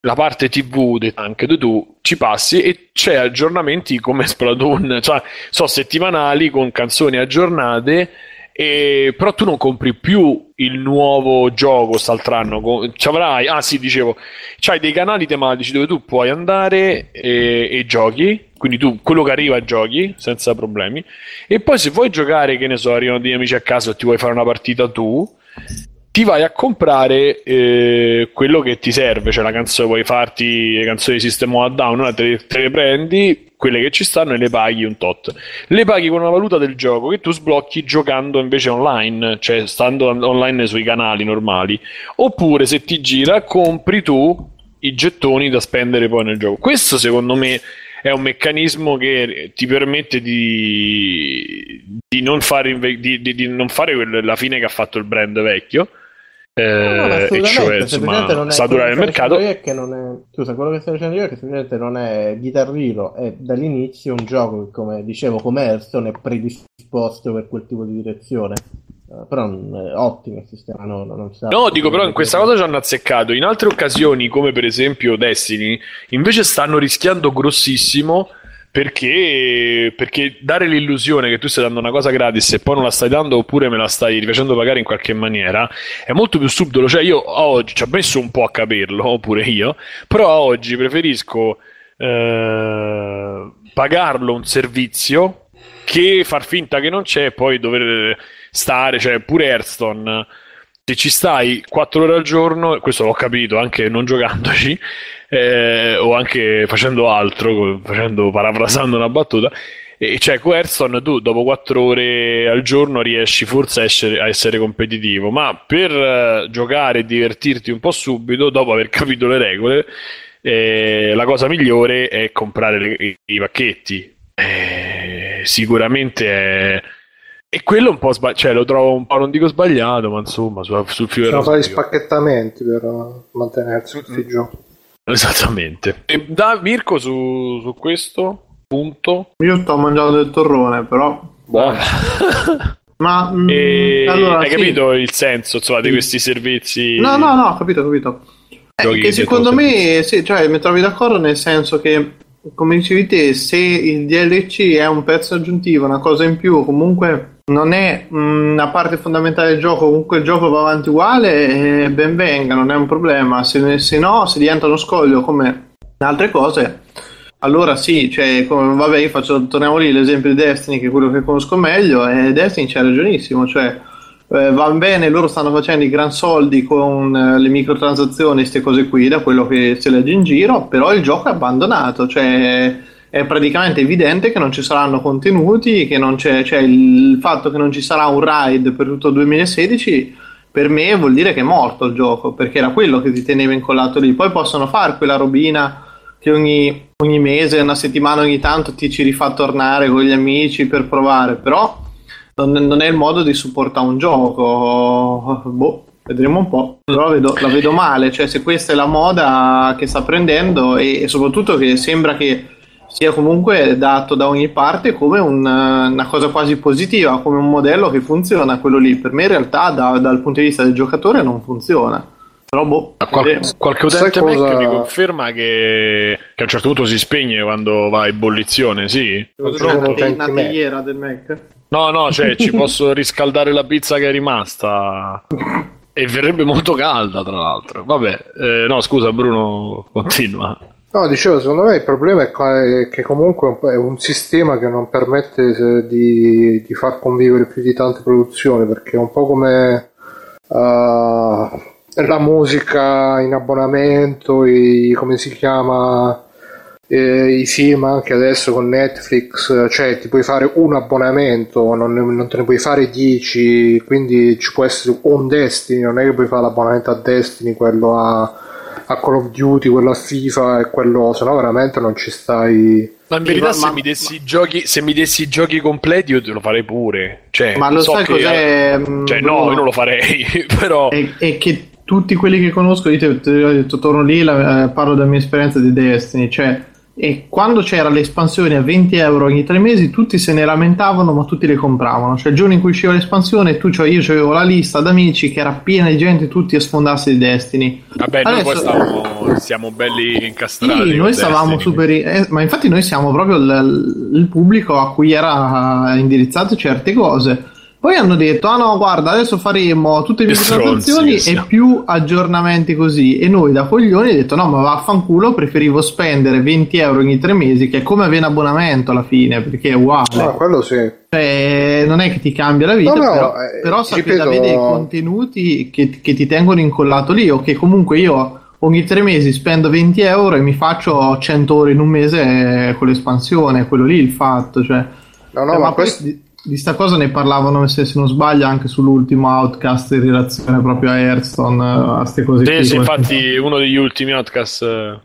A: la parte TV anche dove tu ci passi e c'è aggiornamenti come Splatoon, cioè sono settimanali con canzoni aggiornate. E, però tu non compri più il nuovo gioco quest'altro Ci avrai, ah sì, dicevo, c'hai dei canali tematici dove tu puoi andare e, e giochi quindi tu quello che arriva giochi senza problemi. E poi se vuoi giocare, che ne so, arrivano degli amici a casa e ti vuoi fare una partita tu, ti vai a comprare eh, quello che ti serve, cioè la canzone, vuoi farti le canzoni di System of Down, te, te le prendi, quelle che ci stanno e le paghi un tot. Le paghi con una valuta del gioco che tu sblocchi giocando invece online, cioè stando online sui canali normali. Oppure se ti gira, compri tu i gettoni da spendere poi nel gioco. Questo secondo me è un meccanismo che ti permette di, di, non, fare, di, di non fare la fine che ha fatto il brand vecchio. Eh, no, no, e cioè insomma saturare il mercato
D: che non è, scusa quello che sto dicendo io è che semplicemente non è Guitar Hero è dall'inizio un gioco che come dicevo come Hearthstone è predisposto per quel tipo di direzione Uh, però è ottimo il sistema. No, non
A: no dico però in questa cosa ci hanno azzeccato. In altre occasioni, come per esempio Destiny, invece stanno rischiando grossissimo. Perché, perché dare l'illusione che tu stai dando una cosa gratis e poi non la stai dando oppure me la stai rifacendo pagare in qualche maniera è molto più subdolo. Cioè, io oggi ci ho messo un po' a capirlo, oppure io, però oggi preferisco eh, pagarlo un servizio che far finta che non c'è e poi dover stare, cioè pure Hearthstone, se ci stai 4 ore al giorno, questo l'ho capito anche non giocandoci, eh, o anche facendo altro, facendo, parafrasando una battuta, e cioè Hearthstone tu dopo 4 ore al giorno riesci forse a essere, a essere competitivo, ma per uh, giocare e divertirti un po' subito, dopo aver capito le regole, eh, la cosa migliore è comprare le, i, i, pacchetti. Eh, sicuramente è e quello un po' sbagliato, cioè lo trovo un po', non dico sbagliato, ma insomma, su, sul filo
B: Sono fare spacchettamenti per mantenersi mm-hmm. giù.
A: Esattamente. E da Mirko su, su questo punto?
C: Io sto mangiando del torrone, però...
A: Buono.
C: ma
A: mm, e... allora, hai sì. capito il senso insomma, di questi servizi?
C: No, no, no, ho capito, ho capito. Eh, che secondo me, sì, cioè, mi trovi d'accordo nel senso che come dicevi te, se il DLC è un pezzo aggiuntivo, una cosa in più, comunque non è una parte fondamentale del gioco, comunque il gioco va avanti uguale, eh, ben venga, non è un problema. Se, se, no, se diventa uno scoglio come altre cose, allora sì, cioè, come, vabbè, io faccio, torniamo lì l'esempio di Destiny, che è quello che conosco meglio, e Destiny c'è ragionissimo, cioè eh, va bene, loro stanno facendo i gran soldi con eh, le microtransazioni, queste cose qui, da quello che si legge in giro, però il gioco è abbandonato, cioè è praticamente evidente che non ci saranno contenuti, che non c'è, cioè il fatto che non ci sarà un ride per tutto il 2016 per me vuol dire che è morto il gioco, perché era quello che ti teneva incollato lì. Poi possono fare quella robina che ogni, ogni mese, una settimana ogni tanto ti ci rifà tornare con gli amici per provare, però non, non è il modo di supportare un gioco. Boh, vedremo un po'. Però la vedo, la vedo male, cioè se questa è la moda che sta prendendo e, e soprattutto che sembra che sia comunque dato da ogni parte come un, una cosa quasi positiva, come un modello che funziona quello lì. Per me in realtà da, dal punto di vista del giocatore non funziona. Però boh,
A: Qual- qualche utente cosa... Mi conferma che, che, a un certo punto si spegne quando va a ebollizione, sì?
C: C'è una tagliera del Mac?
A: No, no, cioè ci posso riscaldare la pizza che è rimasta. E verrebbe molto calda, tra l'altro. Vabbè, eh, no, scusa, Bruno, continua.
B: No, dicevo, secondo me il problema è che comunque è un sistema che non permette di, di far convivere più di tante produzioni, perché è un po' come uh, la musica in abbonamento, i, come si chiama, eh, i film anche adesso con Netflix, cioè ti puoi fare un abbonamento, non, non te ne puoi fare 10, quindi ci può essere un Destiny, non è che puoi fare l'abbonamento a Destiny, quello a a Call of Duty, quello a FIFA e quello, se no veramente non ci stai.
A: Ma in verità, ma, se, mi dessi giochi, se mi dessi i giochi completi, io te lo farei pure. Cioè,
C: ma lo so sai cos'è?
A: Mm, cioè, no, io non lo farei, però.
C: È, è, che tutti quelli che conosco, io te, te, ho detto, torno lì, la, eh, parlo della mia esperienza di Destiny, cioè e quando c'era l'espansione a 20 euro ogni tre mesi tutti se ne lamentavano ma tutti le compravano. Cioè il giorno in cui usciva l'espansione tu, cioè io avevo la lista d'amici che era piena di gente tutti a sfondarsi di Destiny
A: vabbè Adesso... noi poi stavamo, siamo belli incastrati
C: sì, noi stavamo Destiny. super eh, ma infatti noi siamo proprio il, il pubblico a cui era indirizzato certe cose poi hanno detto: Ah no, guarda, adesso faremo tutte le presentazioni e più aggiornamenti così. E noi da coglioni abbiamo detto: No, ma vaffanculo, preferivo spendere 20 euro ogni tre mesi, che è come avere un abbonamento alla fine, perché è uguale.
B: No, quello sì.
C: Cioè, non è che ti cambia la vita, no, no, però, eh, però sapete ripeto... avere dei contenuti che, che ti tengono incollato lì, o che comunque io ogni tre mesi spendo 20 euro e mi faccio 100 ore in un mese con l'espansione, quello lì il fatto. Cioè,
B: no, no, eh, ma, ma questo... Poi,
C: di sta cosa ne parlavano, se, non sbaglio, anche sull'ultimo outcast in relazione proprio a Hearthstone, a queste cose.
A: Sì, sì infatti uno degli ultimi outcast eh,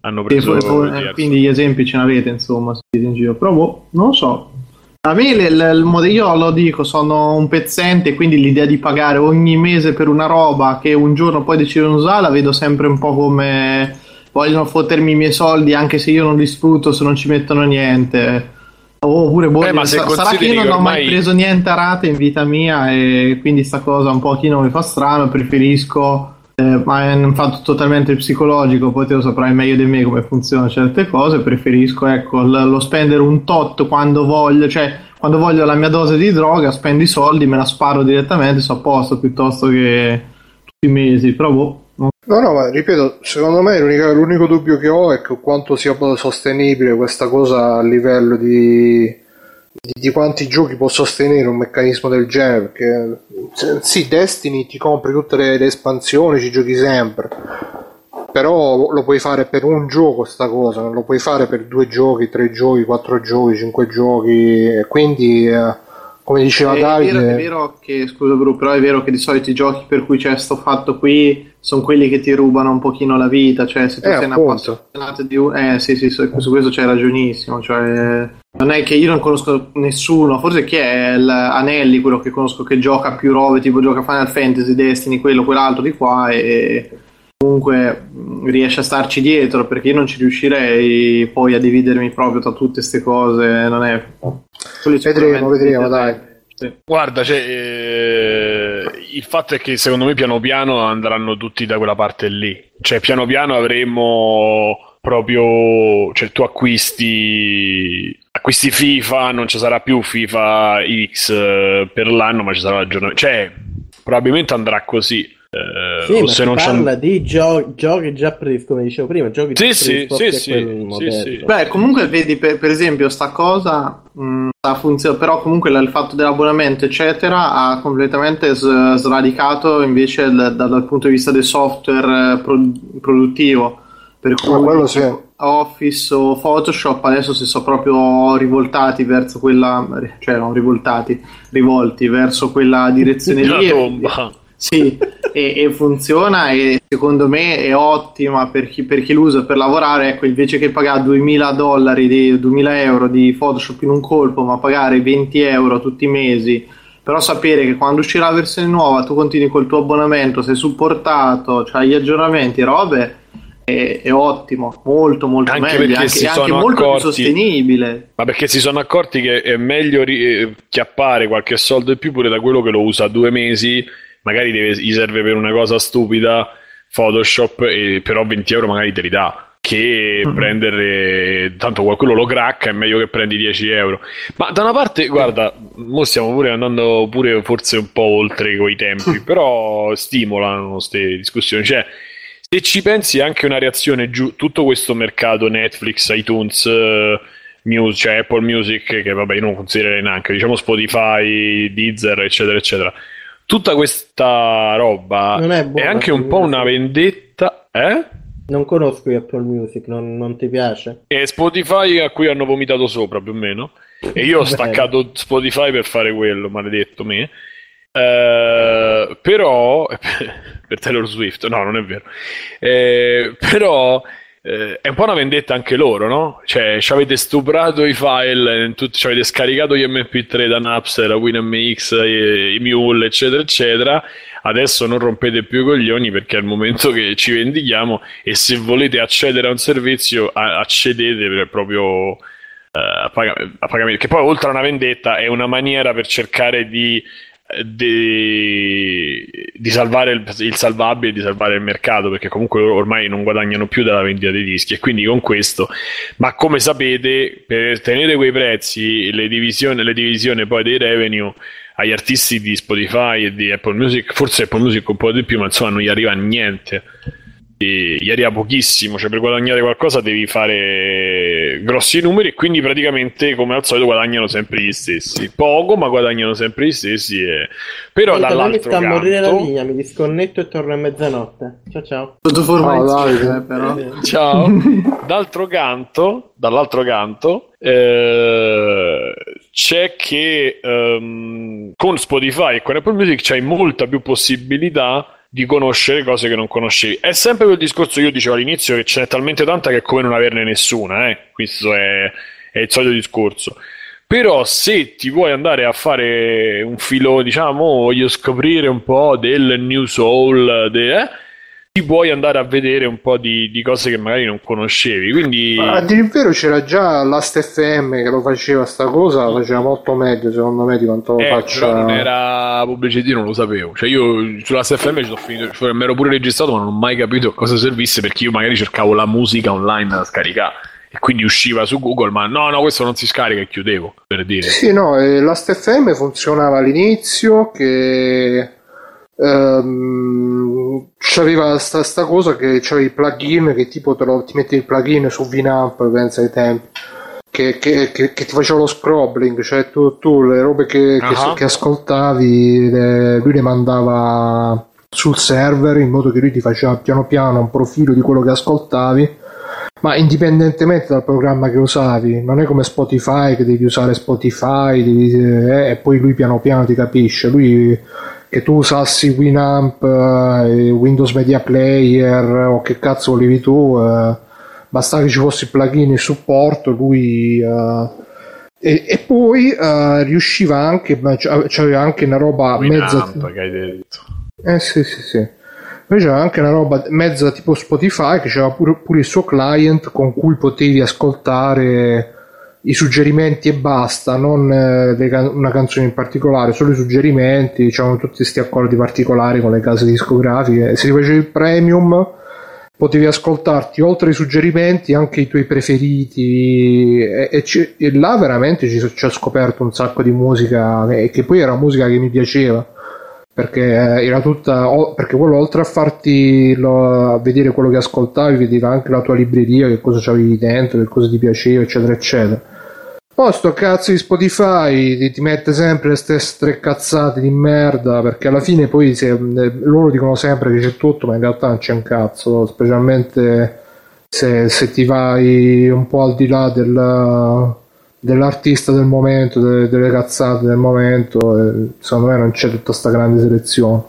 A: hanno preso...
C: Poi, poi, quindi gli esempi ce n'avete, insomma, in giro. Però, boh, non lo so. A me il, modello, io lo dico, sono un pezzente, quindi l'idea di pagare ogni mese per una roba che un giorno poi decidono di usare la vedo sempre un po' come vogliono fottermi i miei soldi anche se io non li sfrutto, se non ci mettono niente Oppure boh, eh, sa- sarà che io non ho mai preso niente a rate in vita mia e quindi sta cosa un pochino mi fa strano, preferisco eh, ma è un fatto totalmente psicologico, poi te lo saprai meglio di me come funzionano certe cose, preferisco ecco, l- lo spendere un tot quando voglio, cioè quando voglio la mia dose di droga, spendo i soldi, me la sparo direttamente, so a posto piuttosto che tutti i mesi, però boh,
B: No, no, ma ripeto, secondo me l'unico, dubbio che ho è che quanto sia sostenibile questa cosa a livello di, di, di, quanti giochi può sostenere un meccanismo del genere. Perché sì, Destiny ti compri tutte le, le espansioni, ci giochi sempre. Però lo puoi fare per un gioco sta cosa, non lo puoi fare per due giochi, tre giochi, quattro giochi, cinque giochi. Quindi. Eh, come diceva
C: è
B: Davide.
C: Vero, è vero che, scusa Bru, però è vero che di solito i giochi per cui c'è sto fatto qui sono quelli che ti rubano un pochino la vita, cioè se tu eh, sei appunto. appassionato di un... Eh sì sì, su questo c'hai ragionissimo, cioè non è che io non conosco nessuno, forse chi è Anelli, quello che conosco che gioca più robe, tipo gioca Final Fantasy, Destiny, quello, quell'altro di qua e comunque riesce a starci dietro perché io non ci riuscirei poi a dividermi proprio tra tutte queste cose, non è
B: Vedremo, vedremo, dai.
A: Sì. Guarda, cioè, eh, il fatto è che secondo me piano piano andranno tutti da quella parte lì. Cioè, piano piano avremo proprio. Cioè, tu acquisti. Acquisti FIFA, non ci sarà più FIFA X eh, per l'anno, ma ci sarà l'aggiornamento. Cioè, probabilmente andrà così.
D: Eh, sì, se non parla di gio- giochi già presi, come dicevo prima, giochi
A: sì,
D: già
A: sì, sì, sì, sì,
C: sì, Beh, comunque vedi, per, per esempio, sta cosa mh, mm, funziona, però comunque il fatto dell'abbonamento, eccetera, ha completamente s- sradicato invece il, dal punto di vista del software eh, pro- produttivo. Per cui sì. Office o Photoshop adesso si sono proprio rivoltati verso quella, cioè non rivoltati, rivolti verso quella direzione lì.
A: Tomba.
C: Sì, e, e, funziona e secondo me è ottima per chi, per chi l'usa per lavorare. Ecco, invece che pagare 2000 dollari, di, 2000 euro di Photoshop in un colpo, ma pagare 20 euro tutti i mesi, però sapere che quando uscirà la versione nuova tu continui col tuo abbonamento, sei supportato, c'hai gli aggiornamenti, robe. È, è, ottimo, molto molto
A: anche
C: meglio,
A: anche,
C: è anche molto
A: accorti,
C: più sostenibile.
A: Ma perché si sono accorti che è meglio ri- eh, chiappare qualche soldo in più pure da quello che lo usa due mesi magari deve, gli serve per una cosa stupida Photoshop, e però 20 euro magari te li dà. Che mm-hmm. prendere tanto qualcuno lo cracca è meglio che prendi 10 euro. Ma da una parte, guarda, mo stiamo pure andando pure forse un po' oltre coi tempi, però stimolano queste discussioni. Cioè, se ci pensi anche una reazione giù, tutto questo mercato Netflix, iTunes, uh, Music, cioè Apple Music, che vabbè io non considererei neanche, diciamo Spotify, Deezer, eccetera, eccetera. Tutta questa roba è, è, anche un po' una vendetta, eh?
D: Non conosco Apple Music, non, non ti piace?
A: E Spotify a cui hanno vomitato sopra più o meno. E io ho staccato Spotify per fare quello, maledetto me. Uh, però per Taylor Swift, no, non è vero. Eh, però eh, è un po' una vendetta anche loro, no? Cioè, ci avete stuprato i file, tut- ci avete scaricato gli MP3 da Napster, WinMX, i, i Mule, eccetera, eccetera. Adesso non rompete più i coglioni perché è il momento che ci vendichiamo e se volete accedere a un servizio, a- accedete proprio uh, a, pag- a pagamento. Che poi, oltre a una vendetta, è una maniera per cercare di di, di, salvare il, il, salvabile di salvare il mercato perché comunque ormai non guadagnano più dalla vendita dei dischi e quindi con questo ma come sapete per tenere quei prezzi le divisioni, le divisioni poi dei revenue agli artisti di Spotify e di Apple Music forse Apple Music un po' di più ma insomma non gli arriva niente gli arriva pochissimo, cioè per guadagnare qualcosa devi fare grossi numeri e quindi praticamente come al solito guadagnano sempre gli stessi. Poco, ma guadagnano sempre gli stessi. E... Però Senta, dall'altro
D: sta
A: canto...
D: a morire la linea, mi disconnetto e torno a mezzanotte. Ciao ciao.
C: Tutto formato, oh, eh, però.
A: Ciao. D'altro canto, dall'altro canto eh, c'è che um, con Spotify e con Apple Music c'hai molta più possibilità di conoscere cose che non conoscevi. È sempre quel discorso che io dicevo all'inizio che ce n'è talmente tanta che è come non averne nessuna, eh? questo è, è il solito discorso. Però se ti vuoi andare a fare un filo, diciamo, voglio scoprire un po' del New Soul, de, eh? Ti puoi andare a vedere un po' di, di cose che magari non conoscevi. Quindi...
B: A dire il vero c'era già l'Ast FM che lo faceva sta cosa, lo faceva molto meglio secondo me di quanto lo
A: eh,
B: faccia.
A: non era pubblicità, non lo sapevo. Cioè io sull'Ast FM ci sono finito, cioè, mi ero pure registrato ma non ho mai capito a cosa servisse perché io magari cercavo la musica online da scaricare e quindi usciva su Google, ma no, no, questo non si scarica e chiudevo, per dire.
B: Sì, no, eh, l'Ast FM funzionava all'inizio che ehm, c'aveva sta, sta, cosa che c'avevi il plugin che tipo te lo, ti metti il plugin su Vinamp pensa ai tempi che, che, che, che, ti faceva lo scrobbling cioè tu, tu le robe che, uh-huh. che ascoltavi le, lui le mandava sul server in modo che lui ti faceva piano piano un profilo di quello che ascoltavi ma indipendentemente dal programma che usavi, non è come Spotify che devi usare Spotify devi, eh, e poi lui piano piano ti capisce. Lui che tu usassi Winamp, eh, Windows Media Player o che cazzo volevi tu, eh, bastava che ci fosse il plugin in supporto, lui... Eh, e, e, poi eh, riusciva anche, c'aveva anche una roba
A: Winamp, mezza... che hai detto.
B: Eh sì sì sì. Poi c'era anche una roba mezza tipo Spotify che c'era pure, pure il suo client con cui potevi ascoltare i suggerimenti e basta, non eh, can- una canzone in particolare, solo i suggerimenti, diciamo tutti questi accordi particolari con le case discografiche. Se ti facevi il premium potevi ascoltarti oltre ai suggerimenti anche i tuoi preferiti e, e, c- e là veramente ci, ci ho scoperto un sacco di musica e che poi era musica che mi piaceva perché eh, era tutta perché quello oltre a farti lo, a vedere quello che ascoltavi vedeva anche la tua libreria che cosa c'avevi dentro che cosa ti piaceva eccetera eccetera Oh, sto cazzo di Spotify ti, ti, mette sempre le stesse tre cazzate di merda perché alla fine poi se, eh, loro dicono sempre che c'è tutto ma in realtà non c'è un cazzo specialmente se, se ti vai un po' al di là del, dell'artista del momento delle, delle cazzate del momento eh, secondo me non c'è tutta questa grande selezione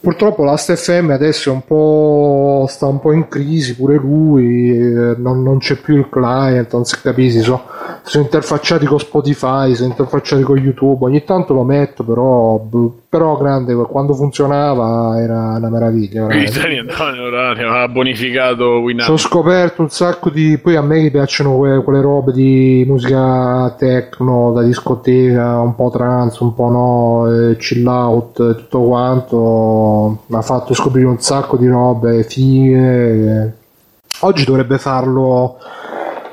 B: Purtroppo l'Ast FM adesso è un po', sta un po' in crisi pure lui, non, non, c'è più il client, non si capisce, so, sono interfacciati con Spotify, sono interfacciati con YouTube, ogni tanto lo metto, però, però grande, quando funzionava era una meraviglia.
A: ha bonificato
B: Winamp. Ho scoperto un sacco di... poi a me piacciono quelle, quelle robe di musica techno, da discoteca, un po' trance, un po' no, eh, chill out, tutto quanto, mi ha fatto scoprire un sacco di robe fighe. Oggi dovrebbe farlo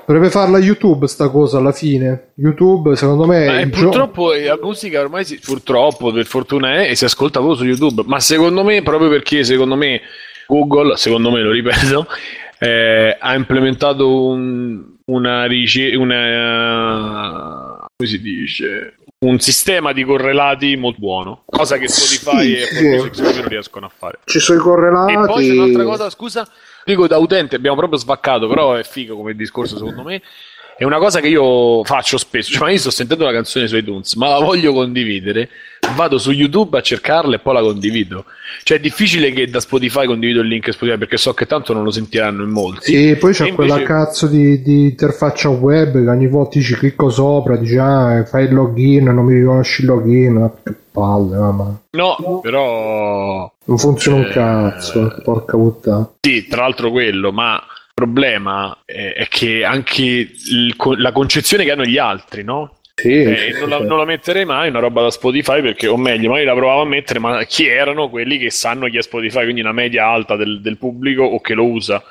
B: Dovrebbe farla YouTube sta cosa alla fine. YouTube, secondo me.
A: Eh, purtroppo gio- la musica ormai si, purtroppo, per fortuna è, e si ascolta solo su YouTube. Ma secondo me, proprio perché secondo me Google, secondo me lo ripeto, eh, ha implementato un, una, ricerca, una come si dice un sistema di correlati molto buono cosa che Spotify sì, e sì. non riescono a fare.
B: Ci sono i correlati.
A: E poi c'è un'altra cosa scusa dico da utente abbiamo proprio svaccato però è figo come discorso secondo me è una cosa che io faccio spesso. Cioè, ma io sto sentendo la canzone su iTunes, ma la voglio condividere. Vado su YouTube a cercarla e poi la condivido. Cioè, è difficile che da Spotify condivido il link Spotify perché so che tanto non lo sentiranno in molti.
B: Sì, poi c'è quella cazzo di, di, interfaccia web che ogni volta ci clicco sopra, dici ah, fai il login, non mi riconosci il login. Che palle, mamma.
A: No, però.
B: Non funziona eh... un cazzo, porca puttana.
A: Sì, tra l'altro quello, ma problema è, è che anche il, la concezione che hanno gli altri, no?
B: Sì,
A: eh, non, la, non, la, metterei mai una roba da Spotify perché, o meglio, magari la provavo a mettere, ma chi erano quelli che sanno chi è Spotify, quindi una media alta del, del pubblico o che lo usa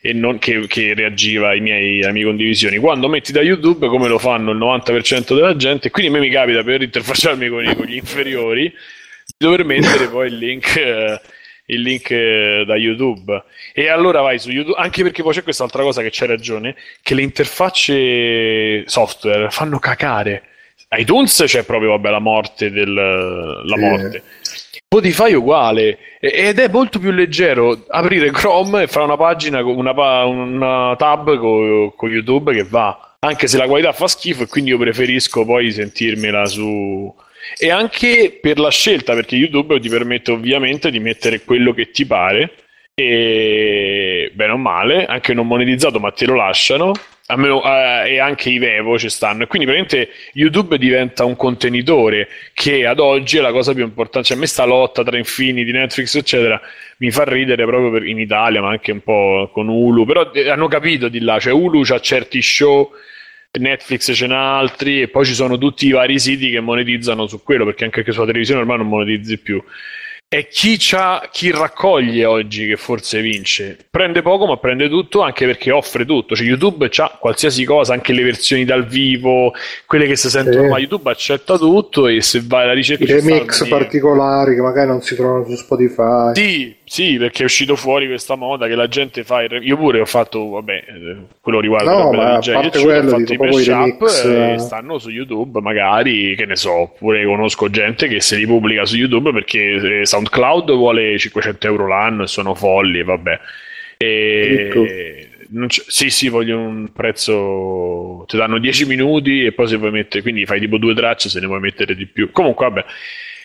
A: e non che, che reagiva ai miei, alle mie condivisioni. Quando metti da YouTube, come lo fanno il 90% della gente, quindi a me mi capita per interfacciarmi con, con gli inferiori di dover mettere poi il link. Eh, il link eh, da YouTube. E allora vai su YouTube, anche perché poi c'è quest'altra cosa che c'è ragione, che le interfacce software fanno cacare. iTunes c'è proprio vabbè, la morte del la morte. Spotify uguale ed è molto più leggero aprire Chrome e fare una pagina una, una tab con, con YouTube che va anche se la qualità fa schifo e quindi io preferisco poi sentirmela su e anche per la scelta, perché YouTube ti permette ovviamente di mettere quello che ti pare e bene o male, anche non monetizzato, ma te lo lasciano. Meno, eh, e anche i Vevo ci stanno. E quindi praticamente YouTube diventa un contenitore che ad oggi è la cosa più importante. Cioè, a me sta lotta tra Infinity, Netflix, eccetera, mi fa ridere proprio per, in Italia, ma anche un po' con Hulu. Però eh, hanno capito di là, cioè Hulu ha certi show Netflix ce n'ha altri e poi ci sono tutti i vari siti che monetizzano su quello perché anche sulla televisione ormai non monetizzi più è chi, chi raccoglie oggi che forse vince. Prende poco, ma prende tutto anche perché offre tutto. Cioè, YouTube ha qualsiasi cosa, anche le versioni dal vivo, quelle che si sentono, sì. ma YouTube accetta tutto. E se vai alla ricerca,
B: i remix particolari che magari non si trovano su Spotify.
A: Sì, sì, perché è uscito fuori questa moda che la gente fa. Il... Io pure ho fatto, vabbè, eh, quello riguarda
B: no, ma a parte quello, ho fatto i mashup
A: e stanno su YouTube, magari, che ne so, pure conosco gente che se li pubblica su YouTube perché eh, SoundCloud vuole 500 euro l'anno e sono folli, e vabbè. E... sì, sì, voglio un prezzo. Ti danno 10 minuti e poi se vuoi mettere. Quindi fai tipo due tracce se ne vuoi mettere di più. Comunque, vabbè.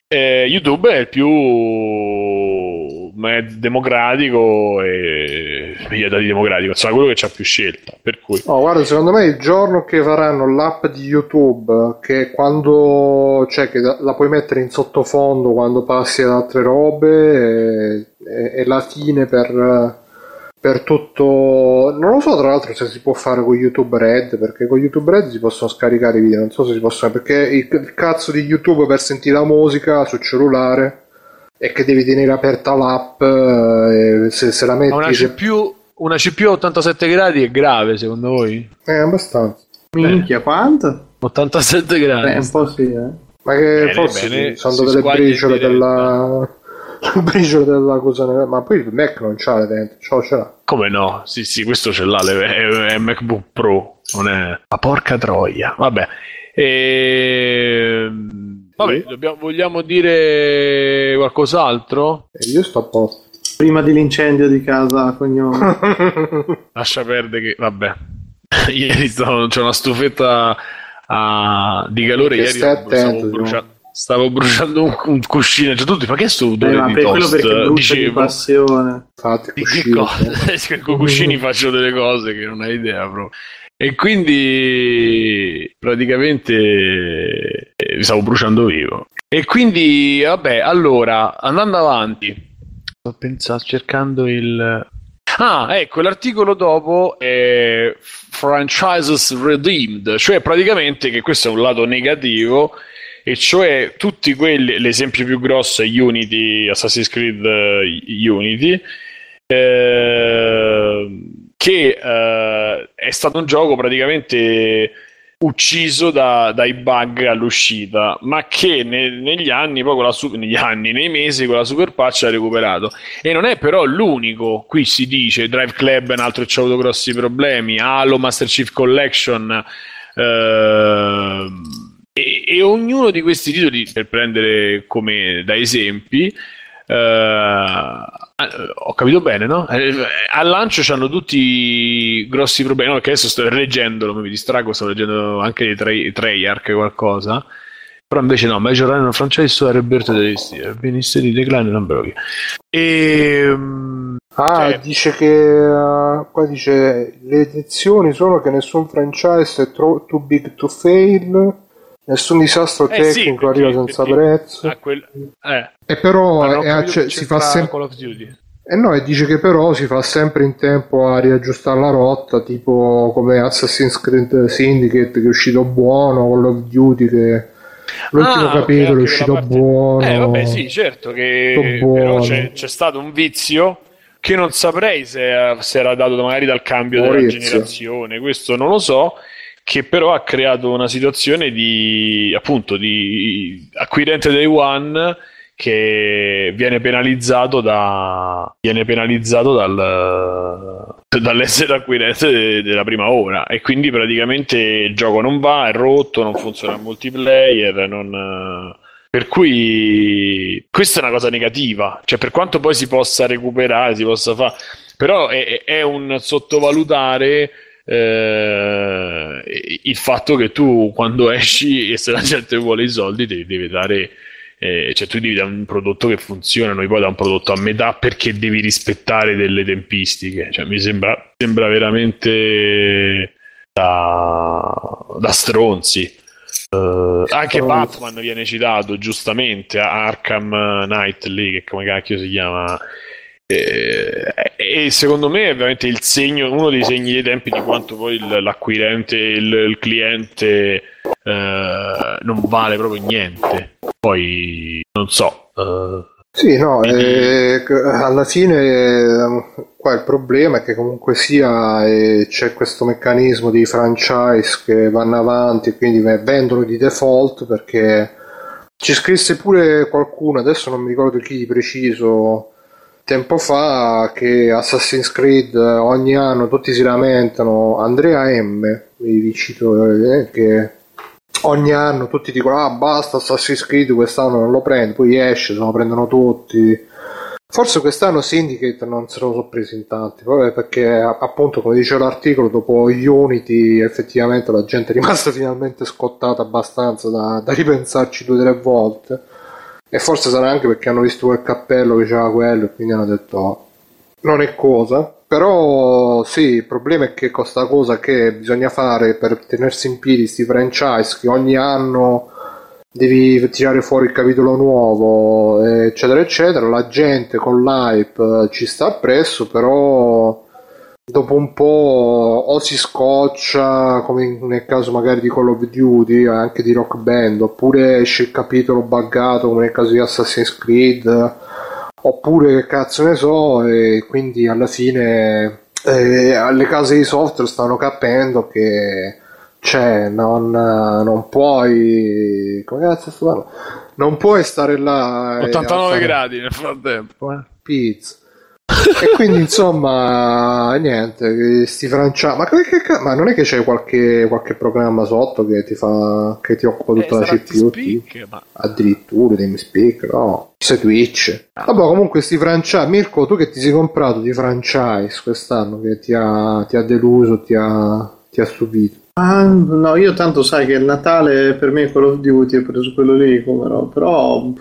A: Eh, YouTube è il più democratico e via da democratico, insomma, quello che c'ha più scelta. Per cui.
B: Oh, guarda, secondo me il giorno che faranno l'app di YouTube, che quando cioè che la puoi mettere in sottofondo quando passi ad altre robe, è, è la fine per per tutto non lo so tra l'altro se si può fare con YouTube Red perché con YouTube Red si possono scaricare i video non so se si possono perché il, cazzo di YouTube per sentire la musica sul cellulare è che devi tenere aperta l'app eh, se, se la metti
A: una CPU, una CPU a 87 gradi è grave secondo voi?
B: Eh abbastanza
C: minchia quanto?
A: 87 gradi
C: eh, un po' sì eh
B: ma che bene, forse bene, sono delle briciole della il briciolo della cosa ma poi il Mac non c'ha le dentro ciò ce l'ha.
A: Come no? Sì sì questo ce l'ha è, è MacBook Pro non è la porca troia. Vabbè. E... vabbè dobbiamo, vogliamo dire qualcos'altro?
B: E io sto a posto.
C: Prima dell'incendio di casa cognome.
A: Lascia perdere che vabbè. Ieri sto, c'è una stufetta a... di calore ieri
B: attento,
A: bruciato Stavo bruciando un, un cuscino, cioè tutti, ma che è sto odore
C: eh, ma
A: di
C: per
A: toast?
C: Dicevo, di passione.
B: Fate
A: di che cosa? con cuscini faccio delle cose che non hai idea proprio. E quindi praticamente eh, mi stavo bruciando vivo. E quindi, vabbè, allora, andando avanti, sto pensando, cercando il... Ah, ecco, l'articolo dopo è Franchises Redeemed, cioè praticamente che questo è un lato negativo e cioè tutti quelli, l'esempio più grosso è Unity, Assassin's Creed uh, Unity, eh, che uh, è stato un gioco praticamente ucciso da, dai bug all'uscita, ma che ne, negli anni, poi con la su- negli anni, nei mesi con la super patch ha recuperato. E non è però l'unico, qui si dice Drive Club è un altro che ha avuto grossi problemi, Halo Master Chief Collection. Eh, e, e, ognuno di questi titoli, per prendere come da esempi, eh, ho capito bene, no? Eh, al lancio hanno tutti grossi problemi. No, perché adesso sto leggendolo, mi distrago, sto leggendo anche i Trey, Treyarch qualcosa. Però invece no, Major Rhino franchise su Roberto Tedeschi, benissimo di Decline non bloghi. E
B: Ah, cioè... dice che uh, qua dice le edizioni sono che nessun franchise è tro- too big to fail Nessun disastro eh tecnico sì, arriva senza prezzo. Quel... Eh. E però è, cioè, si fa sempre. E no, e dice che però si fa sempre in tempo a riaggiustare la rotta, tipo come Assassin's Creed Syndicate che è uscito buono, Call of Duty che l'ultimo ah, capitolo okay, è uscito parte... buono.
A: Eh, vabbè, sì, certo che però c'è, c'è, stato un vizio che non saprei se, se era dato magari dal cambio Maurizio. della generazione, questo non lo so che però ha creato una situazione di appunto di acquirente day one che viene penalizzato da viene penalizzato dal dall'essere acquirente della prima ora. E quindi praticamente il gioco non va, è rotto, non funziona il multiplayer, non per cui questa è una cosa negativa, cioè per quanto poi si possa recuperare, si possa fare, però è, è un sottovalutare eh, il fatto che tu quando esci e se la gente vuole i soldi devi, devi dare eh, cioè tu devi dare un prodotto che funziona non puoi dare un prodotto a metà perché devi rispettare delle tempistiche? Cioè, mi sembra, sembra veramente da, da stronzi. Uh, anche Batman viene citato giustamente Arkham Knight lì che come cacchio si chiama e, e, secondo me è veramente il segno, uno dei segni dei tempi di quanto poi l'acquirente, il, il cliente eh, non vale proprio niente. Poi non so. Eh,
B: sì, no, eh, alla fine qua il problema è che comunque sia eh, c'è questo meccanismo di franchise che vanno avanti e quindi vendono di default perché ci scrisse pure qualcuno, adesso non mi ricordo chi di preciso, tempo fa che Assassin's Creed eh, ogni anno tutti si lamentano, Andrea M, vi cito, eh, che ogni anno tutti dicono ah basta Assassin's Creed quest'anno non lo prendo, poi esce, se lo prendono tutti. Forse quest'anno Syndicate non se lo sono presi in tanti, perché appunto come dice l'articolo, dopo Unity effettivamente la gente è rimasta finalmente scottata abbastanza da, da ripensarci due o tre volte e forse sarà anche perché hanno visto quel cappello che c'era quello e quindi hanno detto oh, non è cosa. Però sì, il problema è che questa cosa che bisogna fare per tenersi in piedi questi franchise che ogni anno devi tirare fuori il capitolo nuovo, eccetera, eccetera. La gente con l'hype ci sta appresso, però dopo un po' o si scoccia come nel caso magari di Call of Duty anche di Rock Band oppure esce il capitolo buggato come nel caso di Assassin's Creed oppure che cazzo ne so e quindi alla fine eh, le case di software stanno capendo che cioè non, non puoi come cazzo sto non puoi stare là
A: 89 gradi nel frattempo
B: eh. pizza e quindi insomma niente sti francia ma, che, ma, non è che c'è qualche, qualche, programma sotto che ti fa che ti occupa tutta eh, la CPU speak, ma... addirittura TeamSpeak no? Se Twitch. Vabbè comunque sti franchise Mirko tu che ti sei comprato di franchise quest'anno che ti ha, ti ha deluso ti ha, ti ha stupito
C: Ah, no, io tanto sai che il Natale per me è Call of Duty, ho preso quello lì, come no, però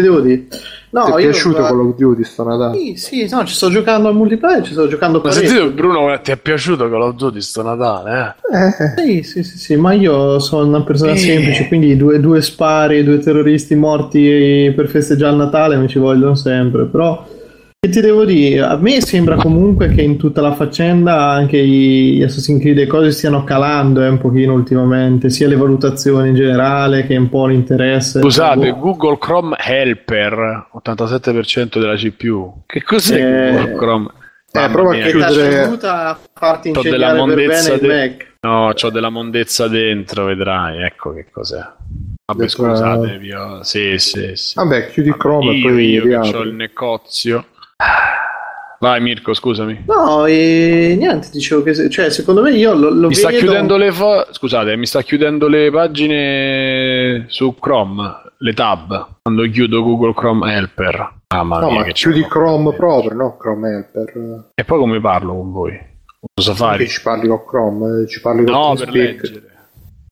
C: devo dire?
B: No, Ti è piaciuto io... Call of Duty sto Natale?
C: Sì, sì, no, ci sto giocando al multiplayer, ci sto giocando
A: Ma sentite Bruno, ti è piaciuto Call of Duty sto Natale?
C: Eh? Sì, sì, sì, sì, ma io sono una persona eh. semplice, quindi due, due spari, due terroristi morti per festeggiare il Natale mi ci vogliono sempre, però che ti devo dire? A me sembra comunque che in tutta la faccenda anche gli Assassin's Creed e cose stiano calando eh, un pochino ultimamente, sia le valutazioni in generale che un po' l'interesse.
A: Scusate, Google Chrome Helper, 87% della CPU. Che cos'è eh... Google Chrome?
B: Eh, prova a chiudere.
C: aiuta a farti
A: C'ho della
C: incegliare per
A: mondezza
C: bene il
A: de-
C: Mac.
A: No, c'ho della mondezza dentro, vedrai. Ecco che cos'è. Vabbè, scusatevi. io- Sì, sì, sì.
B: Vabbè, chiudi Chrome e
A: io,
B: poi
A: io che
B: riapri.
A: ho il negozio. Vai Mirko, scusami.
C: No, e niente, dicevo che se- cioè, secondo me io lo, lo
A: Mi sta chiudendo le fo- scusate, mi sta chiudendo le pagine su Chrome, le tab, quando chiudo Google Chrome Helper. Mamma
B: No,
A: mia,
B: ma
A: che
B: chiudi. Chrome proprio, no? Chrome Helper.
A: E poi come parlo con voi? Uso
B: Che
A: Safari?
B: ci parli con Chrome, eh, ci parli con
A: No, per
B: TeamSpeak.
A: leggere.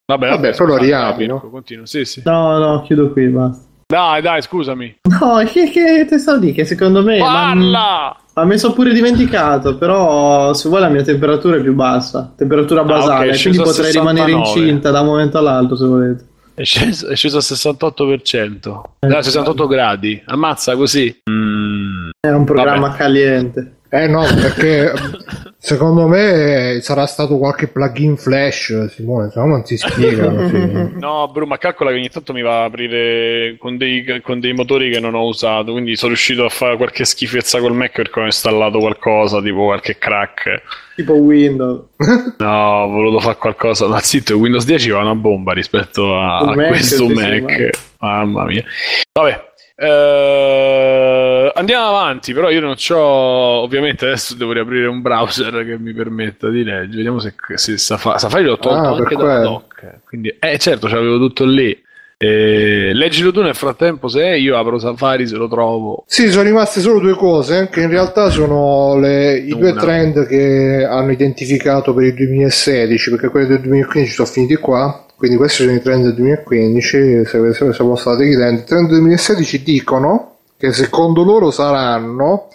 A: Vabbè,
B: Vabbè, poi lo
A: scusate,
B: riapri, no?
A: Continua. Sì, sì.
C: No, no, chiudo qui, basta.
A: Dai, dai, scusami.
C: No, che, che te stavo di che secondo me...
A: Parla!
C: Ma mi sono pure dimenticato, però se vuoi la mia temperatura è più bassa, temperatura basale,
A: Ah, ok, è
C: quindi potrei rimanere
A: 69.
C: incinta da un momento all'altro se volete.
A: È sceso, è sceso al 68%. Da 68 gradi. Ammazza così. Mm.
C: Era un programma
A: Vabbè.
C: caliente.
B: Eh no, perché secondo me sarà stato qualche plugin flash, Simone, se no non si spiega.
A: No, Bru, ma calcola che ogni tanto mi va a aprire con dei, con dei motori che non ho usato, quindi sono riuscito a fare qualche schifezza col Mac perché ho installato qualcosa, tipo qualche crack.
C: Tipo Windows.
A: No, ho voluto fare qualcosa. Ma zitto, Windows 10 va una bomba rispetto a, a
C: Mac,
A: questo Mac. Mamma mia. Vabbè. Eh, andiamo avanti, però io non ho ovviamente adesso devo riaprire un browser che mi permetta di leggere. Vediamo se, se Safari, Safari l'ho tolto
B: Ah,
A: anche dalla doc. Quindi, eh, certo, c'avevo tutto lì. Eh, leggilo tu nel frattempo se io apro Safari se lo trovo.
B: Sì, sono rimaste solo due cose, che in realtà sono le- i due trend che hanno identificato per il 2016, perché quelli del 2015 sono finiti qua, quindi questi sono i trend del 2015, se, state chiedendo. I trend del 2016 dicono che secondo loro saranno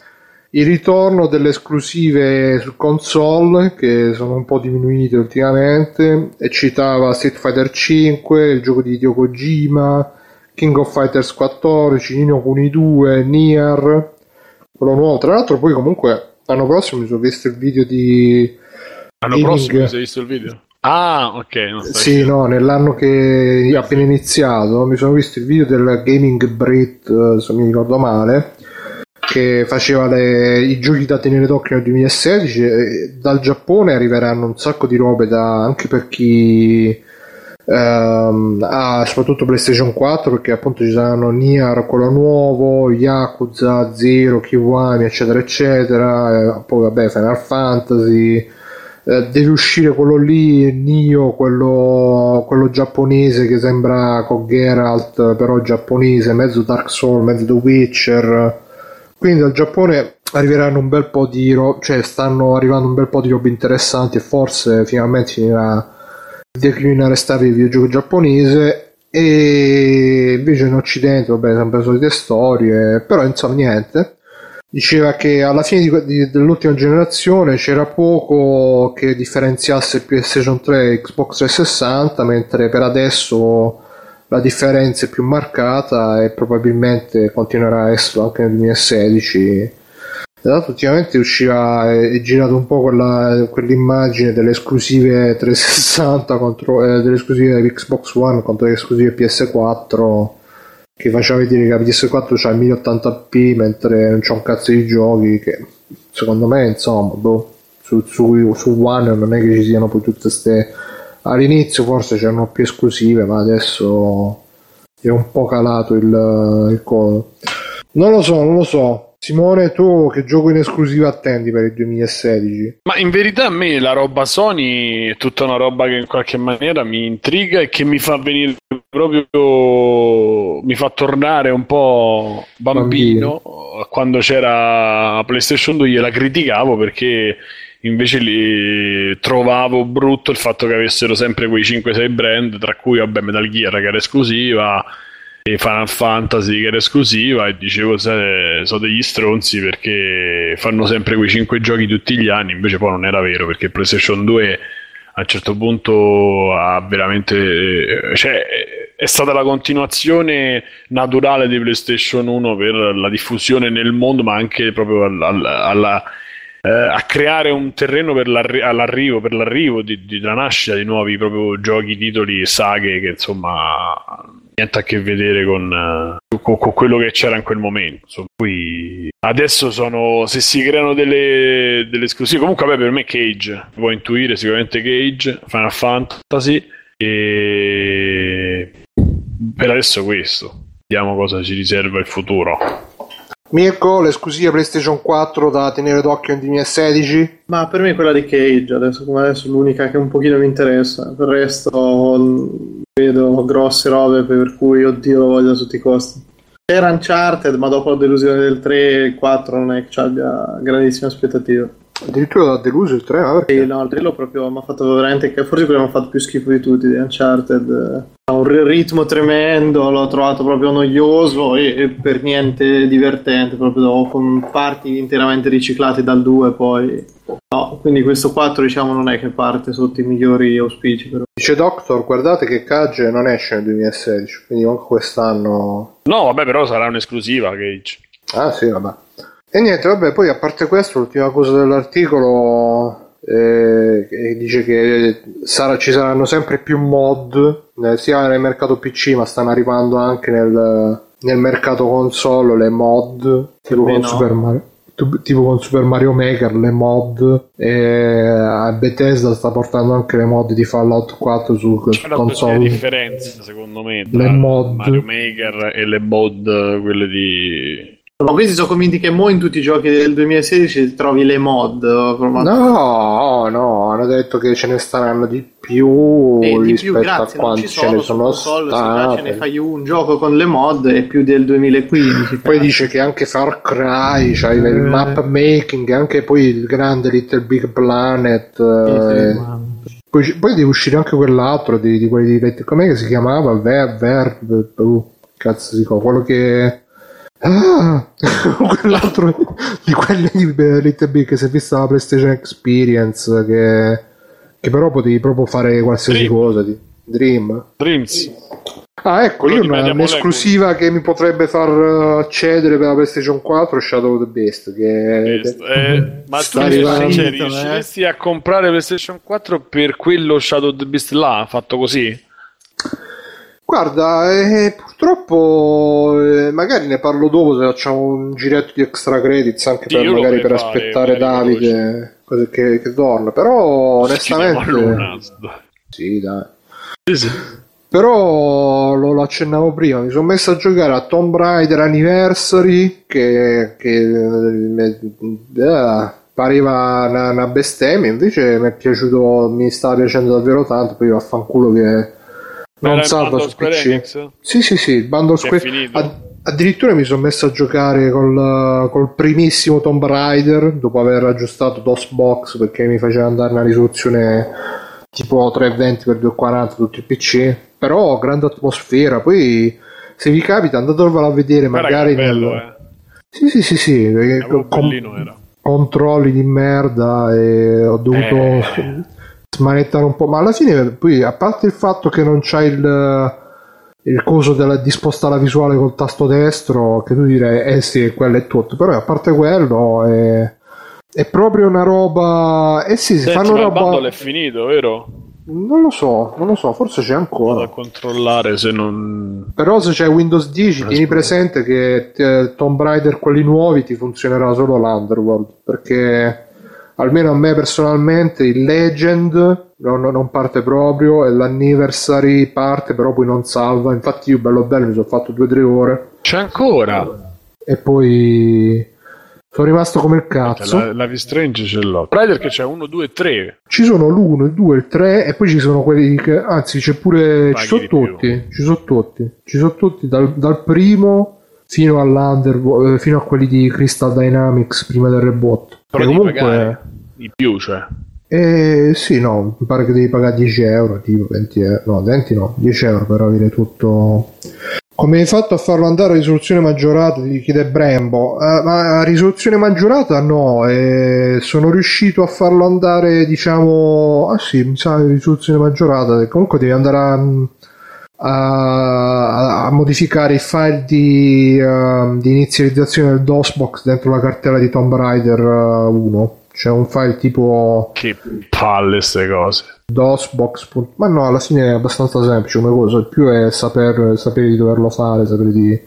B: il ritorno delle esclusive su console che sono un po' diminuite ultimamente e citava Street Fighter 5, il gioco di Hideo Kojima, King of Fighters 14, Nino Kuni 2, Nier, quello nuovo. Tra l'altro poi comunque l'anno prossimo mi sono visto il video di...
A: L'anno
B: Gaming-
A: prossimo hai visto il video? Ah, ok.
B: Sì, no, nell'anno che è appena iniziato mi sono visto il video del Gaming Brit, eh, se mi ricordo male, che faceva le- i giochi da tenere d'occhio nel 2016. e Dal Giappone arriveranno un sacco di robe da- anche per chi ehm, ha soprattutto PlayStation 4 perché appunto ci saranno Nier, quello nuovo, Yakuza, Zero, Kiwami, eccetera, eccetera. eh, poi vabbè, Final Fantasy. Eh, deve uscire quello lì, Nio, quello, quello giapponese che sembra con Geralt, però giapponese, mezzo Dark Souls, mezzo The Witcher. Quindi dal Giappone arriveranno un bel po' di robe, cioè stanno arrivando un bel po' di robe interessanti e forse finalmente finirà il declino arrestare il videogioco giapponese e invece in Occidente, vabbè, sempre le solite storie, però insomma niente. Diceva che alla fine di- di- dell'ultima generazione c'era poco che differenziasse PlayStation 3 e Xbox 360, mentre per adesso la differenza è più marcata e probabilmente continuerà a esserlo anche nel 2016. Tra l'altro ultimamente usciva è, è girato un po' quella, quell'immagine delle esclusive 360 contro eh, delle esclusive Xbox One contro le esclusive PS4 che faceva vedere che la PS4 c'ha il 1080p mentre non c'è un cazzo di giochi che secondo me insomma boh, su, su, su One non è che ci siano poi tutte queste all'inizio forse c'erano più esclusive ma adesso è un po' calato il, il codo non lo so non lo so Simone tu che gioco in esclusiva attendi per il 2016
A: Ma in verità a me la roba Sony è tutta una roba che in qualche maniera mi intriga e che mi fa venire proprio mi fa tornare un po' bambino, a quando c'era PlayStation 2 gliela criticavo perché invece li trovavo brutto il fatto che avessero sempre quei 5-6 brand tra cui vabbè Metal Gear che era esclusiva e Final Fantasy che era esclusiva e dicevo sono degli stronzi perché fanno sempre quei 5 giochi tutti gli anni invece poi non era vero perché PlayStation 2 a un certo punto ha veramente cioè è stata la continuazione naturale di PlayStation 1 per la diffusione nel mondo ma anche proprio al- al- alla eh, a creare un terreno per l'arri- all'arrivo, per l'arrivo di, di- della nascita di nuovi proprio giochi, titoli e saghe che insomma niente a che vedere con, eh, con- con quello che c'era in quel momento. Insomma, qui Adesso sono, se si creano delle, delle esclusive, comunque vabbè, per me Cage, puoi intuire sicuramente Cage, Final Fantasy e per adesso questo. Vediamo cosa ci riserva il futuro.
B: Mirko, l'esclusiva PlayStation 4 da tenere d'occhio nel 2016?
C: Ma per me è quella di Cage, adesso come adesso l'unica che un pochino mi interessa. Per il resto vedo grosse robe per cui oddio lo voglio a tutti i costi. Era Uncharted, ma dopo la delusione del 3 il 4 non è che ci abbia grandissime aspettative.
B: Addirittura da deluso il 3, ma perché?
C: Sì, no, il 3 l'ho proprio mi ha fatto veramente forse quello mi ha fatto più schifo di tutti di Uncharted. Ha un ritmo tremendo, l'ho trovato proprio noioso e, e per niente divertente, proprio con parti interamente riciclate dal 2 poi. No, quindi questo 4 diciamo non è che parte sotto i migliori auspici però.
B: Dice Doctor, guardate che Cage non esce nel 2016, quindi anche quest'anno...
A: No, vabbè, però sarà un'esclusiva Cage.
B: Ah sì, vabbè. E niente, vabbè, poi a parte questo, l'ultima cosa dell'articolo eh, dice che sarà, ci saranno sempre più mod, eh, sia nel mercato PC, ma stanno arrivando anche nel, nel mercato console le mod, tipo con,
C: no.
B: Super Mario, tipo con Super Mario Maker, le mod. E Bethesda sta portando anche le mod di Fallout 4 su
A: C'è una
B: console.
A: differenza, secondo me,
B: Le
A: tra
B: mod.
A: Mario Maker e le mod, quelle di...
C: Ma questi sono convinti che mo in tutti i giochi del 2016 trovi le mod.
B: No, no, hanno detto che ce ne staranno di più
C: E di
B: rispetto
C: più, grazie,
B: a quanti
C: ci
B: ce ne
C: sono,
B: sono
C: console, se ne fai un gioco con le mod è più del 2015.
B: Poi dice che anche Far Cry, c'hai il
C: Eh.
B: map making, anche poi il grande Little Big Planet. Eh,
C: sì,
B: poi, poi deve uscire anche quell'altro di, di quelli di com'è che si chiamava? Ver, Ver, uh, cazzo si chiama, quello che Ah, quell'altro di quelli di Little Big che si è vista la PlayStation Experience che, che però potevi proprio fare qualsiasi
A: Dream.
B: cosa di Dream.
A: Dreams.
B: Ah, ecco, io una, un'esclusiva che mi potrebbe far uh, accedere per la PlayStation 4 è Shadow of the Beast. Che
A: Eh, ma tu
C: eh.
A: riusciresti a comprare PlayStation 4 per quello Shadow of the Beast là, fatto così?
B: Guarda, eh, purtroppo eh, magari ne parlo dopo se facciamo un giretto di extra credits anche per magari per
A: fare,
B: aspettare
A: magari
B: Davide cose che, che torna. Però onestamente sì, dai.
A: Sì, sì.
B: Però lo, lo accennavo prima, mi sono messo a giocare a Tomb Raider Anniversary che, che eh, eh, pareva una, una bestemmia, invece mi è piaciuto, mi sta piacendo davvero tanto, poi vaffanculo che non salva su
A: Square
B: PC.
A: Enix?
B: Sì, sì, sì, il bundle Square? Ad- addirittura mi sono messo a giocare col, col primissimo Tomb Raider dopo aver aggiustato DOSBox perché mi faceva andare una risoluzione tipo 320x240 tutto il PC. Però grande atmosfera. Poi se vi capita andatevelo a vedere
A: Guarda
B: magari
A: che bello,
B: nel...
A: eh.
B: Sì, sì, sì, sì. perché
A: Proprio
B: con- controlli di merda e ho dovuto
A: Eh.
B: Smanettare un po'. Ma alla fine, poi, a parte il fatto che non c'hai il, il coso della, di spostare la visuale col tasto destro, che tu direi, eh sì, quello è tutto. Però a parte quello, è, è proprio una roba. Eh sì, si
A: Senti,
B: fanno
A: ma il
B: roba.
A: bundle è finito, vero?
B: Non lo so, non lo so, forse c'è ancora.
A: a controllare se non...
B: Però se c'è Windows 10, tieni presente che eh, Tomb Raider, quelli nuovi, ti funzionerà solo l'Underworld. Perché almeno a me personalmente il Legend non, non parte proprio e l'Anniversary parte, però poi non salva. Infatti io bello bello mi sono fatto 2-3 ore
A: C'è ancora!
B: e poi sono rimasto come il cazzo.
A: La, la Strange ce l'ho. Rider che c'è 1, 2, 3.
B: Ci sono l'1, il 2, il 3 e poi ci sono quelli che... Anzi c'è pure...
A: Paghi
B: ci sono tutti, ci sono tutti. Ci sono tutti dal, dal primo fino eh, fino a quelli di Crystal Dynamics prima del reboot.
A: Però
B: comunque...
A: di più, cioè.
B: Eh, sì, no, mi pare che devi pagare 10 euro, tipo 20 euro, no, 20 no, 10 euro per avere tutto. Come hai fatto a farlo andare a risoluzione maggiorata? Gli chiede Brembo. Eh, ma a risoluzione maggiorata no, eh, sono riuscito a farlo andare, diciamo, ah sì, mi sa risoluzione maggiorata. Comunque devi andare a, a- a modificare i file di, eh, di inizializzazione del DOSBox dentro la cartella di Tomb Raider eh, 1. C'è un file tipo
A: Che palle ste cose.
B: DOSBox. Ma no, alla fine è abbastanza semplice come cosa. Il più è saper, sapere di doverlo fare, sapere di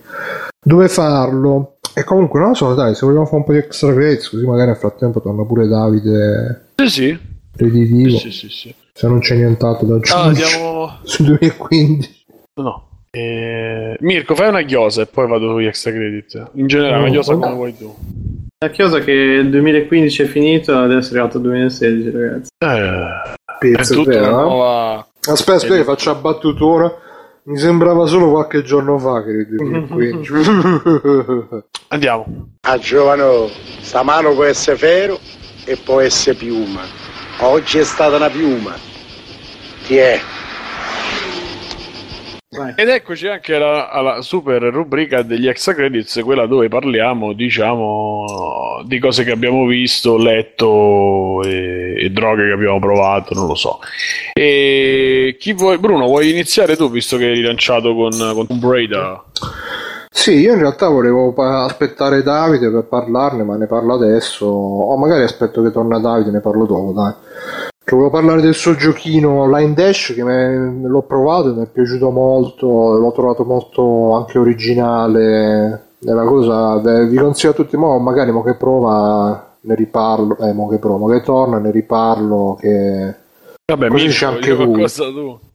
B: dove farlo. E comunque non lo so, dai, se vogliamo fare un po' di extra credits, così magari nel frattempo torna pure Davide
A: Sì, sì.
B: reditivo.
A: Sì, sì, sì.
B: Se non c'è nient'altro da
A: Ah,
B: aggiungere
A: andiamo...
B: sul 2015.
A: No. Eh, Mirko, fai una chiosa e poi vado sugli extra credit. In generale, una
B: Oh,
A: chiosa come vuoi tu.
C: La chiosa che il 2015 è finito, adesso è arrivato il 2016, ragazzi.
A: Eh, è
B: Pizza,
A: tutta
B: vero,
A: una
B: eh?
A: nuova...
B: Aspetta, aspetta, che faccio la battutona. Mi sembrava solo qualche giorno fa che 2015.
A: Andiamo.
E: A giovano, stamano può essere ferro e può essere piuma. Oggi è stata una piuma. Chi è?
C: Vai.
A: Ed eccoci anche alla, alla super rubrica degli extra credits, quella dove parliamo, diciamo, di cose che abbiamo visto, letto e, e droghe che abbiamo provato, non lo so. E chi vuoi, Bruno, vuoi iniziare tu, visto che hai rilanciato con, con Tomb Raider?
B: Sì, io in realtà volevo pa- aspettare Davide per parlarne, ma ne parlo adesso. O magari aspetto che torna Davide, ne parlo dopo, dai. Che volevo parlare del suo giochino Line Dash, che me- l'ho provato, mi è piaciuto molto, l'ho trovato molto anche originale. È una cosa, beh, vi consiglio a tutti, mo magari mo che prova ne riparlo, eh, mo che prova, mo che torna ne riparlo, che
A: Vabbè,
B: Così
A: Mirko,
B: c'è anche lui.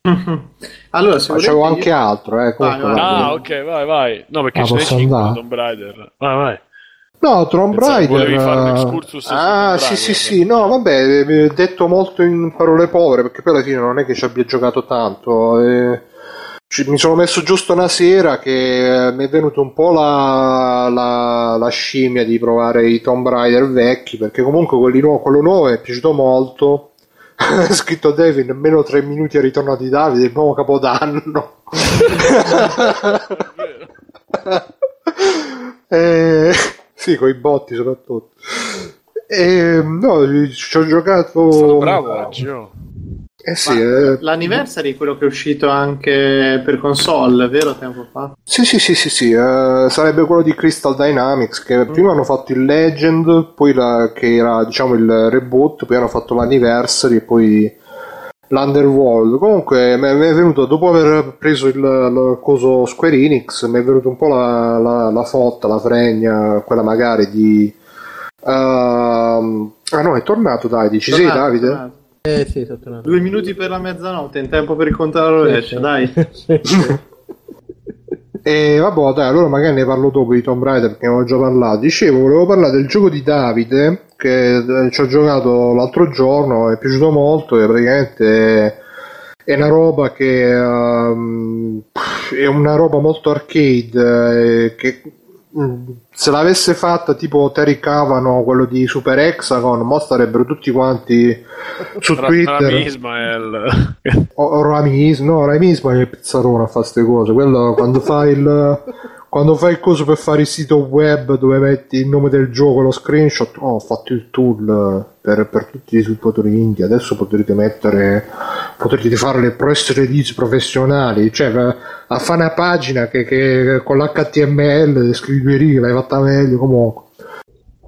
C: allora, se
B: Facevo
C: io-
B: anche altro, eh, comunque,
C: vai.
B: vabbè.
A: Ah, ok, vai, vai. No, perché
B: Ah,
A: cinque
B: andare?
A: Tomb Raider. Vai, vai.
B: No, Tomb Raider.
A: volevi fare un
B: eh,
A: excursus su
B: Ah, sì, sì, sì. No, vabbè, eh, detto molto in parole povere, perché poi alla fine non è che ci abbia giocato tanto. eh. Ci- mi sono messo giusto una sera che eh, mi è venuta un po' la, la, la scimmia di provare i Tomb Raider vecchi, perché comunque quelli nuovo, quello nuovo mi è piaciuto molto. Scritto David, nemmeno tre minuti è ritornato di Davide, il nuovo capodanno. Eh, sì, con i botti soprattutto. Eh, no, ci ho giocato.
A: Sono bravo oggi, oh.
B: Eh sì, eh,
C: L'anniversary è quello che è uscito anche per console, vero? Tempo fa.
B: sì, sì, sì, sì, sì, eh, sarebbe quello di Crystal Dynamics che prima hanno fatto il Legend, poi la- che era diciamo il reboot, poi hanno fatto l'anniversary e poi l'Underworld. Comunque mi è venuto, dopo aver preso il, il coso Square Enix, mi è venuto un po' la, la, la fotta, la fregna, quella magari di... ehm, ah no, è tornato Davide, ci sei
C: Tornato,
B: Davide?
C: tornato.
D: Eh sì, sono tornato.
C: Due minuti per la mezzanotte, in tempo per il conto alla rovescia, dai.
D: Sì, sì.
B: E vabbè, dai, allora magari ne parlo dopo di Tomb Raider perché ne avevo già parlato. Dicevo, volevo parlare del gioco di Davide che eh, ci ho giocato l'altro giorno, mi è piaciuto molto e praticamente è una roba che ehm, è una roba molto arcade eh, che mm, se l'avesse fatta tipo Terry Cavano, quello di Super Hexagon, mo starebbero tutti quanti su Twitter.
A: Rami Ismael.
B: O, o Ramis, no, Ramis ma è pizzarone a fare queste cose. Quello quando fai il quando fai il coso per fare il sito web dove metti il nome del gioco, lo screenshot, oh, ho fatto il tool per, per tutti i sviluppatori indie. Adesso potrete mettere, potrete fare le press release professionali, cioè a fare una pagina che, che con l'HTML scrivi due righe, l'hai fatta meglio comunque.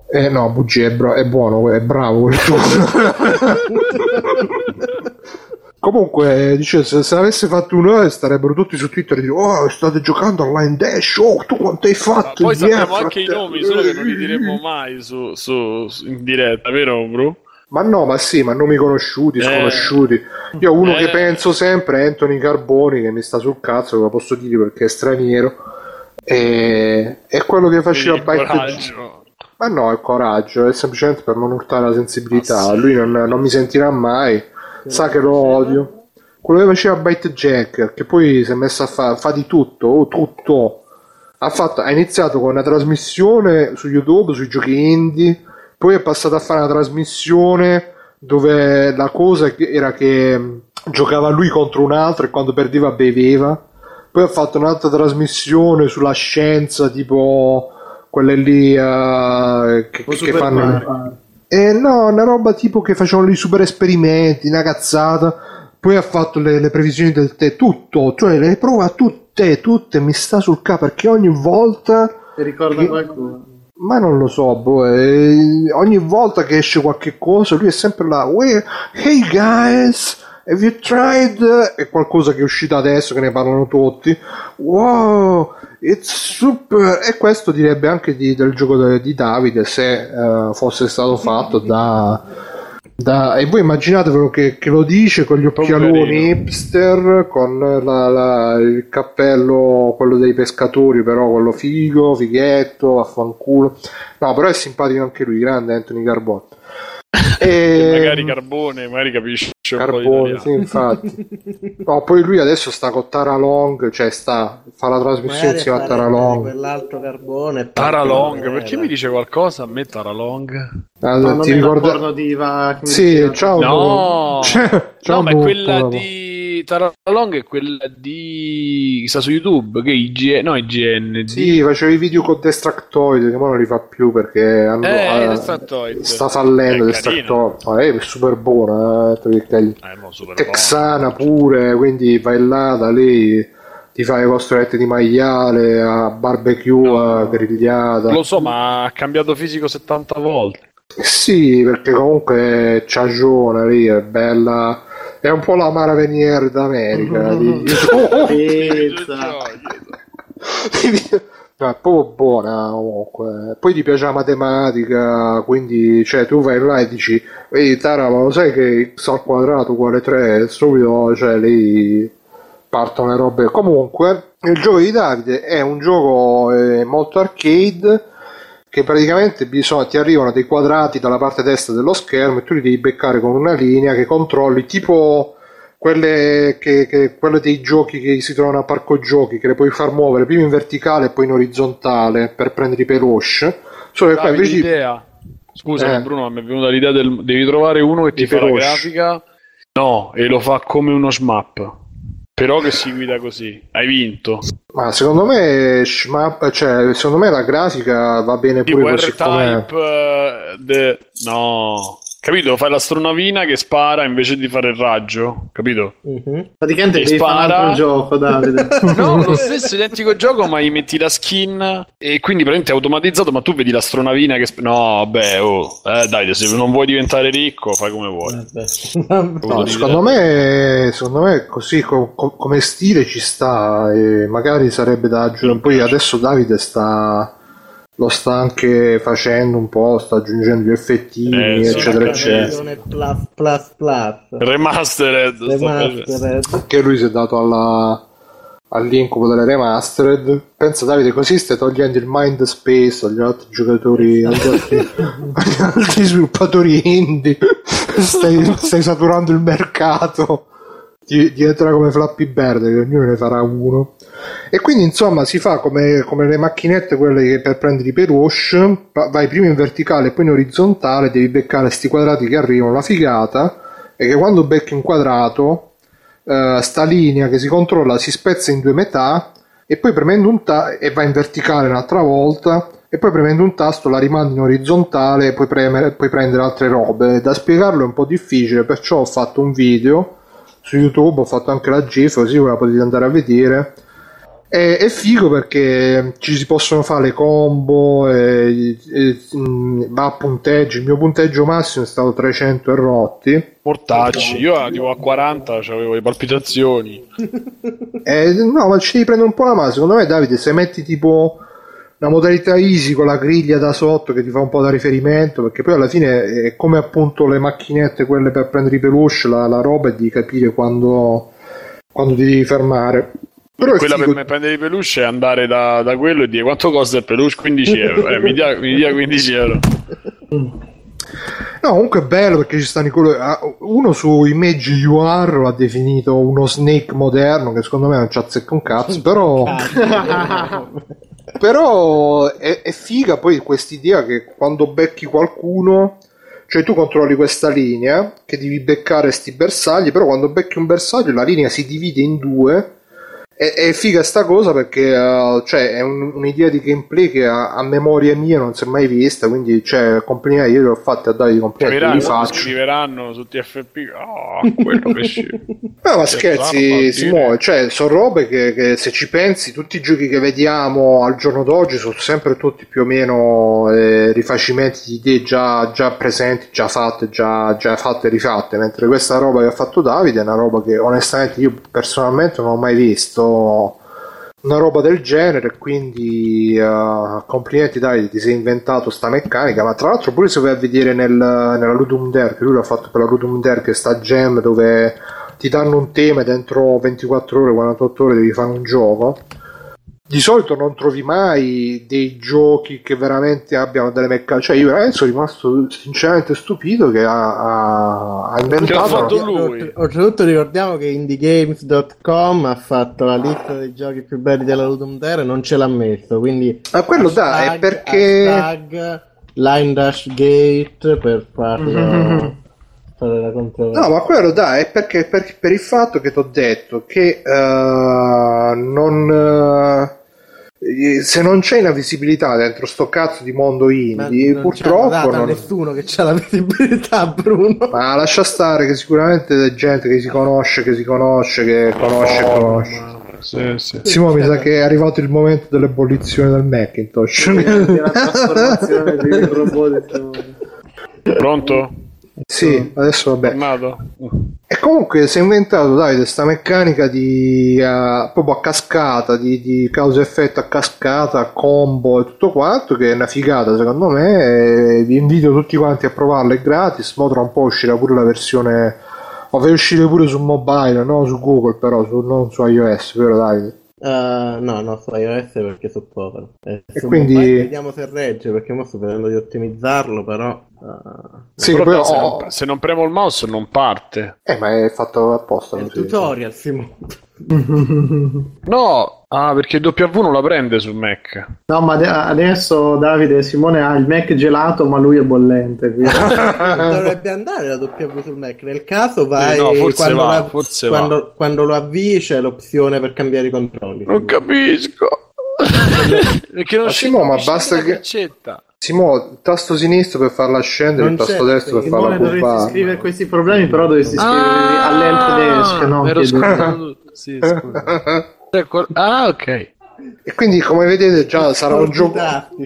B: Eh no, bugia, è, bra- è buono, è bravo quel tool. Comunque, dice, se, se avesse fatto un'ora starebbero tutti su Twitter a dire Oh, state giocando online dash, oh, tu quanto hai fatto?
A: Poi
B: Yeah,
A: sappiamo anche i
B: fratello."
A: nomi, solo che non li diremo mai su, su- in diretta, vero, bro?
B: Ma no, ma sì, ma nomi conosciuti,
A: Eh.
B: sconosciuti. Io uno
A: Eh.
B: che penso sempre è Anthony Carboni, che mi sta sul cazzo, lo posso dire perché è straniero. E... È quello che faceva
A: coraggio.
B: Ma no, è coraggio, è semplicemente per non urtare la sensibilità.
A: Ah, sì.
B: Lui non, non mi sentirà mai, sa che lo odio. Quello che faceva Byte Jack, che poi si è messo a fare fa di tutto, oh, tutto. Ha, fatto, ha iniziato con una trasmissione su YouTube sui giochi indie, poi è passato a fare una trasmissione dove la cosa era che mh, giocava lui contro un altro e quando perdeva beveva. Poi ha fatto un'altra trasmissione sulla scienza, tipo quelle lì eh, che, che fanno. Eh, no, una roba tipo che facevano i super esperimenti, una cazzata. Poi ha fatto le, le previsioni del tè, tutto, cioè le prova tutte, tutte, mi sta sul capo perché ogni volta.
C: Ti ricorda
B: Che-
C: qualcuno?
B: Ma non lo so, boh, eh, ogni volta che esce qualche cosa lui è sempre là, "We- hey guys, have you tried? È qualcosa che è uscito adesso, che ne parlano tutti. Wow, it's super. E questo direbbe anche di, del gioco de, di Davide se uh, fosse stato fatto da da, e voi immaginatevelo che, che, lo dice con gli occhialoni hipster, con la, la, il cappello, quello dei pescatori, però quello figo, fighetto, affanculo. No, però è simpatico anche lui, grande Anthony Carbone.
A: E... magari Carbone, magari capisce
B: Carbone, sì, infatti. no, poi lui adesso sta con Tara Long, cioè sta, fa la trasmissione insieme a Tara Long.
D: Quell'altro Carbone.
A: Tara Long, perché mi dice qualcosa a me Tara Long?
B: Allora, ti ricordo
C: diva
B: Sì, ciao.
A: No, ciao, no, ma è quella di Tara Long è quella di sta su YouTube che IGN, no IGN
B: sì faceva i video con Destructoid che ora non li fa più perché hanno,
A: eh, eh,
B: sta fallendo Destructoid ah, è super buona eh,
A: eh,
B: texana pure quindi vai là da lei ti fai le costrette di maiale a barbecue no, a grigliata.
A: Lo so ma ha cambiato fisico 70 volte.
B: Sì perché comunque c'ha ragione lì è bella è un po' la Mara Venier d'America. Mm-hmm. no, è proprio buona comunque. Poi ti piace la matematica, quindi cioè, tu vai là e dici, ehi Tara, ma lo sai che x al quadrato uguale 3? Subito, cioè, lì partono le robe. Comunque, il gioco di Davide è un gioco eh, molto arcade che praticamente bisogna, ti arrivano dei quadrati dalla parte destra dello schermo e tu li devi beccare con una linea che controlli tipo quelle, che, che, quelle dei giochi che si trovano a parco giochi che le puoi far muovere prima in verticale e poi in orizzontale per prendere i peluche
A: solo che qua invece l'idea. scusa eh. Bruno mi è venuta l'idea del devi trovare uno che ti fa la grafica no e lo fa come uno smap però che si guida così, hai vinto.
B: Ma secondo me, shmap, cioè, secondo me la grafica va bene pure così
A: com'è. Uh, the... No, Capito? Fai l'astronavina che spara invece di fare il raggio, capito?
C: Uh-huh. Praticamente devi spara... fare un gioco, Davide.
A: no, lo stesso identico gioco, ma gli metti la skin e quindi praticamente è automatizzato, ma tu vedi l'astronavina che... Sp- no, beh, oh, eh, dai, se non vuoi diventare ricco, fai come vuoi.
B: no, secondo, me, secondo me così com- com- come stile ci sta e magari sarebbe da aggiungere. Poi adesso Davide sta lo sta anche facendo un po', sta aggiungendo gli effettini, eh, eccetera, eccetera.
D: Plus, plus, plus.
A: Remastered,
B: Remastered. Che lui si è dato alla, all'incubo delle remastered. Pensa Davide, così stai togliendo il mind space agli altri giocatori, agli altri, agli altri sviluppatori indie. Stai, stai saturando il mercato diventerà come Flappy Bird che ognuno ne farà uno. E quindi insomma si fa come, come le macchinette quelle che per prendere i perush vai prima in verticale e poi in orizzontale devi beccare questi quadrati che arrivano la figata è che quando becchi un quadrato uh, sta linea che si controlla si spezza in due metà e poi premendo un tasto e va in verticale un'altra volta e poi premendo un tasto la rimandi in orizzontale e puoi, premere, puoi prendere altre robe. Da spiegarlo è un po' difficile perciò ho fatto un video su YouTube, ho fatto anche la GIF, così voi la potete andare a vedere. È, è figo perché ci si possono fare le combo, e, e, mh, va a punteggio. Il mio punteggio massimo è stato 300 e rotti.
A: Mortacci, io arrivo a 40, avevo le palpitazioni.
B: eh, no, ma ci devi prendere un po' la mano. Secondo me, Davide, se metti tipo una modalità easy con la griglia da sotto che ti fa un po' da riferimento perché poi alla fine è come appunto le macchinette quelle per prendere i peluche la, la roba è di capire quando, quando ti devi fermare
A: però quella figo... per prendere i peluche è andare da, da, quello e dire quanto costa il peluche 15 euro eh, mi, dia, mi dia 15 euro
B: No, comunque è bello perché ci stanno i colori. Ah, uno su Image UR l'ha definito uno Snake moderno, che secondo me non ci azzecca un cazzo, però. Però è, è figa poi quest'idea che quando becchi qualcuno, cioè tu controlli questa linea che devi beccare sti bersagli, però quando becchi un bersaglio la linea si divide in due È, è figa sta cosa perché uh, cioè, è un, un'idea di gameplay che a, a, memoria mia non si è mai vista, quindi cioè, complimenti, io li ho fatti a dare di complimenti, li faccio.
A: scriveranno su TFP, oh, quello che scemo.
B: No, ma scherzi, si muove, cioè, sono robe che, che, se ci pensi, tutti i giochi che vediamo al giorno d'oggi sono sempre tutti più o meno eh, rifacimenti di idee già, già, presenti, già fatte, già, già fatte e rifatte, mentre questa roba che ha fatto Davide è una roba che onestamente io personalmente non ho mai visto una roba del genere quindi uh, complimenti dai ti sei inventato sta meccanica ma tra l'altro pure se vai a vedere nel, nella Ludum che lui l'ha fatto per la Ludum che sta gem dove ti danno un tema e dentro 24 ore 48 ore devi fare un gioco di solito non trovi mai dei giochi che veramente abbiano delle meccaniche. Cioè, io veramente sono rimasto sinceramente stupito che ha, ha, ha inventato. Ha
D: fatto lui. Oltretutto, ricordiamo che indiegames.com ha fatto la lista dei giochi più belli della Ludum Dare e non ce l'ha messo. Quindi,
B: ma quello hashtag, da è perché.
D: Hashtag, Line Dash Gate per farlo. Fare la controversia.
B: No, ma quello dai, è perché per, per il fatto che ti ho detto che uh, non. Uh, se non c'è la visibilità dentro sto cazzo di mondo indie, purtroppo
D: non nessuno che c'ha la visibilità, Bruno.
B: Ma lascia stare che sicuramente c'è gente che si conosce, che si conosce, che conosce, oh, conosce. Sì, sì. Simo mi sa che è arrivato il momento dell'ebollizione del Macintosh. la trasformazione
A: di robot. Pronto?
B: Sì, adesso vabbè. Tornato. E comunque si è inventato Davide questa meccanica di uh, proprio a cascata, di, di causa effetto a cascata, combo e tutto quanto, che è una figata secondo me. vi invito tutti quanti a provarla, è gratis. Mo tra un po' uscirà pure la versione. O fa uscire pure su mobile, no su Google, però su, non su iOS, vero Davide?
D: Uh, no, no, su iOS perché su povero.
B: Eh, e quindi
D: vediamo se regge perché ora sto vedendo di ottimizzarlo, però.
A: Uh, sì, però se, oh, non, se, non, premo il mouse non parte.
B: Eh, ma è fatto apposta. È
D: il tutorial, Simone.
A: no, ah, perché W non la prende sul Mac.
C: No, ma adesso Davide Simone ha il Mac gelato, ma lui è bollente.
D: Dovrebbe andare la W sul Mac. Nel caso vai
A: no, quando,
D: va,
A: la,
D: quando, quando, lo avvii c'è l'opzione per cambiare i controlli.
A: Non capisco. perché non
B: ma, ma basta che. Accetta. Simo, tasto sinistro per farla scendere, il tasto destro per farla curvare.
C: dovresti scrivere questi problemi, però dovresti scriverli ah, all'help desk, no?
A: Ero scusato. sì, scusa. Ah, ok.
B: E quindi, come vedete, già sarà un gioco,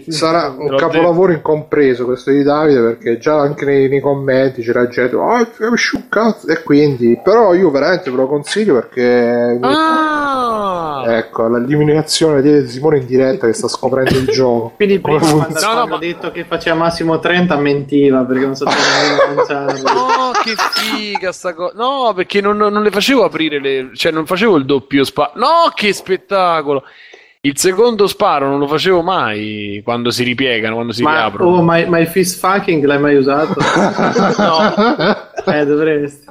B: sarà un capolavoro incompreso questo di Davide, perché già anche nei, nei commenti c'era gente, oh, capisci un cazzo, e quindi, però io veramente ve lo consiglio perché,
A: ah!
B: Ecco, l'eliminazione di Simone in diretta che sta scoprendo il gioco.
C: Quindi prima quando, no, no, ma... detto che faceva massimo 30 mentiva perché non sapeva
A: nemmeno No, che figa sta cosa. No, perché non, non le facevo aprire le, cioè non facevo il doppio spa. No, che spettacolo. Il secondo sparo non lo facevo mai quando si ripiegano, quando si
C: ma,
A: riaprono.
C: Oh, ma, ma il fist fucking l'hai mai usato? no. Eh, dovresti.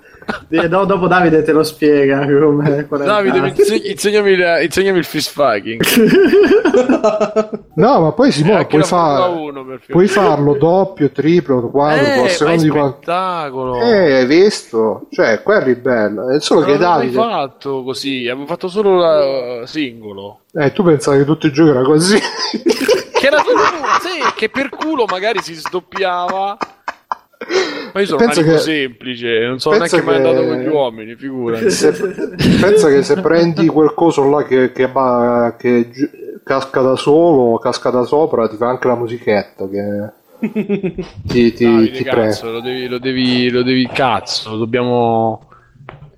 C: No, dopo Davide te lo spiega come,
A: Davide inseg- insegnami, il, insegnami il fist fucking
B: no ma poi si può puoi, far, puoi farlo doppio triplo quadro
A: eh,
B: a
A: seconda di spettacolo.
B: Eh hai visto? Cioè quello è bello. È solo
A: ma
B: che Davide
A: non fatto così avevo fatto solo la singolo.
B: Eh tu pensavi che tutto il gioco era così.
A: Che era tutto sì, che per culo magari si sdoppiava ma io sono penso un che, semplice, non sono neanche mai andato con gli uomini, figurati.
B: Se, pensa che se prendi quel coso là che, che, che, casca da solo, casca da sopra, ti fa anche la musichetta che ti, ti,
A: Davide,
B: ti
A: cazzo, lo devi, lo, devi, lo devi, cazzo, dobbiamo...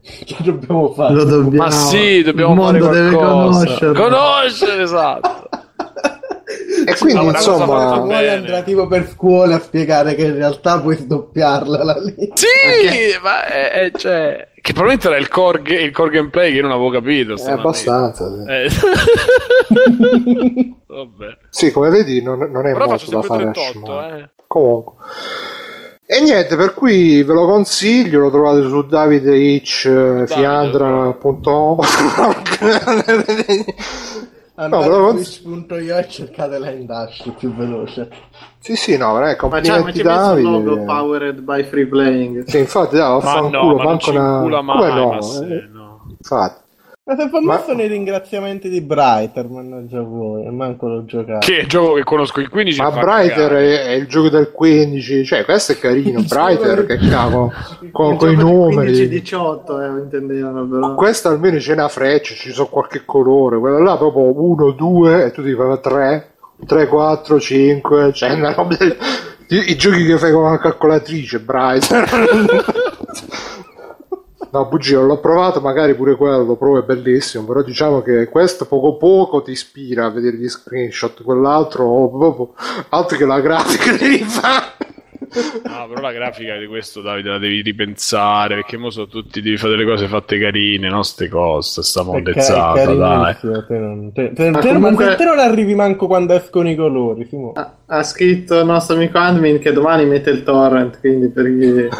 D: Che dobbiamo fare?
C: Lo dobbiamo...
A: Ma sì, dobbiamo fare qualcosa. Conoscere, esatto
B: e quindi insomma
D: vuole andrà tipo per scuola a spiegare che in realtà puoi sdoppiarla la lì
A: sì Perché... ma è, è, cioè che probabilmente era il core, il core gameplay che io non avevo capito
B: è abbastanza sì.
A: Eh. Vabbè.
B: sì come vedi non, non è
A: Però
B: molto da fare
A: 38, eh.
B: comunque e niente, per cui ve lo consiglio, lo trovate su davideitchfiandra.com
D: Andate no, su twitch.io e cercate Line Dash più veloce.
B: Sì, sì, no, veramente complimenti ma Davide.
C: Ma logo powered by free playing.
B: Sì, infatti, dai, vaffanculo,
A: no, manco una...
B: Come
A: mai,
B: no? Eh, no? Infatti.
D: Ma se fa messo nei ringraziamenti di Brighter, mannaggia voi, e manco l'ho giocato.
A: Che è il gioco che conosco il 15
B: Ma Brighter è, è il gioco del 15, cioè questo è carino. Brighter, che cavolo, con, con i numeri.
C: 15-18 eh, intendevano però.
B: Questo almeno c'è una freccia, ci sono qualche colore, quello là proprio 1, 2 e tu ti fai 3, 3, 4, 5, cioè una roba del- i, i giochi che fai con una calcolatrice, Brighter. No, bugia, non l'ho provato, magari pure quello lo provo, è bellissimo, però diciamo che questo poco poco ti ispira a vedere gli screenshot, quell'altro, oh, proprio, altro che la grafica devi fare.
A: No, però la grafica di questo Davide la devi ripensare perché mo sono tutti devi fare delle cose fatte carine, no? Ste cose, sta
D: È ca- è
A: mondezzata, dai.
D: te non, te, te-
C: Ma
D: te-
C: comunque-
D: te non arrivi manco quando escono i colori, Simo.
C: Ha, ha scritto il nostro amico admin che domani mette il torrent, quindi per gli...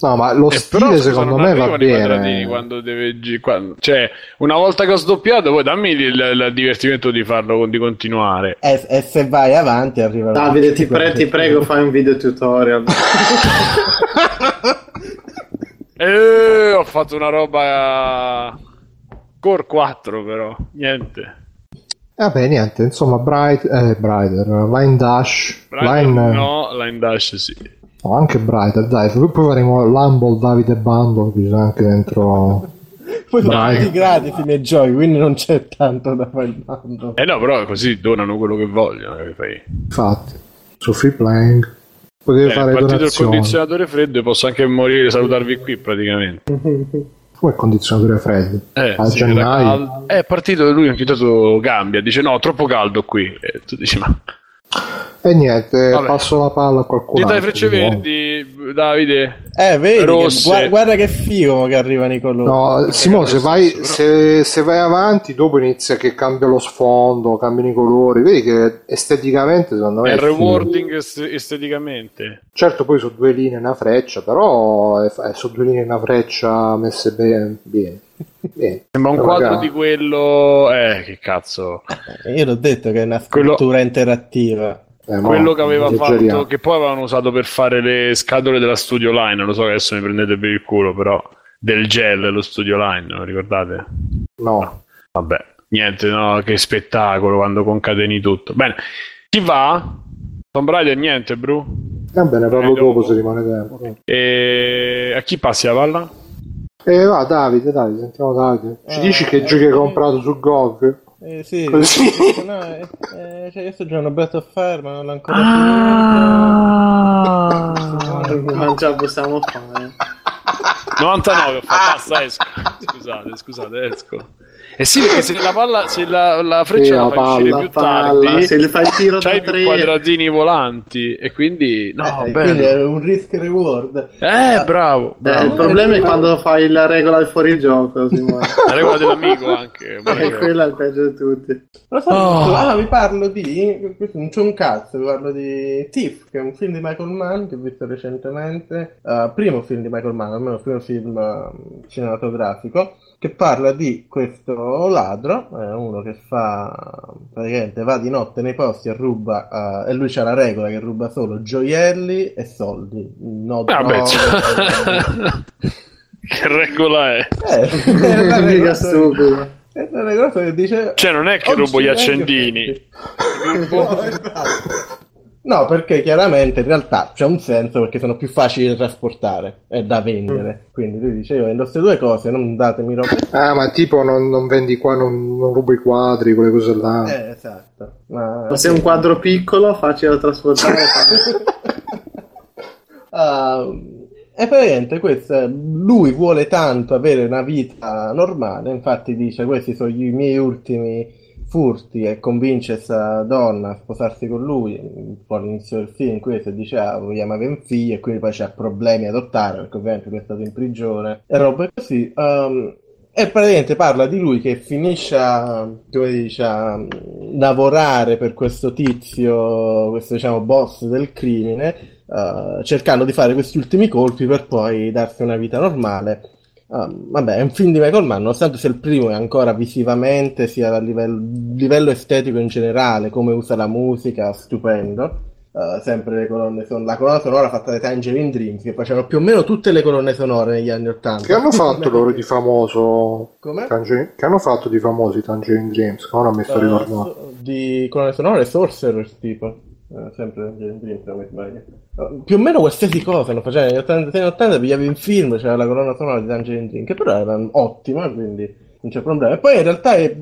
B: No, ma lo
A: Eh,
B: stile
A: però,
B: secondo me va bene.
A: quando deve quando- cioè una volta che ho sdoppiato poi dammi il, il- il divertimento di farlo di continuare
D: E, e se vai avanti arriva
C: Davide, ti, pre- ti prego, fai un video tutorial.
A: Eh, ho fatto una roba Core 4 però niente
B: Vabbè, niente, insomma, Bright, eh, Brighter, Line Dash,
A: Brighter
B: Line,
A: no Line Dash sì
B: no, anche Brighter, dai, poi poi faremo l'Humble Davide Bundle, che c'è anche dentro...
D: Poi
B: Dai.
D: tutti gratis nei giochi, quindi non c'è tanto da fare il bando.
A: eh no però così donano quello che vogliono che fai
B: Infatti, su Free Playing potete
A: Eh,
B: fare
A: è partito il condizionatore freddo e posso anche morire e salutarvi qui praticamente
B: Come condizionatore freddo?
A: Eh,
B: A
A: sì,
B: gennaio?
A: è partito lui ogni tanto cambia dice no troppo caldo qui e tu dici ma
B: E niente,
A: Vabbè.
B: passo la palla a qualcuno.
A: Le
B: altro,
A: frecce verdi Davide
D: Eh, vedi, che-
A: Rosse.
D: gua- guarda che figo che arrivano i colori.
B: No, Simone, se vai,
A: però.
B: se, se vai avanti, dopo inizia che cambia lo sfondo, cambiano i colori. Vedi che esteticamente secondo me
A: è
B: è
A: rewarding est- esteticamente
B: Certo, poi su due linee e una freccia, però è, è su due linee e una freccia messe bene. bene. Bene.
A: sembra un quadro di quello eh che cazzo
D: Eh, Io l'ho detto che è una
A: Quello-
D: scultura interattiva.
B: eh,
A: quello che aveva fatto che poi avevano usato per fare le scatole della Studio Line lo so che adesso mi prendete per il culo però del gel lo Studio Line lo ricordate?
B: No,
A: vabbè niente no che spettacolo quando concateni tutto bene chi va? Tomb Raider niente bro
B: va bene, parlo
A: Eh,
B: dopo
A: dopo.
B: se rimane tempo.
A: e a chi passi la palla?
B: E va, Davide, Davide, sentiamo Davide. Ci
D: Eh,
B: dici che
D: eh,
B: giochi hai comprato su GOG?
D: Eh, sì,
B: Così.
D: no, eh, eh, cioè io sto giocando Breath of Fire, ma non l'ho ancora finito.
C: non ce la possiamo fare.
A: 99 ho fatto basta esco scusate scusate esco e sì perché se la palla se la, la freccia
B: Sì,
A: la
B: la
A: fai uscire
B: palla,
A: più
C: Palla,
A: tardi
C: se le fai il tiro
A: c'hai
C: da tre,
A: quadratini volanti e quindi no
D: Eh, quindi è un risk reward.
A: eh bravo,
C: Eh,
A: bravo.
C: il problema è quando fai la regola del fuorigioco, Simone.
A: la regola dell'amico anche
C: e
A: buona
C: quella è il peggio di tutti.
D: Lo so,
A: Oh.
D: ah, vi parlo di. Non c'è un cazzo, vi parlo di Thief, che è un film di Michael Mann che ho visto recentemente. eh, primo film di Michael Mann, almeno il primo film eh, cinematografico, che parla di questo ladro, eh, uno che fa praticamente va di notte nei posti e ruba, eh, e lui c'ha la regola che ruba solo gioielli e soldi. No,
A: Vabbè, cioè- che regola è?
D: eh, è
C: Mica
D: regola- è la regola che dice
A: cioè non è che rubo gli accendini
D: No, esatto. No, perché chiaramente in realtà c'è un senso perché sono più facili da trasportare e da vendere. Quindi lui dice: Io vendo queste due cose, non datemi roba.
B: Ah, ma tipo non, non vendi qua, non, non rubo i quadri, quelle cose là.
D: Eh, esatto. Ma,
C: Ma se è un quadro piccolo, facile da trasportare.
D: Ah, e praticamente questo, lui vuole tanto avere una vita normale, infatti dice questi sono i miei ultimi furti e convince questa donna a sposarsi con lui, un po' all'inizio del film questo dice ah vogliamo avere un figlio e quindi poi c'ha problemi ad adottare perché ovviamente lui è stato in prigione e robe così. Um, e praticamente parla di lui che finisce a, come dice, a lavorare per questo tizio, questo diciamo boss del crimine, eh, cercando di fare questi ultimi colpi per poi darsi una vita normale. Um, vabbè, è un film di Michael Mann, nonostante sia il primo, è ancora visivamente, sia a livello, livello estetico in generale, come usa la musica, stupendo. uh, sempre le colonne sonore, la colonna sonora fatta dai Tangerine Dreams, che facevano più o meno tutte le colonne sonore negli anni Ottanta.
B: Che hanno fatto loro di famoso?
D: Come?
B: Tangerine... Che hanno fatto di famosi Tangerine Dreams? Come non mi sto
D: Uh,
B: ricordando.
D: di colonne sonore Sorcerers tipo. Eh, sempre non mi sbaglio. Uh, più o meno qualsiasi cosa lo facevano negli 80 negli 80 pigliavi in film, c'era la colonna sonora di Tangerine Dream, che però era ottima, quindi non c'è problema. E poi in realtà è,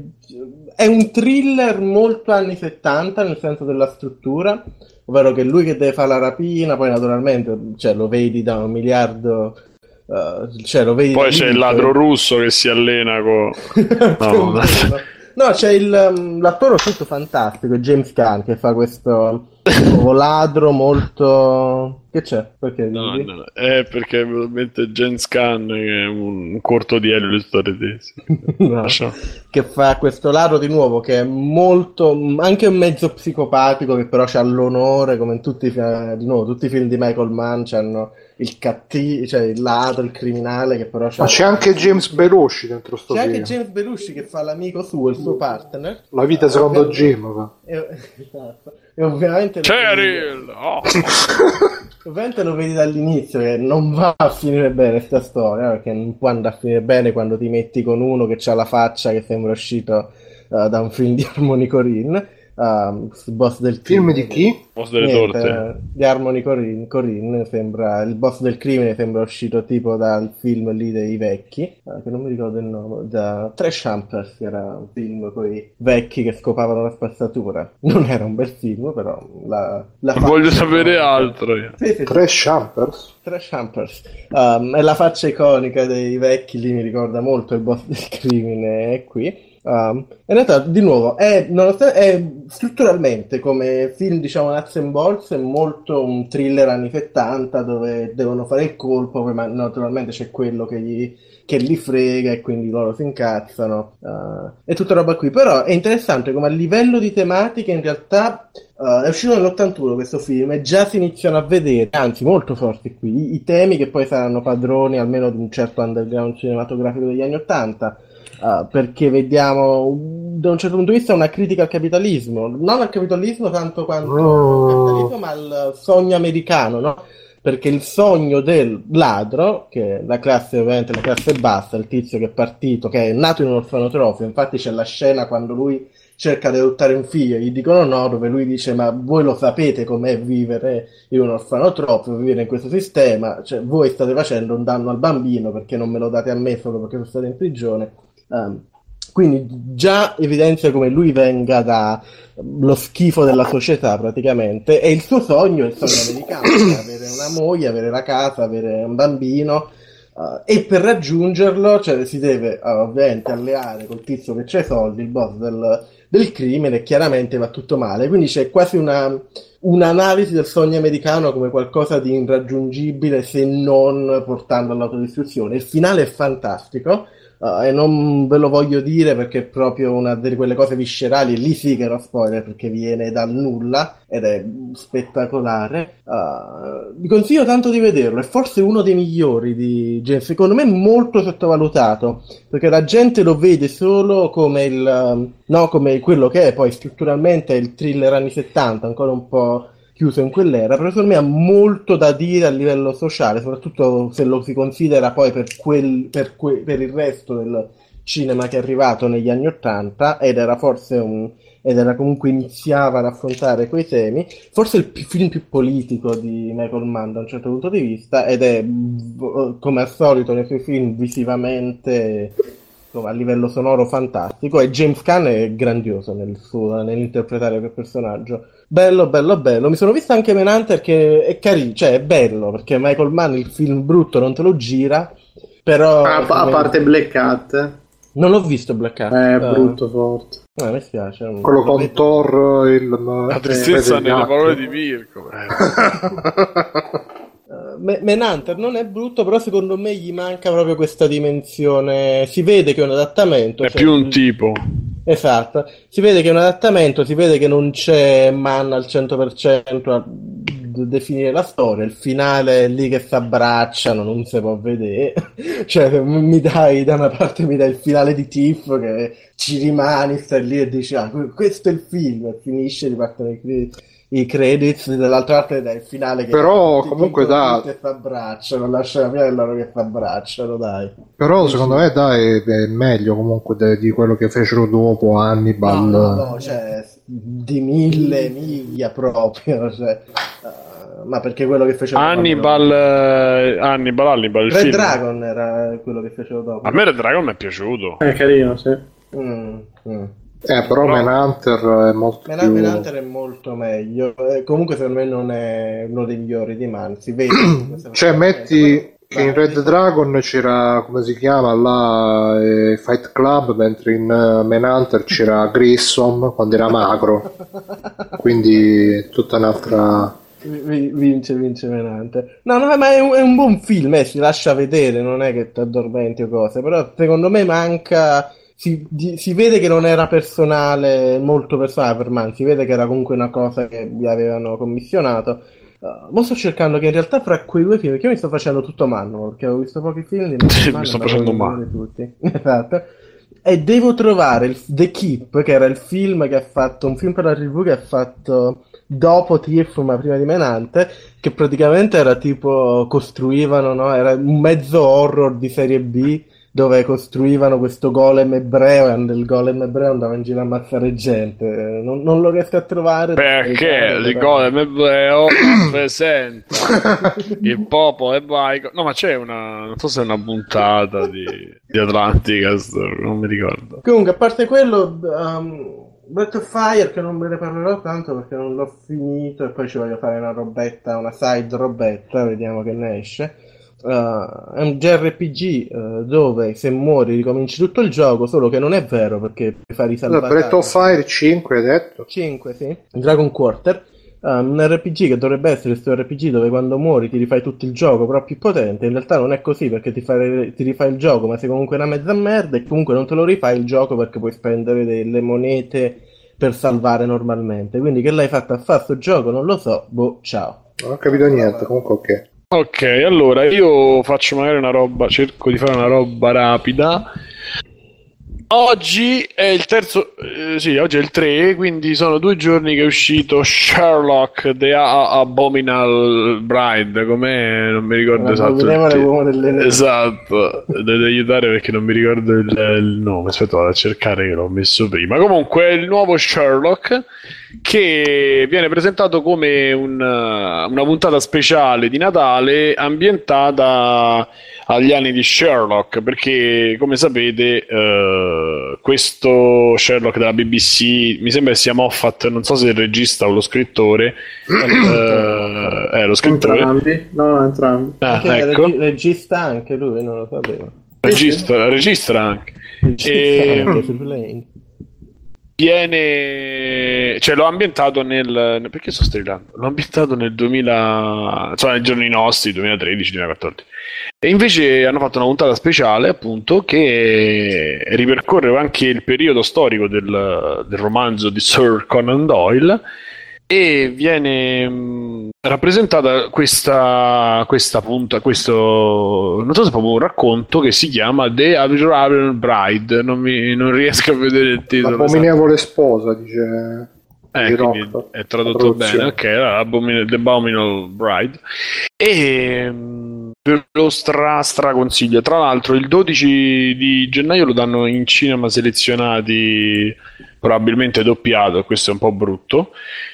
D: è un thriller molto anni 70 nel senso della struttura, ovvero che lui che deve fare la rapina, poi naturalmente cioè, lo vedi da un miliardo. eh, cioè, lo vedi
A: Poi c'è il
D: lì,
A: ladro russo che si allena con... No.
D: No, c'è il, um, l'attore tutto fantastico, James Caan, che fa questo nuovo ladro molto... Che c'è? Perché
A: No, no, no. È perché mi viene in mente Jens Khan è un, un corto di storie tesi.
D: No. Che fa questo ladro di nuovo, che è molto... anche un mezzo psicopatico, che però c'ha l'onore, come in tutti i film, di nuovo, tutti i film di Michael Mann, c'hanno il cattivo, cioè il ladro, il criminale, che però c'ha...
B: Ma c'è anche James Belushi dentro sto
D: C'è anche
B: film.
D: James Belushi che fa l'amico suo, il suo partner.
B: La vita secondo
D: Ovviamente-
B: Jim. va.
D: E, esatto. E ovviamente...
A: Cheryl! Oh.
D: Ovviamente lo vedi dall'inizio che non va a finire bene sta storia, perché non può andare a finire bene quando ti metti con uno che ha la faccia che sembra uscito eh, da un film di Harmony Corinne, ehm, il boss del
B: Film
D: crimine.
B: di chi?
A: Boss delle
D: Niente,
A: torte.
D: eh, di Harmony Corinne, Corinne, sembra il boss del crimine sembra uscito tipo dal film lì dei vecchi, eh, che non mi ricordo il nome, da Trash Hunters, che era un film con i vecchi che scopavano la spazzatura. Non era un bel film, però la, la
A: Voglio sapere altro.
D: Sì, sì.
B: Trash Humpers?
D: Trash Humpers. Um, è la faccia iconica dei vecchi, lì mi ricorda molto il boss del crimine, è qui. Um, in realtà, di nuovo, è, è strutturalmente come film, diciamo, nuts and bolts, è molto un thriller anni 70 dove devono fare il colpo, ma naturalmente c'è quello che, gli, che li frega e quindi loro si incazzano. uh, e tutta roba qui. Però è interessante come a livello di tematiche in realtà Uh, è uscito nell'81 questo film e già si iniziano a vedere, anzi molto forti qui, i, i temi che poi saranno padroni almeno di un certo underground cinematografico degli anni 80, uh, perché vediamo da un certo punto di vista una critica al capitalismo, non al capitalismo tanto quanto
B: Oh.
D: al capitalismo, ma al sogno americano, no? Perché il sogno del ladro, che è la classe ovviamente la classe bassa, il tizio che è partito, che è nato in un orfanotrofio, infatti c'è la scena quando lui cerca di adottare un figlio, gli dicono no, dove lui dice ma voi lo sapete com'è vivere in un orfanotrofio, vivere in questo sistema, cioè voi state facendo un danno al bambino perché non me lo date a me solo perché sono stato in prigione. Um, quindi già evidenzia come lui venga dallo schifo della società praticamente e il suo sogno è il sogno americano, avere una moglie, avere la casa, avere un bambino Uh, e per raggiungerlo cioè, si deve uh, ovviamente alleare col tizio che c'ha i soldi, il boss del, del crimine, e chiaramente va tutto male. Quindi c'è quasi una, un'analisi del sogno americano come qualcosa di irraggiungibile se non portando all'autodistruzione. Il finale è fantastico. Uh, e non ve lo voglio dire perché è proprio una delle quelle cose viscerali, lì sì che era spoiler perché viene dal nulla ed è spettacolare. Uh, vi consiglio tanto di vederlo, è forse uno dei migliori di James, secondo me molto sottovalutato perché la gente lo vede solo come il no, come quello che è poi strutturalmente è il thriller anni 70, ancora un po' chiuso in quell'era, però secondo me ha molto da dire a livello sociale, soprattutto se lo si considera poi per, quel, per, que, per il resto del cinema che è arrivato negli anni Ottanta ed era forse un ed era comunque iniziava ad affrontare quei temi, forse il più, film più politico di Michael Mann da un certo punto di vista ed è come al solito nei suoi film visivamente insomma, a livello sonoro fantastico e James Caan è grandioso nel suo, nell'interpretare quel personaggio bello bello bello mi sono visto anche Menanter che è carino cioè è bello perché Michael Mann il film brutto non te lo gira però
C: a, a parte Black Cat
D: non l'ho visto Black Cat
C: è uh, brutto forte
D: Ah, mi spiace.
B: Quello con vedo. Thor, il...
A: La tristezza nelle parole di Mirko.
D: uh, Menhunter non è brutto, però secondo me gli manca proprio questa dimensione. Si vede che è un adattamento.
A: È cioè, più un tipo.
D: Esatto, si vede che è un adattamento, si vede che non c'è man al 100% a definire la storia, il finale è lì che si abbracciano, non si può vedere, cioè mi dai da una parte mi dai il finale di Tiff che ci rimani, stai lì e dici ah, questo è il film, finisce, ripartono i crediti. I credits dall'altra parte dai il finale che
B: Però,
D: tutti
B: comunque,
D: in
B: da-
D: conflitto e si abbracciano lascia la prima loro che si abbracciano dai
B: Però secondo me dai è meglio comunque de- di quello che fecero dopo Hannibal.
D: no, no, no, cioè di mille miglia proprio cioè, eh, ma perché quello che fecero dopo
A: Hannibal, eh, Hannibal, Hannibal, il
D: Red
A: film.
D: Dragon era quello che fecero dopo
A: A me Red Dragon mi è piaciuto.
C: È carino, sì.
D: Mm, mm.
B: Eh, però Manhunter è molto
D: Men-
B: più...
D: Manhunter è molto meglio. Eh, comunque, secondo me, non è uno dei migliori di Man. Si vede.
B: Cioè, metti che in. Red Dragon c'era, come si chiama, là, eh, Fight Club, mentre in eh, Manhunter c'era Grissom quando era magro. Quindi è tutta un'altra...
D: Vi- Vince, vince Menante. No, no, ma è un, è un buon film, eh, si lascia vedere, non è che ti addormenti o cose, però secondo me manca, si, si vede che non era personale, molto personale per Man, si vede che era comunque una cosa che vi avevano commissionato. Uh, mo sto cercando che in realtà fra quei due film, perché io mi sto facendo tutto Manno, perché ho visto pochi film di
A: Sì, mi
D: Mann,
A: sto facendo male.
D: tutti. Esatto. E devo trovare il- The Keep, che era il film che ha fatto, un film per la TV che ha fatto dopo Thief ma prima di Menante, che praticamente era tipo, costruivano, no? Era un mezzo horror di serie B, dove costruivano questo golem ebreo e il golem ebreo andava in giro a ammazzare gente. Non, non lo riesco a trovare.
A: Perché il golem ebreo rappresenta il popolo ebraico. No, ma c'è una. Non so se è una puntata di, di Atlanticast, non mi ricordo.
D: Comunque, a parte quello, um, Breath of Fire, che non ve ne parlerò tanto perché non l'ho finito e poi ci voglio fare una robetta, una side robetta, vediamo che ne esce. Uh, è un JRPG uh, dove se muori ricominci tutto il gioco, solo che non è vero perché puoi fare i salvataggi.
B: Breath of Fire 5 hai detto?
D: 5, sì. Dragon Quarter. Um, un RPG che dovrebbe essere questo RPG dove quando muori ti rifai tutto il gioco, però più potente. In realtà non è così perché ti, fai, ti rifai il gioco, ma sei comunque una mezza merda. E comunque non te lo rifai il gioco perché puoi spendere delle monete per salvare normalmente. Quindi che l'hai fatta a fare sto gioco, non lo so. Boh, ciao.
B: Non ho capito niente, comunque ok.
A: Ok, allora io faccio magari una roba, cerco di fare una roba rapida. Oggi è il terzo, eh, sì, oggi è il 3, quindi sono due giorni che è uscito Sherlock The A- Abominable Bride, com'è? Non mi ricordo esatto. Esatto, dovete aiutare perché non mi ricordo il, il nome. Aspetta, vado a cercare che l'ho messo prima. Comunque, è il nuovo Sherlock che viene presentato come un, una puntata speciale di Natale ambientata agli anni di Sherlock. Perché, come sapete, uh, questo Sherlock della BBC mi sembra sia Moffat, non so se il regista o lo scrittore. uh, è lo scrittore.
C: Entrambi? No, entrambi.
A: Ah,
D: Che
A: ecco.
D: regi- regista anche lui, non lo sapevo.
A: Registra, registra anche.
D: Regista
A: E-
D: anche.
A: Viene, cioè l'ho ambientato nel perché sto strillando? L'ho ambientato nel 2000, cioè nei giorni nostri, 2013-2014. E invece hanno fatto una puntata speciale, appunto, che ripercorre anche il periodo storico del, del romanzo di Sir Conan Doyle e viene mh, rappresentata questa, questa punta, questo non so se è proprio un racconto che si chiama The Aboriginal Bride. Non, mi, non riesco a vedere il titolo.
B: L'abominevole sposa, dice...
A: Eh, è tradotto bene, ok, The Abominable Bride. E mh, ve lo stra, stra consiglio. Tra l'altro, il 12 di gennaio lo danno in cinema selezionati, probabilmente doppiato, questo è un po' brutto.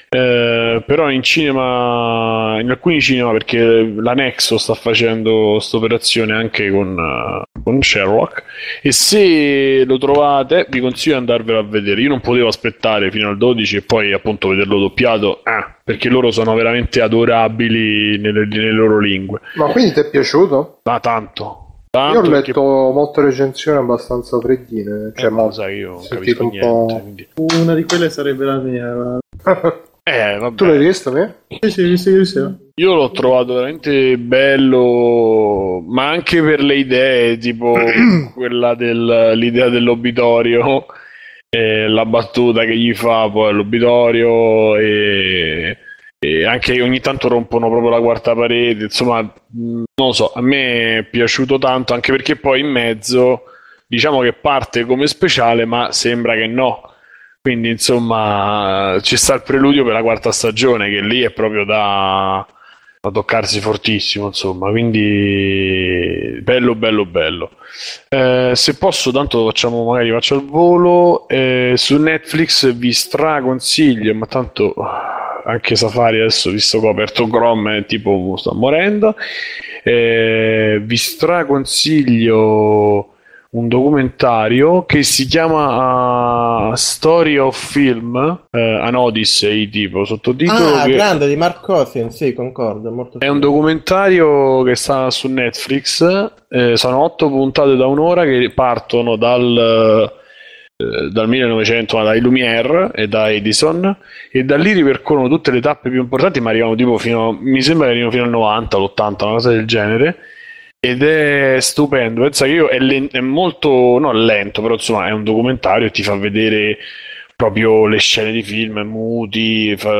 A: Eh, però in cinema, in alcuni cinema, perché la Nexo sta facendo questa operazione anche con, eh, con Sherlock. E se lo trovate, vi consiglio di andarvelo a vedere. Io non potevo aspettare fino al 12 e poi appunto vederlo doppiato, ah, perché loro sono veramente adorabili nelle, nelle loro lingue.
B: Ma quindi ti è piaciuto?
A: Ma tanto.
B: Io
A: tanto
B: ho
A: perché-
B: letto molte recensioni abbastanza freddine.
A: Eh,
B: Cioè,
A: ma lo
B: mo-
A: sai, io non capisco
B: un po'-
A: niente. quindi-
C: Una di quelle sarebbe la mia. guarda.
A: Eh, vabbè.
B: tu l'hai visto, me?
C: Sì, sì, sì, sì.
A: Io l'ho trovato veramente bello, ma anche per le idee, tipo quella dell'idea dell'obitorio, e la battuta che gli fa poi all'obitorio e, e anche ogni tanto rompono proprio la quarta parete, insomma, non lo so, a me è piaciuto tanto, anche perché poi in mezzo diciamo che parte come speciale, ma sembra che no. Quindi, insomma, ci sta il preludio per la quarta stagione, che lì è proprio da, da toccarsi fortissimo, insomma. Quindi, bello, bello, bello. Eh, se posso, tanto facciamo, magari faccio al volo. Eh, su Netflix vi straconsiglio, ma tanto anche Safari adesso, visto che ho aperto Chrome, tipo sto morendo. Eh, vi straconsiglio un documentario che si chiama uh, Story of Film, uh, an Odyssey tipo sottotitolo.
D: Ah,
A: che...
D: grande di Mark Cosin, sì, concordo. Molto
A: è un documentario che sta su Netflix, eh, sono otto puntate da un'ora che partono dal, eh, dal 1900, dai Lumière e da Edison e da lì ripercorrono tutte le tappe più importanti ma arrivano tipo fino, mi sembra che arrivino fino al 90, l'80, una cosa del genere ed è stupendo. Pensa che io è, len- è molto non lento, però insomma è un documentario e ti fa vedere proprio le scene di film muti. Fa...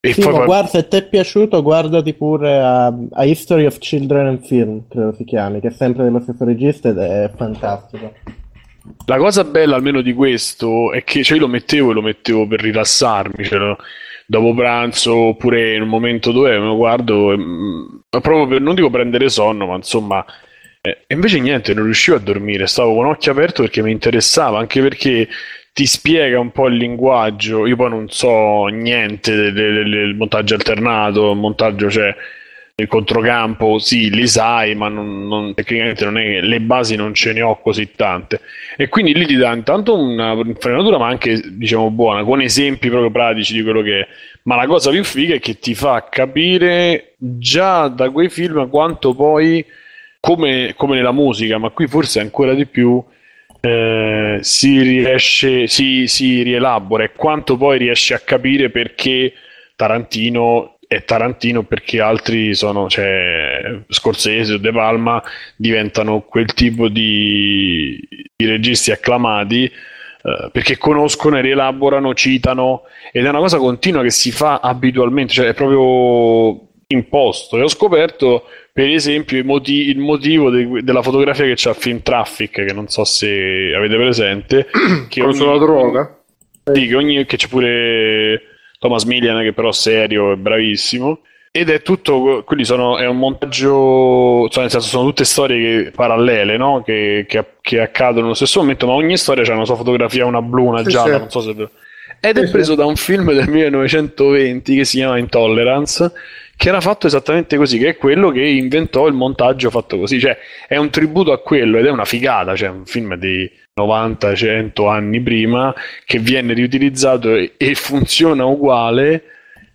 D: E sì, poi ma guarda, se ti è piaciuto, guardati pure a, a, History of Children and Film, credo si chiami, che è sempre dello stesso regista ed è fantastico.
A: La cosa bella almeno di questo è che cioè, io lo mettevo e lo mettevo per rilassarmi, cioè, dopo pranzo oppure in un momento dove me lo guardo, mm, proprio per, non dico prendere sonno, ma insomma... Eh, e invece niente, non riuscivo a dormire, stavo con occhio aperto perché mi interessava, anche perché ti spiega un po' il linguaggio. Io poi non so niente del, del, del montaggio alternato, montaggio cioè il controcampo, sì, li sai, ma non, non, tecnicamente non è, le basi non ce ne ho così tante. E quindi lì ti dà intanto una frenatura, ma anche diciamo buona, con esempi proprio pratici di quello che è. Ma la cosa più figa è che ti fa capire già da quei film quanto poi, come, come nella musica, ma qui forse ancora di più, eh, si riesce, si, si rielabora e quanto poi riesci a capire perché Tarantino è Tarantino perché altri sono, cioè Scorsese o De Palma diventano quel tipo di, di registi acclamati eh, perché conoscono e rielaborano, citano ed è una cosa continua che si fa abitualmente, cioè è proprio imposto. E ho scoperto, per esempio, moti- il motivo de- della fotografia che c'ha Film Traffic, che non so se avete presente.
B: che ogni... droga?
A: Sì, che, ogni... che c'è pure Thomas Millian che però è serio e bravissimo ed è tutto, quelli sono, è un montaggio, cioè nel senso sono tutte storie parallele, no? che, che, che, accadono nello stesso momento, ma ogni storia c'è una sua fotografia, una blu, una sì, gialla, sì. non so se... Ed sì, è preso da un film del 1920 che si chiama Intolerance, che era fatto esattamente così, che è quello che inventò il montaggio fatto così, cioè è un tributo a quello ed è una figata, cioè un film di 90-100 anni prima che viene riutilizzato e, e funziona uguale.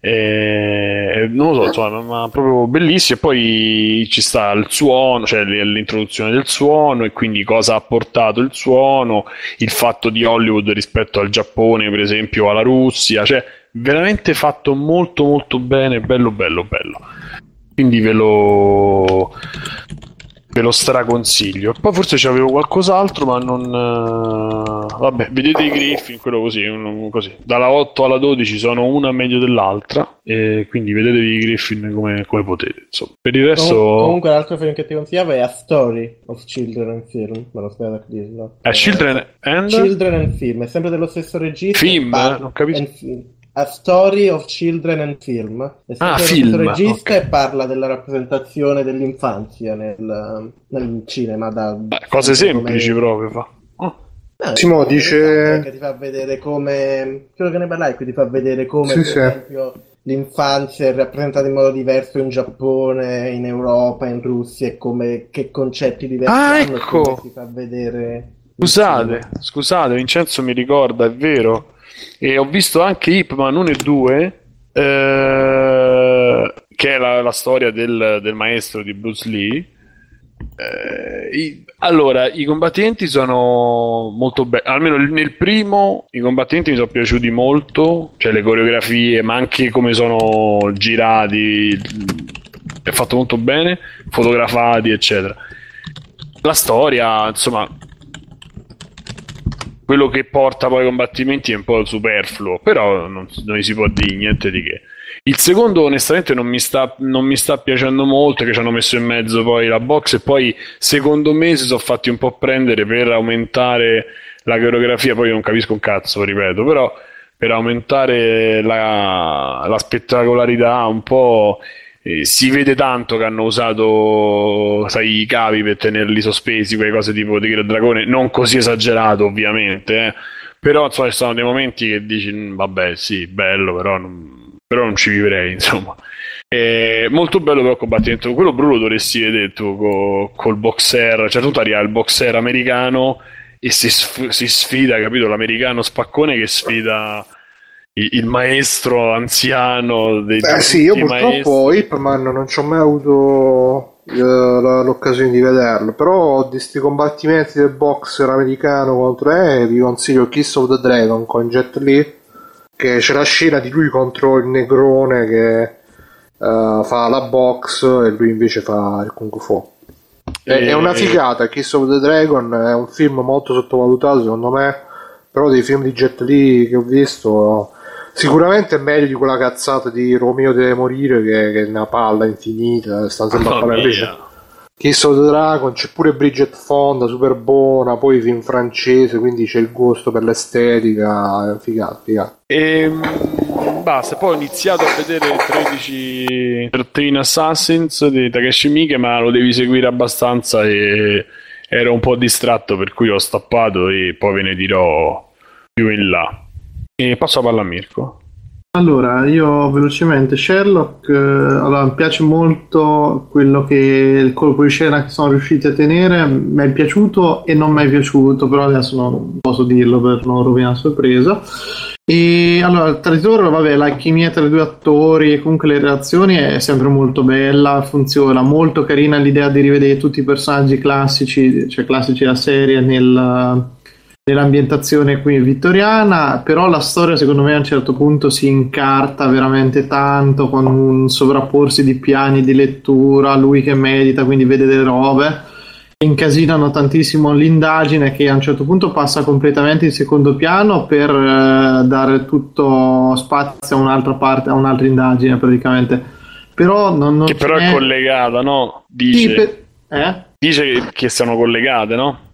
A: Eh, non lo so, insomma, ma proprio bellissimo. E poi ci sta il suono, cioè l'introduzione del suono, e quindi cosa ha portato il suono, il fatto di Hollywood rispetto al Giappone, per esempio, alla Russia, cioè veramente fatto molto molto bene, bello bello bello. Quindi ve lo ve lo straconsiglio. Poi forse c'avevo qualcos'altro, ma non. Uh... Vabbè, vedete i Griffin, quello così, un, così. Dalla 8 alla 12 sono una meglio dell'altra. E quindi vedetevi i Griffin come, come potete. Insomma. Per il resto.
D: comunque, l'altro film che ti consigliavo è A Story of Children and Film. Me lo spiego da dirlo.
A: A Children and
D: Children and Film, è sempre dello stesso regista.
A: Film? Non capisco.
D: A Story of Children and Film. È
A: ah, film.
D: regista okay. e parla della rappresentazione dell'infanzia nel, nel cinema. Da,
A: Beh, cose semplici come... proprio fa.
B: Oh. Eh, Simo dice
D: che ti fa vedere come quello che ne parlai qui ti fa vedere come sì, per sì. esempio l'infanzia è rappresentata in modo diverso in Giappone, in Europa, in Russia e come che concetti diversi
A: ah,
D: hanno
A: ecco.
D: ti fa vedere
A: Scusate, scusate, Vincenzo mi ricorda, è vero e ho visto anche Ip Man 1 e 2 eh, che è la, la storia del, del, maestro di Bruce Lee. Eh, i, allora i combattenti sono molto belli almeno nel primo i combattenti mi sono piaciuti molto cioè le coreografie ma anche come sono girati è fatto molto bene fotografati eccetera. La storia insomma quello che porta poi ai combattimenti è un po' superfluo, però non, non si può dire niente di che. Il secondo, onestamente, non mi, sta, non mi sta piacendo molto. Che ci hanno messo in mezzo poi la box. E poi, secondo me, si sono fatti un po' prendere per aumentare la coreografia, poi non capisco un cazzo, ripeto, però per aumentare la, la spettacolarità un po' eh, si vede tanto che hanno usato sai, i cavi per tenerli sospesi, quelle cose tipo Tigre e Dragone, non così esagerato ovviamente, eh. però insomma ci sono dei momenti che dici "Mm, vabbè sì, bello, però non, però non ci vivrei insomma. Eh, molto bello però il combattimento, quello Bruno dovresti vedere tu co- col boxer, certo punto arriva il boxer americano e si, sf- si sfida, capito? L'americano spaccone che sfida il, maestro anziano dei
B: Eh sì, io purtroppo
A: maestri.
B: Ip Man non ci ho mai avuto eh, l'occasione di vederlo, però di questi combattimenti del boxer americano contro eh, vi consiglio Kiss of the Dragon con Jet Li, che c'è la scena di lui contro il negrone che eh, fa la box e lui invece fa il kung fu. È,
A: E-
B: è una figata, Kiss of the Dragon è un film molto sottovalutato secondo me, però dei film di Jet Li che ho visto sicuramente è meglio di quella cazzata di Romeo deve morire che, che è una palla infinita, sta sempre a
A: mia.
B: invece. Kiss of the Dragon, c'è pure Bridget Fonda, super buona, poi film francese, quindi c'è il gusto per l'estetica, figata, figata.
A: E mm, basta, poi ho iniziato a vedere 13, 13 Assassins di Takeshi Miike, ma lo devi seguire abbastanza e ero un po' distratto per cui ho stappato e poi ve ne dirò più in là. E passo la palla a Mirko.
C: Allora, io velocemente Sherlock, eh, allora, mi piace molto quello che il colpo di scena che sono riusciti a tenere, mi è piaciuto e non mi è piaciuto, però adesso non posso dirlo per non rovinare la sorpresa. E allora, tra di loro, vabbè, la chimia tra i due attori e comunque le relazioni è sempre molto bella, funziona, molto carina l'idea di rivedere tutti i personaggi classici, cioè classici della serie nel nell'ambientazione qui vittoriana, però la storia secondo me a un certo punto si incarta veramente tanto con un sovrapporsi di piani di lettura, lui che medita, quindi vede delle robe, incasinano tantissimo l'indagine che a un certo punto passa completamente in secondo piano per eh, dare tutto spazio a un'altra parte, a un'altra indagine praticamente. Però non, non
A: Che però è collegata, no?
C: Sì,
A: Dice,
C: per- eh?
A: dice che, che siano collegate, no?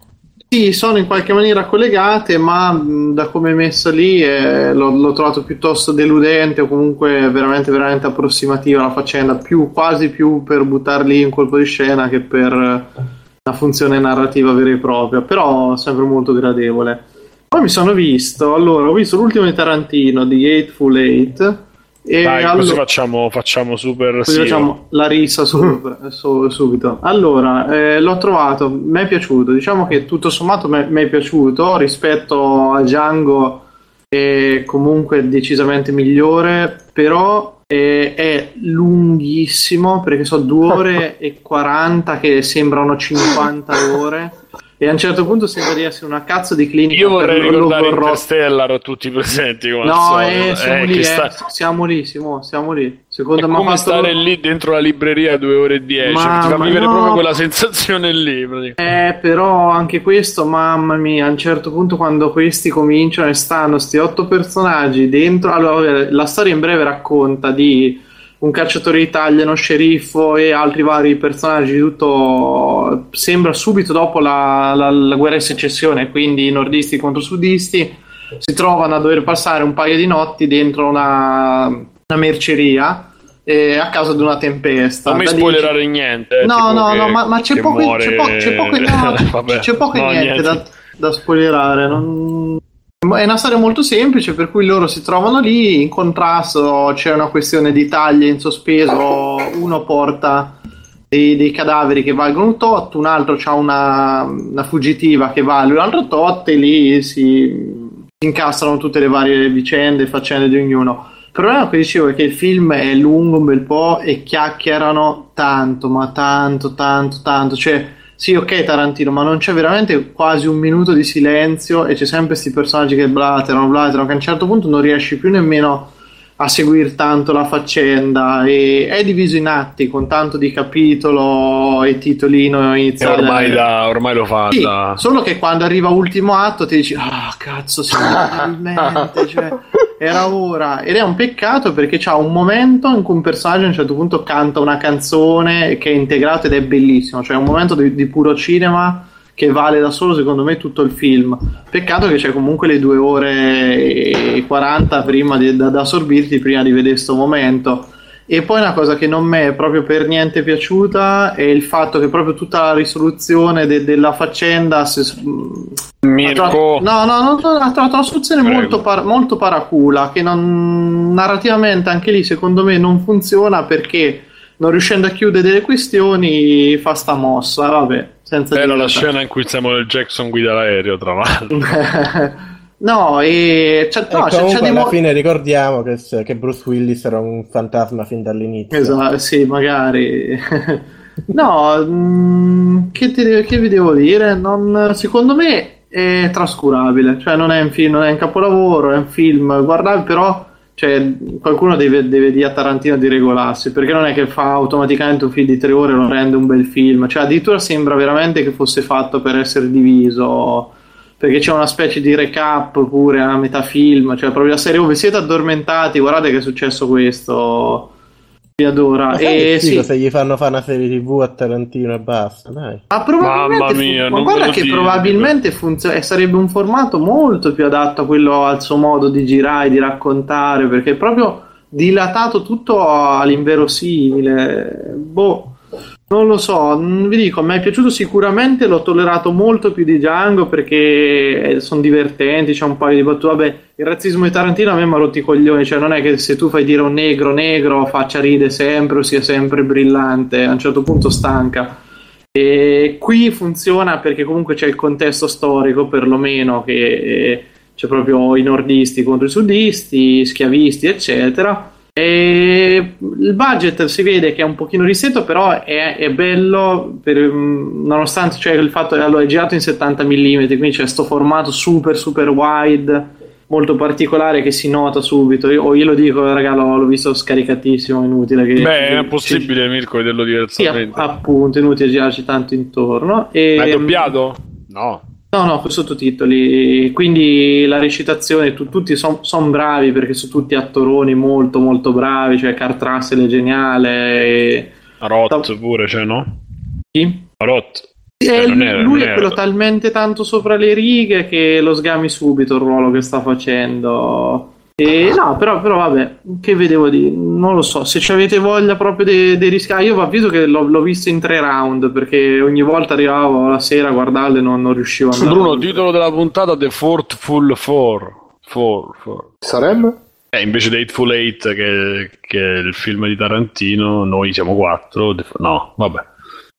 C: Sì, sono in qualche maniera collegate, ma da come è messa lì eh, l'ho, l'ho trovato piuttosto deludente o comunque veramente, veramente approssimativa la faccenda, più, quasi più per buttar lì un colpo di scena che per una funzione narrativa vera e propria, però sempre molto gradevole. Poi mi sono visto, allora, ho visto l'ultimo di Tarantino, di Eightful Eight, e
A: Dai,
C: allora-
A: così facciamo, facciamo super
C: facciamo la rissa su- su- subito. Allora, eh, l'ho trovato, mi è piaciuto. Diciamo che tutto sommato mi è- è piaciuto rispetto a Django, è comunque decisamente migliore, però eh, è lunghissimo perché sono 2 ore e 40 che sembrano 50 ore. E a un certo punto sembra di essere una cazzo di clinica.
A: Io vorrei ricordare. Interstellar a tutti i presenti. Come
C: No,
A: solito.
C: eh, siamo
A: Eh,
C: lì, eh,
A: sta-
C: siamo lì, Simo, siamo lì. Secondo me
A: come stare lì dentro la libreria due ore e dieci. Ti fa vivere
C: no.
A: proprio quella sensazione lì.
C: Eh, però anche questo, mamma mia, a un certo punto quando questi cominciano e stanno sti otto personaggi dentro, allora vabbè, la storia in breve racconta di un cacciatore d'Italia, uno sceriffo e altri vari personaggi, tutto sembra subito dopo la, la- la guerra di secessione, quindi nordisti contro sudisti, si trovano a dover passare un paio di notti dentro una, una merceria eh, a causa di una tempesta.
A: Non mi spoilerare niente. eh,
C: No, no,
A: che-
C: no, ma, ma c'è, poco,
A: muore-
C: c'è, po- c'è poco, no,
A: Vabbè,
C: c'è poco e
A: no,
C: niente, Da, da spoilerare. non- È una storia molto semplice per cui loro si trovano lì in contrasto, c'è una questione di taglie in sospeso, uno porta dei, dei cadaveri che valgono un tot, un altro ha una, una fuggitiva che vale un altro tot e lì si incastrano tutte le varie vicende e faccende di ognuno. Il problema che dicevo è che il film è lungo un bel po' e chiacchierano tanto, ma tanto, tanto, tanto. Cioè, sì, ok, Tarantino, ma non c'è veramente quasi un minuto di silenzio e c'è sempre questi personaggi che blaterano, blaterano, che a un certo punto non riesci più nemmeno a seguire tanto la faccenda e è diviso in atti con tanto di capitolo e titolino
A: E
C: iniziale.
A: ormai, da- ormai lo fa
C: Sì,
A: da-
C: solo che quando arriva ultimo atto ti dici ah cazzo sì, finalmente cioè, era ora ed è un peccato perché c'ha un momento in cui un personaggio a un certo punto canta una canzone che è integrato ed è bellissimo cioè un momento di, di puro cinema che vale da solo secondo me tutto il film. Peccato che c'è comunque le due ore e 40 prima di, da, da assorbirti prima di vedere questo momento. E poi una cosa che non mi è proprio per niente piaciuta è il fatto che proprio tutta la risoluzione de- della faccenda se,
A: Mirko.
C: ha trovato, no, no, no, no, ha trovato una soluzione molto, par- molto paracula che non, narrativamente anche lì secondo me non funziona perché non riuscendo a chiudere delle questioni fa sta mossa, vabbè, senza dire
A: la scena in cui Samuel Jackson guida l'aereo, tra l'altro.
C: no, e
D: E
C: no, c'è
D: comunque alla
C: mo-
D: fine ricordiamo che, che Bruce Willis era un fantasma fin dall'inizio.
C: Esatto, sì, magari. no, mm, che, ti- che vi devo dire? Non- secondo me è trascurabile, cioè non è un film, non è un capolavoro, è un film guardabile, però cioè, qualcuno deve, deve dire a Tarantino di regolarsi, perché non è che fa automaticamente un film di tre ore e lo rende un bel film, cioè addirittura sembra veramente che fosse fatto per essere diviso perché c'è una specie di recap pure a metà film, cioè proprio la serie, oh, vi siete addormentati, guardate che è successo questo, vi adora. E sì,
D: se gli fanno fare una serie tv a Tarantino e basta, dai.
C: ma probabilmente,
A: Mamma mia,
C: fu- ma
A: non
C: guarda che
A: dire.
C: probabilmente funziona, e sarebbe un formato molto più adatto a quello al suo modo di girare, di raccontare, perché è proprio dilatato tutto all'inverosimile. Boh. Non lo so, mm, vi dico, mi è piaciuto sicuramente, l'ho tollerato molto più di Django perché sono divertenti, c'è un paio di battute. Vabbè, il razzismo di Tarantino a me mi ha rotto i coglioni, cioè non è che se tu fai dire un negro negro faccia ride sempre o sia sempre brillante, a un certo punto stanca. E qui funziona perché comunque c'è il contesto storico, perlomeno, che eh, c'è proprio i nordisti contro i sudisti, schiavisti, eccetera. E il budget si vede che è un pochino ristretto, però è, è bello per, mm, nonostante cioè, il fatto che allora, è girato in 70 mm, quindi c'è questo formato super super wide molto particolare che si nota subito. Io, io lo dico, raga, l'ho, l'ho visto scaricatissimo, inutile che
A: Beh, è
C: che-
A: possibile, Mirko, vederlo
C: sì,
A: diversamente.
C: app- appunto, inutile girarci tanto intorno. E,
A: Hai doppiato? No.
C: No, no, con sottotitoli. Quindi la recitazione, tu- tutti sono bravi perché sono tutti attoroni molto, molto bravi. Cioè, Kurt Russell è geniale. E...
A: Rot pure, cioè, no?
C: Chi?
A: Rot. Cioè, non era-
C: lui è quello talmente tanto sopra le righe che lo sgami subito il ruolo che sta facendo. E no, però, però vabbè, che vedevo di non lo so. Se ci avete voglia proprio dei, dei rischi, ah, io vi avviso che l'ho, l'ho visto in tre round perché ogni volta arrivavo la sera a guardarlo e non, non riuscivo a andare.
A: Bruno, titolo della puntata The Fortful Four. Four, four.
B: Sarebbe?
A: Eh, invece di Hateful Eight, che, che è il film di Tarantino, noi siamo quattro. No, vabbè.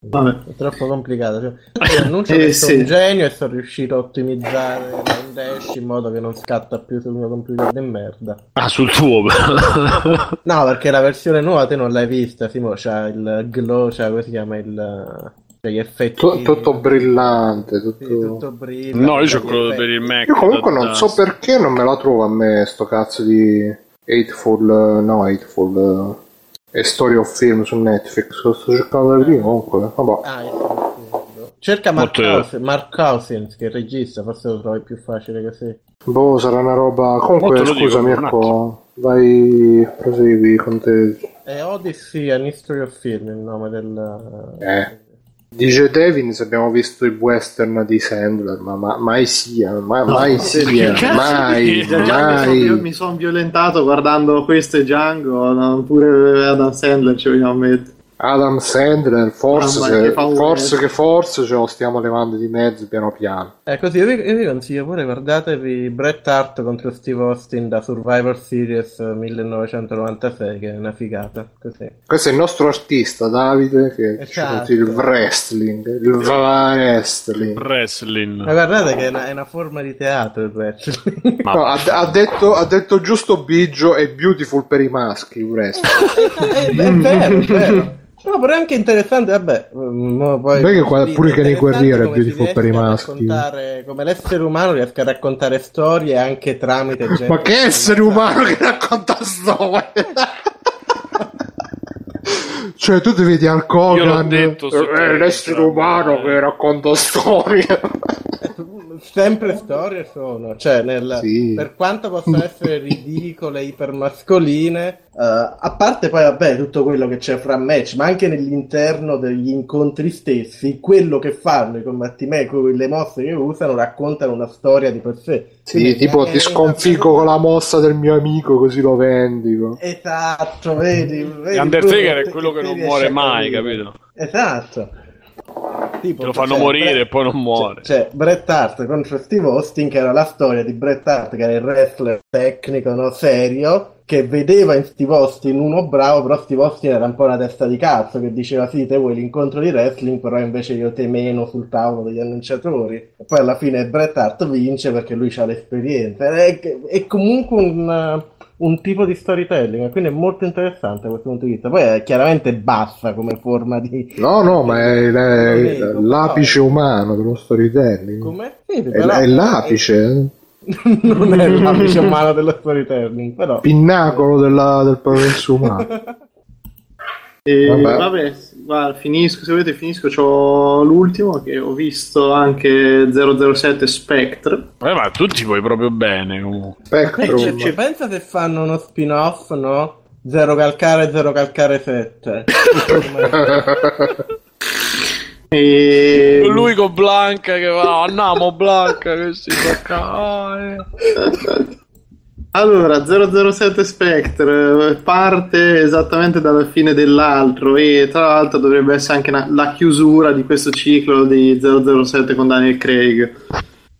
C: Vabbè.
D: È troppo complicato. Cioè, io annuncio
C: Eh,
D: che sono
C: sì.
D: un genio e sono riuscito a ottimizzare il dash in modo che non scatta più sul mio computer di merda.
A: Ah, sul tuo.
D: No, perché la versione nuova te non l'hai vista, Simo, c'ha il glow, c'ha come si chiama il cioè gli effetti
B: Tu- tutto brillante. Tutto...
D: sì, tutto brilla,
A: no, io
D: gli
A: ho quello
D: effetti.
A: per il Mac.
B: Io comunque non so perché non me la trovo a me sto cazzo di Hateful, eh, no Hateful, eh, e Story of Film su Netflix. Lo sto cercando da vedere comunque. Vabbè.
D: Ah, ecco, sì. Cerca Mark, Cousins, Mark Cousins, che è il regista, forse lo trovi più facile così.
B: Boh, sarà una roba. Comunque,
A: Molto lo
B: scusa
A: dico, un
B: Mirko, vai, prosegui con te.
D: È Odyssey, An History of Film il nome del...
B: Eh. Dice Devin se abbiamo visto il western di Sandler, ma, ma- mai sia, ma- mai sia, mai?
C: Già- già mi sono-
B: mai.
C: violentato guardando questo e Django, no, pure Adam Sandler ci vogliamo mettere.
B: Adam Sandler, forse, se- forse che forse ce lo stiamo levando di mezzo piano piano.
D: Eh, così io vi, io vi consiglio pure, guardatevi Bret Hart contro Steve Austin da Survivor Series 1996, che è una figata, così.
B: Questo è il nostro artista Davide che ci
D: Esatto.
B: consiglia il wrestling, il wrestling.
A: Wrestling.
D: Ma guardate che è una, è una forma di teatro il wrestling.
B: No, ha, ha detto, ha detto giusto Biggio e beautiful per i maschi il wrestling.
D: è, è vero, è vero. No, però è anche interessante, vabbè. mm, mo poi,
B: che qua pure Kenny
D: interessante
B: Guerriero è beautiful per i maschi.
D: Come l'essere umano riesca a raccontare storie anche tramite gente.
B: Ma che essere umano che racconta storie? cioè, tu ti vedi al
A: detto su
B: eh, l'essere umano
A: eh.
B: che racconta storie.
D: sempre storie sono, cioè nel,
B: Sì.
D: per quanto possano essere ridicole, ipermascoline, eh, a parte poi vabbè tutto quello che c'è fra match, ma anche nell'interno degli incontri stessi, quello che fanno i combattimenti, le mosse che usano raccontano una storia di per sé.
B: Sì, tipo ti sconfiggo con la mossa del mio amico così lo vendico.
D: Esatto, vedi, vedi
A: Undertaker è quello che
D: te
A: non muore mai,
D: capire.
A: capito?
D: Esatto. Tipo,
A: lo fanno
D: cioè,
A: morire
D: Bret-
A: e poi non muore.
D: Cioè, Bret Hart contro Steve Austin, che era la storia di Bret Hart, che era il wrestler tecnico, no, serio, che vedeva in Steve Austin uno bravo, però Steve Austin era un po' una testa di cazzo, che diceva sì, te vuoi l'incontro di wrestling, però invece io te meno sul tavolo degli annunciatori. E poi alla fine Bret Hart vince perché lui ha l'esperienza. È, è comunque un, un tipo di storytelling, quindi è molto interessante da questo punto di vista. Poi è chiaramente bassa come forma di...
B: No, no, ma è, è- è l'apice
D: no.
B: umano dello storytelling.
D: Come? Sì,
B: È, è l'apice, eh.
D: non è l'apice umano dello storytelling, però...
B: pinnacolo della- del progresso umano.
C: E,
B: Vabbè.
C: vabbè, guarda, finisco, se volete finisco, c'ho l'ultimo che ho visto anche 007 Spectre.
A: Eh, ma tu ti vuoi proprio bene comunque.
D: Eh,
B: Spectrum.
D: ci, ci pensa se fanno uno spin-off, no? Zero calcare, zero calcare 7.
C: E...
A: Lui con Blanca che va, andiamo Blanca che si fa cavare.
C: Allora, 007 Spectre eh, parte esattamente dalla fine dell'altro e tra l'altro dovrebbe essere anche una- la chiusura di questo ciclo di 007 con Daniel Craig.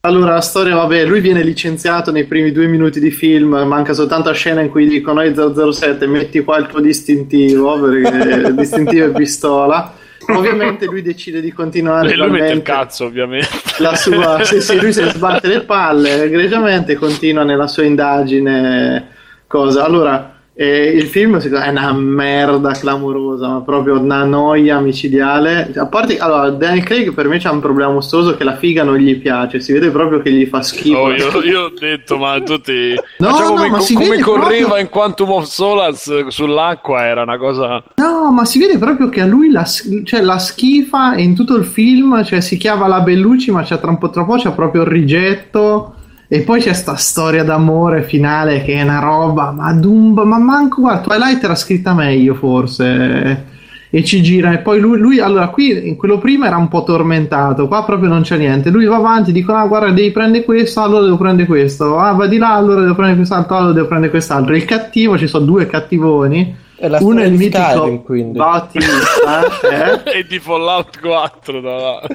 C: Allora, la storia, vabbè, lui viene licenziato nei primi due minuti di film, manca soltanto la scena in cui dicono ehi 007 metti qua il tuo distintivo, perché distintivo è pistola. Ovviamente lui decide di continuare
A: E lui mette il cazzo, ovviamente.
C: la sua, sì, sì, lui si sbatte le palle egregiamente continua nella sua indagine cosa allora eh, il film è una merda clamorosa ma proprio una noia micidiale a parte allora Daniel Craig per me c'ha un problema mostruoso che la figa non gli piace si vede proprio che gli fa schifo
A: Oh, io, io ho detto, ma tutti.
C: No,
A: Ma cioè,
C: no,
A: come,
C: ma si
A: come correva
C: proprio-
A: in Quantum of Solace sull'acqua era una cosa.
C: No, ma si vede proprio che a lui la, cioè, la schifa e in tutto il film, cioè si chiama la Bellucci, ma c'è tra un po' troppo c'è proprio il rigetto. E poi c'è sta storia d'amore finale che è una roba, ma Dumba, ma manco guarda, Twilight era scritta meglio forse. E ci gira, e poi lui, lui, allora qui in quello prima era un po' tormentato, qua proprio non c'è niente. Lui va avanti, dicono: Ah, guarda, devi prendere questo, allora devo prendere questo, ah, va di là, allora devo prendere quest'altro, allora devo prendere quest'altro. Il cattivo, ci sono due cattivoni.
D: È la
C: Uno è il mitico
D: Skyrim, quindi.
C: Bautista, eh?
A: e di Fallout 4 da là.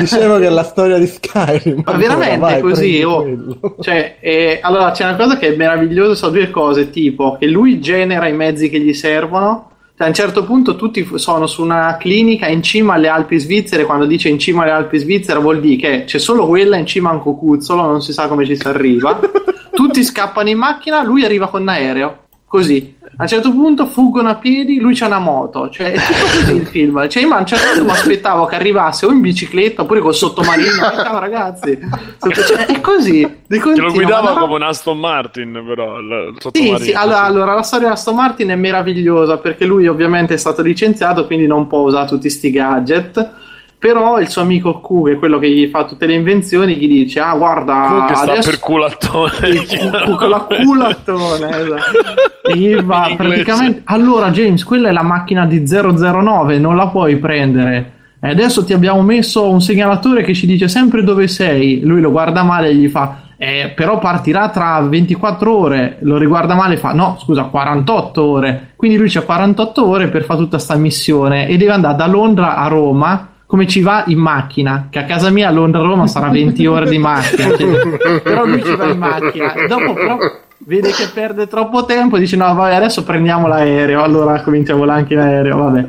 D: Dicevo che è la storia di Skyrim.
C: Ma veramente
D: Vai,
C: così? oh. Cioè, eh, allora c'è una cosa che è meravigliosa, sono due cose, tipo che lui genera i mezzi che gli servono. Cioè, a un certo punto tutti sono su una clinica in cima alle Alpi svizzere. Quando dice in cima alle Alpi svizzere, vuol dire che c'è solo quella in cima a un cocuzzolo, non si sa come ci si arriva. tutti scappano in macchina, lui arriva con un aereo. Così. A un certo punto fuggono a piedi, lui c'ha una moto. Cioè, è tutto così il film. Cioè, io a un certo punto mi aspettavo che arrivasse o in bicicletta oppure col sottomarino. Ciao ragazzi. Cioè, è così.
A: Che lo guidava
C: no-
A: come un Aston Martin, però. Il,
C: sì, sì, allora, allora, la storia di Aston Martin è meravigliosa perché lui ovviamente è stato licenziato, quindi non può usare tutti sti gadget. Però il suo amico Q, che è quello che gli fa tutte le invenzioni, gli dice: Ah, guarda,
A: Comunque sta
C: adesso
A: per culattone.
C: con la culattone esatto. e gli va praticamente allora James quella è la macchina di 009 non la puoi prendere. E adesso ti abbiamo messo un segnalatore che ci dice sempre dove sei. Lui lo guarda male e gli fa "Eh, però partirà tra 24 ore. Lo riguarda male e fa no scusa 48 ore. Quindi lui c'ha 48 ore per fare tutta sta missione e deve andare da Londra a Roma come ci va in macchina, che a casa mia a Londra-Roma sarà 20 ore di macchina, cioè, però lui ci va in macchina, dopo però vede che perde troppo tempo e dice no vai adesso prendiamo l'aereo, allora comincia a volare anche in aereo, vabbè.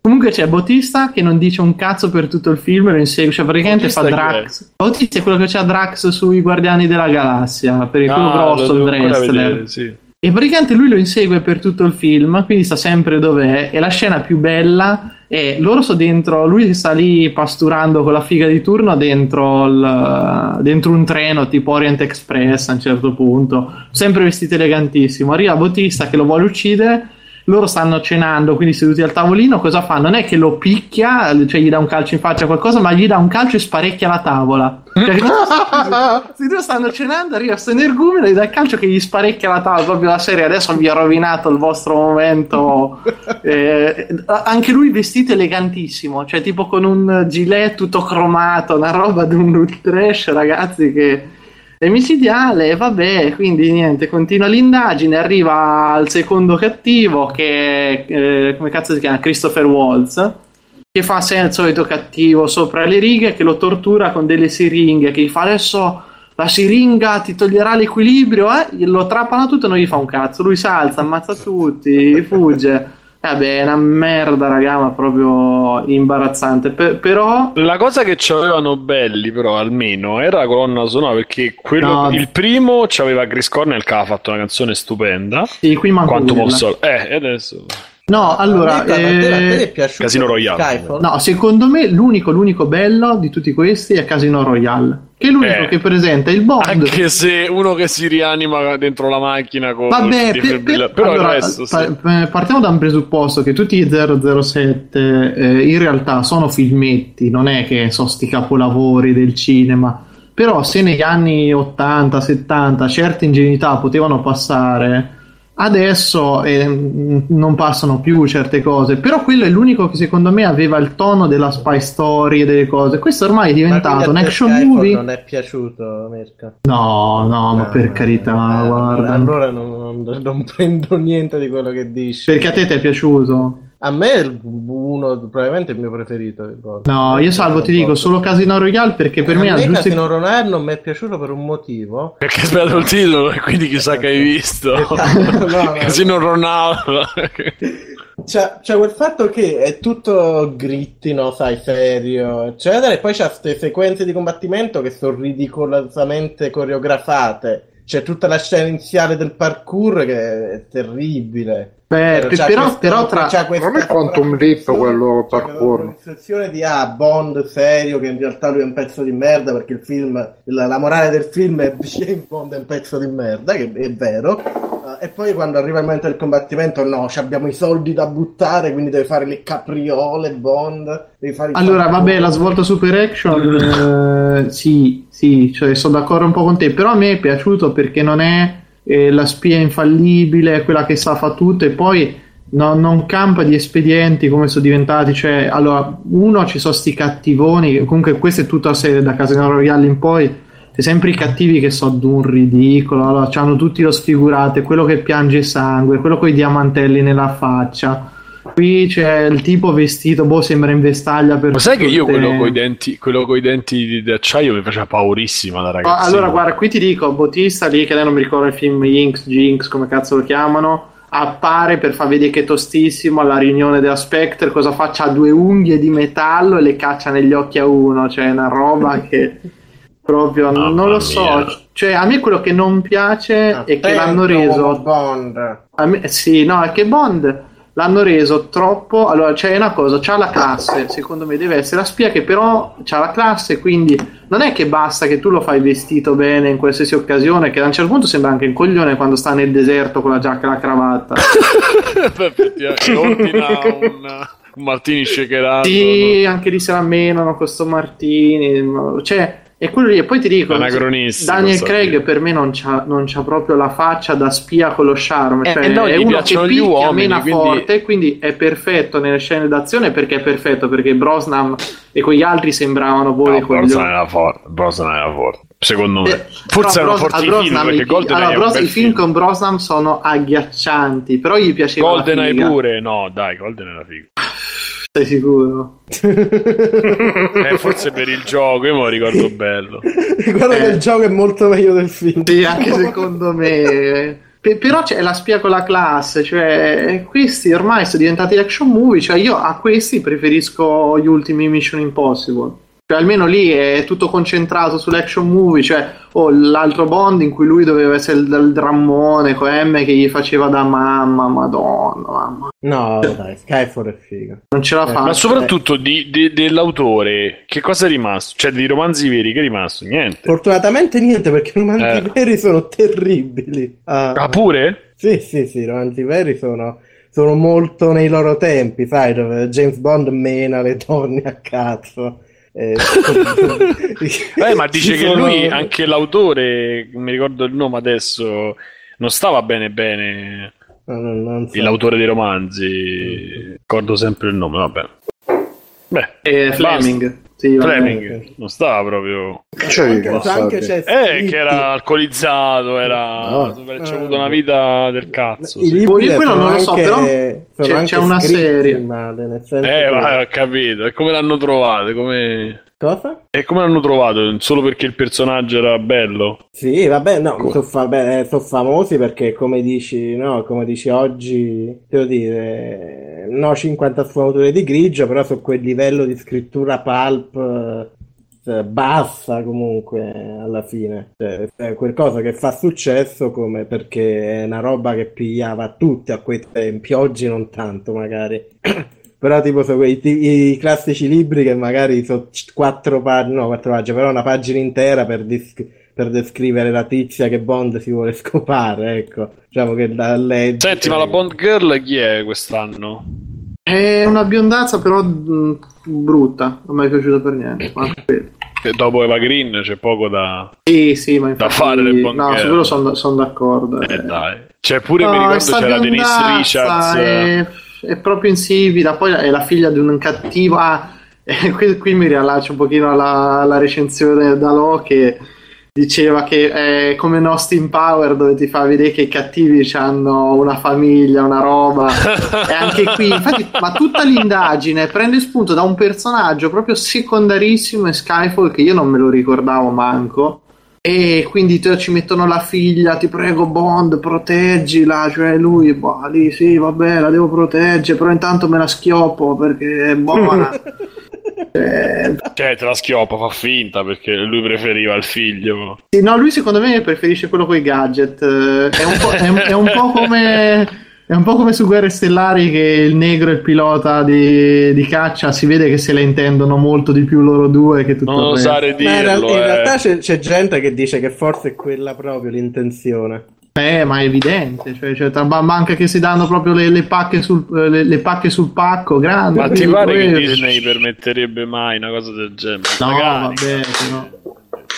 C: Comunque c'è Bautista che non dice un cazzo per tutto il film, lo insegue, cioè praticamente fa
A: Bautista è?
C: Drax. Bautista è quello che c'ha Drax sui Guardiani della Galassia, per il quello
A: Ah,
C: grosso,
A: lo
C: il wrestler.
A: vedere, sì.
C: E praticamente lui lo insegue per tutto il film, quindi sta sempre dov'è. E la scena più bella è loro sono dentro, lui sta lì pasturando con la figa di turno dentro, il- dentro un treno tipo Orient Express a un certo punto, sempre vestito elegantissimo. Arriva Bautista che lo vuole uccidere loro stanno cenando, quindi seduti al tavolino, cosa fa? Non è che lo picchia, cioè gli dà un calcio in faccia o qualcosa, ma gli dà un calcio e sparecchia la tavola. Cioè, se due stanno cenando, arriva questo energumeno e gli dà il calcio che gli sparecchia la tavola, proprio la serie, adesso vi ho rovinato il vostro momento. Eh, anche lui vestito elegantissimo, cioè tipo con un gilet tutto cromato, una roba di un trash, ragazzi, che è micidiale, vabbè, quindi niente, continua l'indagine, arriva al secondo cattivo che eh, come cazzo si chiama? Christopher Waltz, che fa il solito cattivo sopra le righe, che lo tortura con delle siringhe, che gli fa adesso la siringa ti toglierà l'equilibrio, eh? lo trappano tutto e non gli fa un cazzo, lui si alza, ammazza tutti, fugge. Vabbè, è una merda, raga, ma proprio imbarazzante. Per- però.
A: La cosa che c'avevano belli, però, almeno, era la colonna sonora. Perché quello,
C: No.
A: il primo c'aveva Chris Cornell che aveva fatto una canzone stupenda.
C: Sì, qui manco
A: Quanto posso. Eh, e adesso.
C: No, allora.
D: A me- a te- a te
C: eh,
D: è piaciuto
A: Casino Royale.
D: Skyfall?
C: No, secondo me l'unico, l'unico bello di tutti questi è Casino Royale. Che è l'unico
A: Eh.
C: che presenta il Bond.
A: Anche se uno che si rianima dentro la macchina con
C: Vabbè,
A: il
C: per- per-
A: però
C: allora,
A: il resto sì.
C: eh, partiamo da un presupposto che tutti i 007 eh, in realtà sono filmetti, non è che sono sti capolavori del cinema. Però se negli anni 80, 70 certe ingenuità potevano passare, adesso eh, non passano più certe cose. Però quello è l'unico che secondo me aveva il tono della spy story e delle cose. Questo ormai è
D: Ma
C: diventato un action
D: Skyfall
C: movie.
D: non è piaciuto, Mirka?
C: No, no, ma
D: Ah,
C: per carità,
D: eh,
C: guarda.
D: Allora non, non- non prendo niente di quello che dici.
C: Perché a te ti è piaciuto?
D: A me è uno, probabilmente il mio preferito.
C: No, io salvo ti dico solo Casino Royale perché per
D: a
C: me ha giusto
D: Casino Royale non mi è piaciuto per un motivo.
A: Perché hai sbagliato il titolo e quindi chissà che hai visto.
D: No, no.
A: Casino Ronaldo.
D: C'è, c'è quel fatto che è tutto gritti, no, sai, serio, eccetera, e poi c'ha queste sequenze di combattimento che sono ridicolosamente coreografate. C'è tutta la scena iniziale del parkour che è terribile.
C: Beh,
D: Però c'ha
C: però,
D: questo-
C: però tra...
D: c'ha questa
B: Non è Quantum Leap quello parkour.
D: una sensazione di ah, Bond serio che in realtà lui è un pezzo di merda perché il film la, la morale del film è James Bond è un pezzo di merda che è vero. Eh, e poi quando arriva il momento del combattimento no ci abbiamo i soldi da buttare quindi deve fare le capriole Bond devi fare
C: Allora, vabbè, la svolta super action, eh, sì, sì, cioè, sono d'accordo un po' con te, però a me è piaciuto perché non è eh, la spia infallibile, quella che sa fa tutto e poi no- non campa di espedienti come sono diventati, cioè, allora, uno ci sono sti cattivoni, comunque questa è tutta la serie da Casino Royale in poi, c'è sempre i cattivi che sono d'un ridicolo, allora, hanno tutti lo sfigurato, quello che piange sangue, quello con i diamantelli nella faccia. Qui c'è il tipo vestito, boh, sembra in vestaglia per
A: Ma sai che io quello con i denti, quello coi denti di- d'acciaio mi faceva paurissima da
C: Ah,
A: ragazzo.
C: Allora, guarda, qui ti dico, Bautista lì, che lei non mi ricordo il film Jinx, Jinx, come cazzo lo chiamano, appare per far vedere che è tostissimo alla riunione della Spectre, cosa fa? C'ha due unghie di metallo e le caccia negli occhi a uno, cioè è una roba che proprio
A: Mamma
C: non lo so,
A: mia.
C: cioè a me quello che non piace è che
D: Attento,
C: l'hanno reso
D: Bond
C: a me- sì, no, è che Bond l'hanno reso troppo. Allora, c'è una cosa: c'ha la classe. Secondo me deve essere la spia che però c'ha la classe. Quindi non è che basta che tu lo fai vestito bene in qualsiasi occasione. Che a un certo punto sembra anche un coglione quando sta nel deserto con la giacca e la cravatta.
A: Un, un martini shakerato.
C: sì, anche lì se la menano con sto Martini. Cioè, è quello lì. E poi ti dico: Daniel
A: so
C: Craig
A: dire.
C: per me non c'ha, non c'ha proprio la faccia da spia con lo charme.
A: Eh,
C: Cioè,
A: eh no,
C: è uno che picchia,
A: uomini,
C: mena
A: quindi-
C: forte, quindi è perfetto nelle scene d'azione perché è perfetto. Perché Brosnan e quegli altri sembravano dei
A: No. Brosnan era forte. Brosnan era forte. Secondo me.
C: Eh,
A: Forse erano
C: Bros-
A: forti i film
C: Brosnan
A: perché GoldenEye
C: allora, Bros- i film con Brosnan sono agghiaccianti, però gli piaceva la
A: GoldenEye
C: figa.
A: pure. No, dai, GoldenEye era figo.
C: Sei sicuro?
A: Eh, forse per il gioco, io me lo ricordo bello.
D: Guarda che il gioco è molto meglio del film.
C: Sì, anche secondo me. Pe- però c'è la spia con la classe, cioè questi ormai sono diventati action movie, cioè io a questi preferisco gli ultimi Mission Impossible. Cioè almeno lì è tutto concentrato sull'action movie, cioè o l'altro Bond in cui lui doveva essere il, il drammone con M che gli faceva da mamma, madonna, mamma.
D: No, dai, Skyfall è figo.
C: Non ce la
D: Eh,
C: fa.
A: Ma soprattutto di- di- dell'autore, che cosa è rimasto? Cioè, di romanzi veri, che è rimasto? Niente.
D: Fortunatamente niente perché i romanzi
A: Eh.
D: veri sono terribili. Ah,
A: Ah, pure?
D: Sì, sì, sì, i romanzi veri sono, sono molto nei loro tempi, sai, dove James Bond mena le donne a cazzo. Eh,
A: Eh, ma dice
D: ci
A: che
D: sono-
A: lui, anche l'autore, non mi ricordo il nome adesso, non stava bene bene.
D: No, no, non so.
A: L'autore dei romanzi, ricordo sempre il nome, vabbè. Beh,
C: E
A: basta.
C: Fleming. Sì.
A: Fleming non stava proprio.
B: Cioè,
D: Anche, anche c'è
A: Eh, che era alcolizzato, era.
B: No.
A: Ha avuto una vita del cazzo.
D: I
A: sì.
D: libri
C: Io quello non lo so,
D: anche-
C: però c'è- c'è una serie.
D: male, nel senso
A: Eh,
D: che-
A: ho capito. E come l'hanno trovato? Come...
D: Cosa?
A: E come l'hanno trovato? Solo perché il personaggio era bello?
D: Sì, vabbè, no, sono famosi perché come dici, no, come dici oggi, devo dire, no 50 sfumature di grigio, però su quel livello di scrittura pulp eh, bassa comunque alla fine. Cioè, è qualcosa che fa successo come perché è una roba che pigliava tutti a quei tempi, oggi non tanto magari. Però tipo sono quei ti- i classici libri che magari sono c- quattro pagine, no, quattro pagine, però una pagina intera per, dis- per descrivere la tizia che Bond si vuole scopare, ecco. Diciamo che da leggere...
A: Senti, ma la Bond Girl chi è quest'anno?
C: È una biondazza, però mh, brutta. Non mi è piaciuta per niente.
A: Che dopo Eva Green c'è poco da.
C: Sì, sì, ma infatti,
A: fare le Bond
C: No,
A: Girl.
C: su quello sono d'accordo.
A: Eh, dai. Cioè, pure mi
C: No,
A: ricordo
C: sta
A: c'era Denise Richards.
C: È, è proprio insipida. Poi è la figlia di un cattivo. Ah, eh, qui, qui mi riallaccio un pochino alla, alla recensione da Lo che diceva che è come in Austin Power dove ti fa vedere che i cattivi hanno una famiglia, una roba. e anche qui, infatti, ma tutta l'indagine prende spunto da un personaggio proprio secondarissimo in Skyfall che io non me lo ricordavo manco. E quindi te- ci mettono la figlia, ti prego Bond, proteggila, cioè lui, boh, lì sì, vabbè, la devo proteggere, però intanto me la schioppo perché è buona. Eh,
A: Cioè, te la schioppa, fa finta perché lui preferiva il figlio.
C: sì, no, lui secondo me preferisce quello con i gadget. eh, È un po', è è un po' come. È un po' come su Guerre Stellari che il negro e il pilota di, di caccia si vede che se la intendono molto di più loro due che tutto
A: Non
C: il resto.
A: osare
D: Ma in, real-
A: dirlo.
D: in
A: eh.
D: realtà c'è, c'è gente che dice che forse è quella proprio l'intenzione.
C: Eh, ma è evidente, cioè, cioè, tra- ma- manca che si danno proprio le, le pacche, sul, le, le pacche sul pacco, grande.
A: Ma ti pare che
C: quello-
A: Disney permetterebbe mai una cosa del genere?
C: No,
A: Magari.
C: vabbè, però.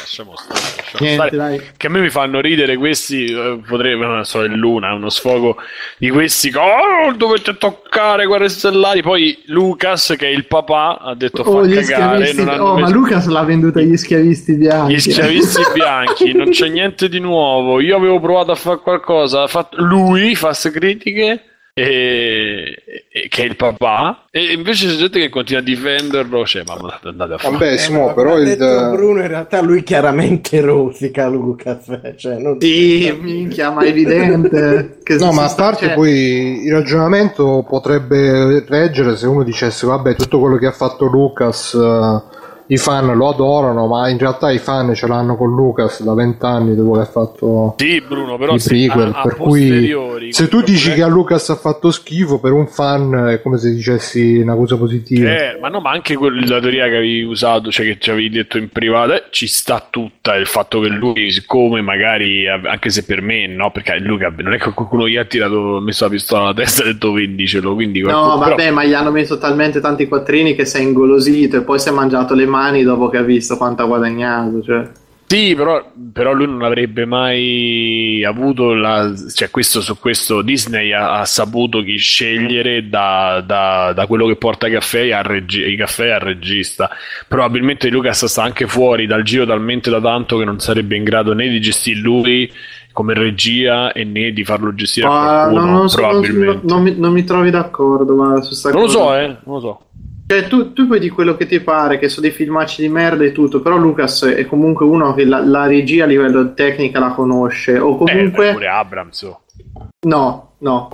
A: Lasciamo stare, lasciamo
C: Niente,
A: stare. Che a me mi fanno ridere questi, eh, potrebbero, non so, è Luna, uno sfogo di questi oh, dovete toccare Guerre Stellari. Poi Lucas, che è il papà, ha detto fa
C: Oh, gli
A: cagare,
C: oh, ma
A: messo-
C: Lucas l'ha venduta agli schiavisti bianchi.
A: Gli schiavisti bianchi, non c'è niente di nuovo. Io avevo provato a fare qualcosa, fatto- lui fa queste critiche, e, e- che è il papà, e invece c'è gente che continua a difenderlo. Cioè, ma andate a fare.
B: Vabbè, Simo,
D: Eh,
B: però il...
D: Bruno in realtà lui chiaramente rosica Lucas, eh, cioè non...
C: Sì, minchia, ma è evidente. Che
B: No, ma a parte
C: cioè,
B: poi il ragionamento potrebbe reggere se uno dicesse vabbè tutto quello che ha fatto Lucas eh, i fan lo adorano ma in realtà i fan ce l'hanno con Lucas da vent'anni dopo che ha fatto
A: Sì, Bruno, però
B: i prequel
A: a- a
B: per cui se tu dici che a Lucas ha fatto schifo per un fan è come se dicessi una cosa positiva.
A: Eh, ma no, ma anche quel- la teoria che avevi usato, cioè che ci avevi detto in privato, eh, ci sta tutta il fatto che lui, siccome magari, anche se per me, no, perché Luca non è che qualcuno gli ha tirato, messo la pistola alla testa e ha detto vendicelo, quindi
C: No,
A: qualcuno- però-
C: vabbè, ma gli hanno messo talmente tanti quattrini che si è ingolosito e poi si è mangiato le mani dopo che ha visto quanto ha guadagnato. Cioè.
A: Sì, però, però lui non avrebbe mai avuto la. cioè, questo su questo Disney ha, ha saputo chi scegliere da, da- da quello che porta i caffè al regi- i caffè al regista. Probabilmente Lucas sta anche fuori dal giro talmente da tanto che non sarebbe in grado né di gestire lui come regia e né di farlo gestire a
C: Ma
A: qualcuno.
C: non, non so- non-
A: probabilmente.
C: non mi, non mi trovi d'accordo ma su sta
A: Non lo
C: cosa.
A: so, eh, non lo so.
C: Cioè, tu, tu puoi quello che ti pare, che sono dei filmacci di merda e tutto, però Lucas è comunque uno che la, la regia a livello tecnica la conosce, o
A: Eh,
C: comunque...
A: pure Abrams. oh.
C: No, no,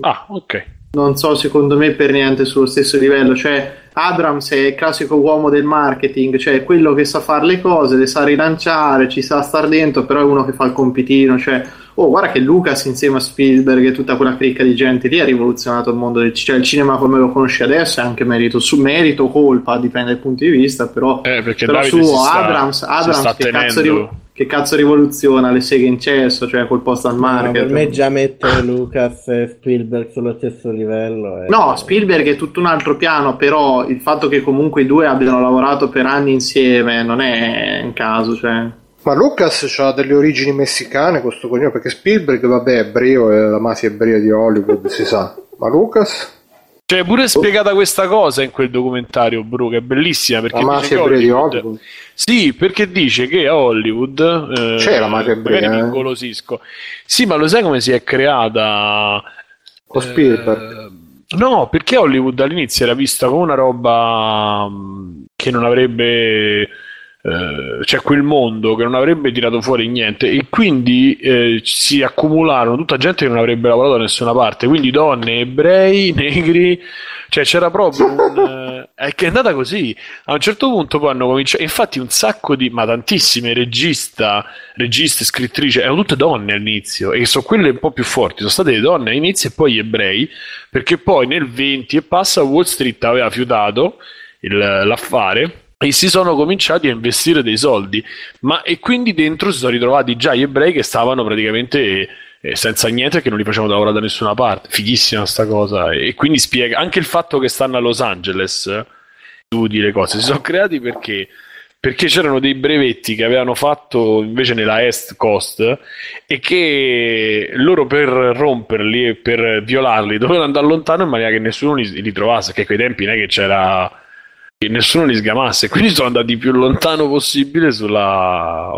A: Ah, ok.
C: non so secondo me per niente sullo stesso livello, cioè Abrams è il classico uomo del marketing, cioè quello che sa fare le cose, le sa rilanciare, ci sa star dentro, però è uno che fa il compitino, cioè oh guarda che Lucas insieme a Spielberg e tutta quella cricca di gente lì ha rivoluzionato il mondo del cinema, cioè il cinema come lo conosci adesso è anche merito, su merito o colpa, dipende dal punto di vista, però,
A: Eh,
C: però suo
A: si sta,
C: Abrams, che cazzo di... che cazzo rivoluziona le seghe in cesso, cioè col post al market.
D: No, per me già mettere Lucas e Spielberg sullo stesso livello. È...
C: No, Spielberg è tutto un altro piano, però il fatto che comunque i due abbiano lavorato per anni insieme non è un caso, cioè...
B: Ma Lucas ha delle origini messicane, questo cognome, perché Spielberg, vabbè, è ebreo, è la mafia ebrea di Hollywood, si sa. Ma Lucas?
A: C'è pure spiegata questa cosa in quel documentario, Bru, che è bellissima. Perché
B: la mafia ebrea di Hollywood?
A: Sì, perché dice che a Hollywood...
B: Eh, C'è la mafia ebrea,
A: mi ingolosisco. Sì, ma lo sai come si è creata...
B: Con Spielberg?
A: Eh, no, perché Hollywood all'inizio era vista come una roba mm, che non avrebbe eh, c'è quel mondo che non avrebbe tirato fuori niente e quindi eh, si accumularono tutta gente che non avrebbe lavorato da nessuna parte, quindi donne, ebrei, negri, cioè c'era proprio un... Eh, è che è andata così. A un certo punto poi hanno cominciato, infatti un sacco di, ma tantissime regista, registe, scrittrici, erano tutte donne all'inizio e sono quelle un po' più forti, sono state le donne all'inizio e poi gli ebrei, perché poi nel 20 e passa Wall Street aveva fiutato il, l'affare e si sono cominciati a investire dei soldi, ma e quindi dentro si sono ritrovati già gli ebrei che stavano praticamente eh, senza niente che non li facevano lavorare da nessuna parte. Fighissima sta cosa. E quindi spiega anche il fatto che stanno a Los Angeles studi le cose, si sono creati perché perché c'erano dei brevetti che avevano fatto invece nella Est Coast e che loro per romperli e per violarli dovevano andare lontano in maniera che nessuno li, li trovasse, che a quei tempi non è che c'era che nessuno li sgamasse. Quindi sono andati più lontano possibile sulla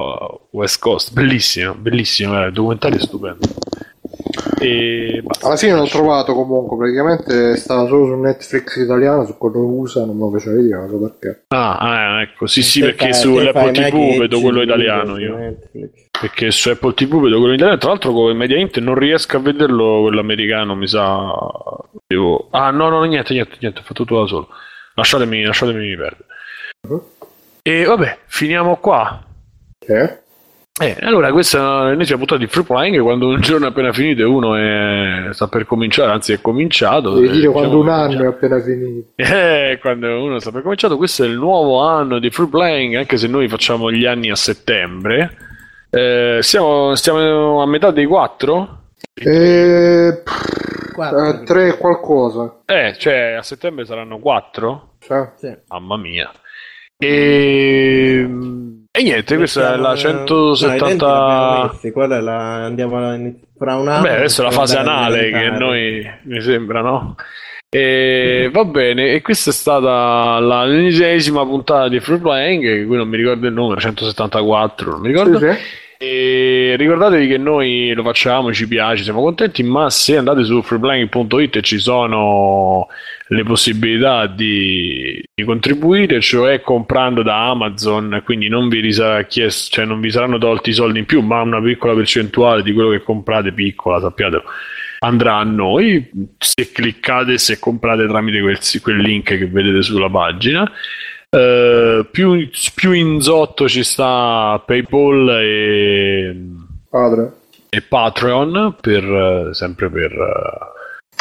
A: West Coast. Bellissimo, bellissimo, il documentario è stupendo.
B: E Alla fine l'ho trovato comunque, praticamente stava solo su Netflix italiano, su quello USA non me lo faceva vedere, non so perché.
A: Ah, ah, ecco, sì, sì, perché su Apple TV vedo quello italiano io. Netflix. Perché su Apple TV vedo quello italiano, tra l'altro come Mediaint non riesco a vederlo quello americano, mi sa... Devo... Ah, no, no, niente, niente, niente, ho fatto tutto da solo. Lasciatemi, lasciatemi perdere. Uh-huh. E vabbè, finiamo qua.
B: Eh?
A: Eh, allora, questa è l'ennesima puntata di Free Flying. Quando un giorno è appena finito e uno è... sta per cominciare, anzi, è cominciato.
B: Devi dire diciamo quando un anno è appena finito.
A: Eh, quando uno sta per cominciato. Questo è il nuovo anno di Free Playing, anche se noi facciamo gli anni a settembre. Eh, siamo, stiamo a metà dei quattro?
B: Eh, eh, tre qualcosa.
A: Eh, cioè a settembre saranno
B: Sì.
A: Mamma mia. E, e niente, questa è la 170.
D: No, Qual è la... Andiamo a... fra un anno.
A: Beh, adesso è la fase anale che noi mi sembra, no? E va bene, e questa è stata la l'ennesima puntata di Free Playing, che qui non mi ricordo il numero, 174, non mi ricordo. Sì, sì. E ricordatevi che noi lo facciamo, ci piace, siamo contenti, ma se andate su freeplaying.it ci sono le possibilità di, di, contribuire, cioè comprando da Amazon, quindi non vi, chiesto, cioè non vi saranno tolti i soldi in più, ma una piccola percentuale di quello che comprate, piccola, sappiatelo, andrà a noi. Se cliccate, se comprate tramite quel, quel link che vedete sulla pagina. Uh, più, più, in sotto ci sta PayPal e, e Patreon per sempre per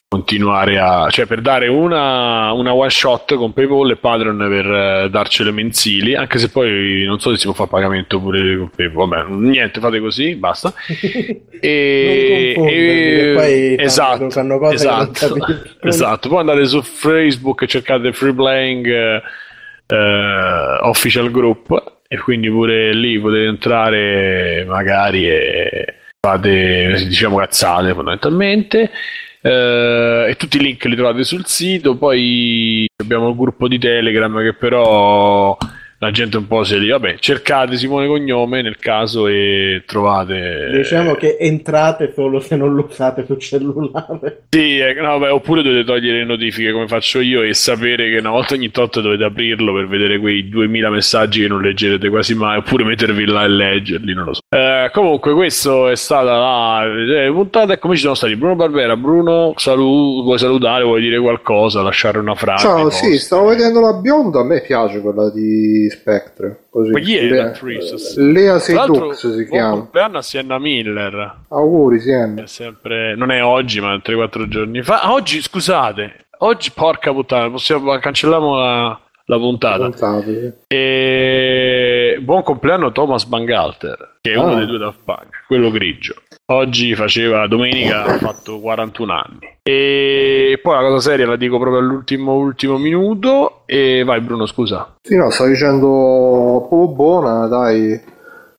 A: continuare a cioè per dare una, una, one shot con PayPal e Patreon per uh, darcele mensili anche se poi non so se si può fare pagamento pure con PayPal vabbè niente fate così basta. E, e poi esatto esatto, esatto. Poi andate su Facebook e cercate free playing eh, official group e quindi pure lì potete entrare magari e fate diciamo cazzate fondamentalmente. eh, e tutti i link li trovate sul sito poi abbiamo il gruppo di telegram che però la gente un po' si dice, vabbè, cercate Simone Cognome nel caso e trovate...
D: Diciamo che entrate solo se non lo usate sul cellulare.
A: Sì, eh, no, beh, oppure dovete togliere le notifiche come faccio io e sapere che una volta ogni tot dovete aprirlo per vedere quei 2000 messaggi che non leggerete quasi mai, oppure mettervi là e leggerli, non lo so. Eh, comunque, questa è stata la eh, puntata e come ci sono stati Bruno Barbera. Bruno, salu- vuoi salutare, vuoi dire qualcosa, lasciare una frase?
B: Ciao, sì, stavo vedendo la bionda, a me piace quella di Spectre. Così.
A: Chi è
B: Lea, Lea Seydoux si chiama.
A: compleanno a Sienna Miller.
B: Auguri Sienna.
A: Sempre... Non è oggi, ma 3-4 giorni fa. Ah, oggi, scusate. Oggi, porca puttana, possiamo... cancelliamo la... la puntata.
B: Puntate.
A: E buon compleanno Thomas Bangalter, che è uno
B: Ah.
A: dei due Daft Punk, quello grigio. Oggi faceva, domenica ha fatto 41 anni. E poi la cosa seria la dico proprio all'ultimo ultimo minuto. E vai Bruno, scusa.
B: Sì, no, stavo dicendo proprio buona, dai.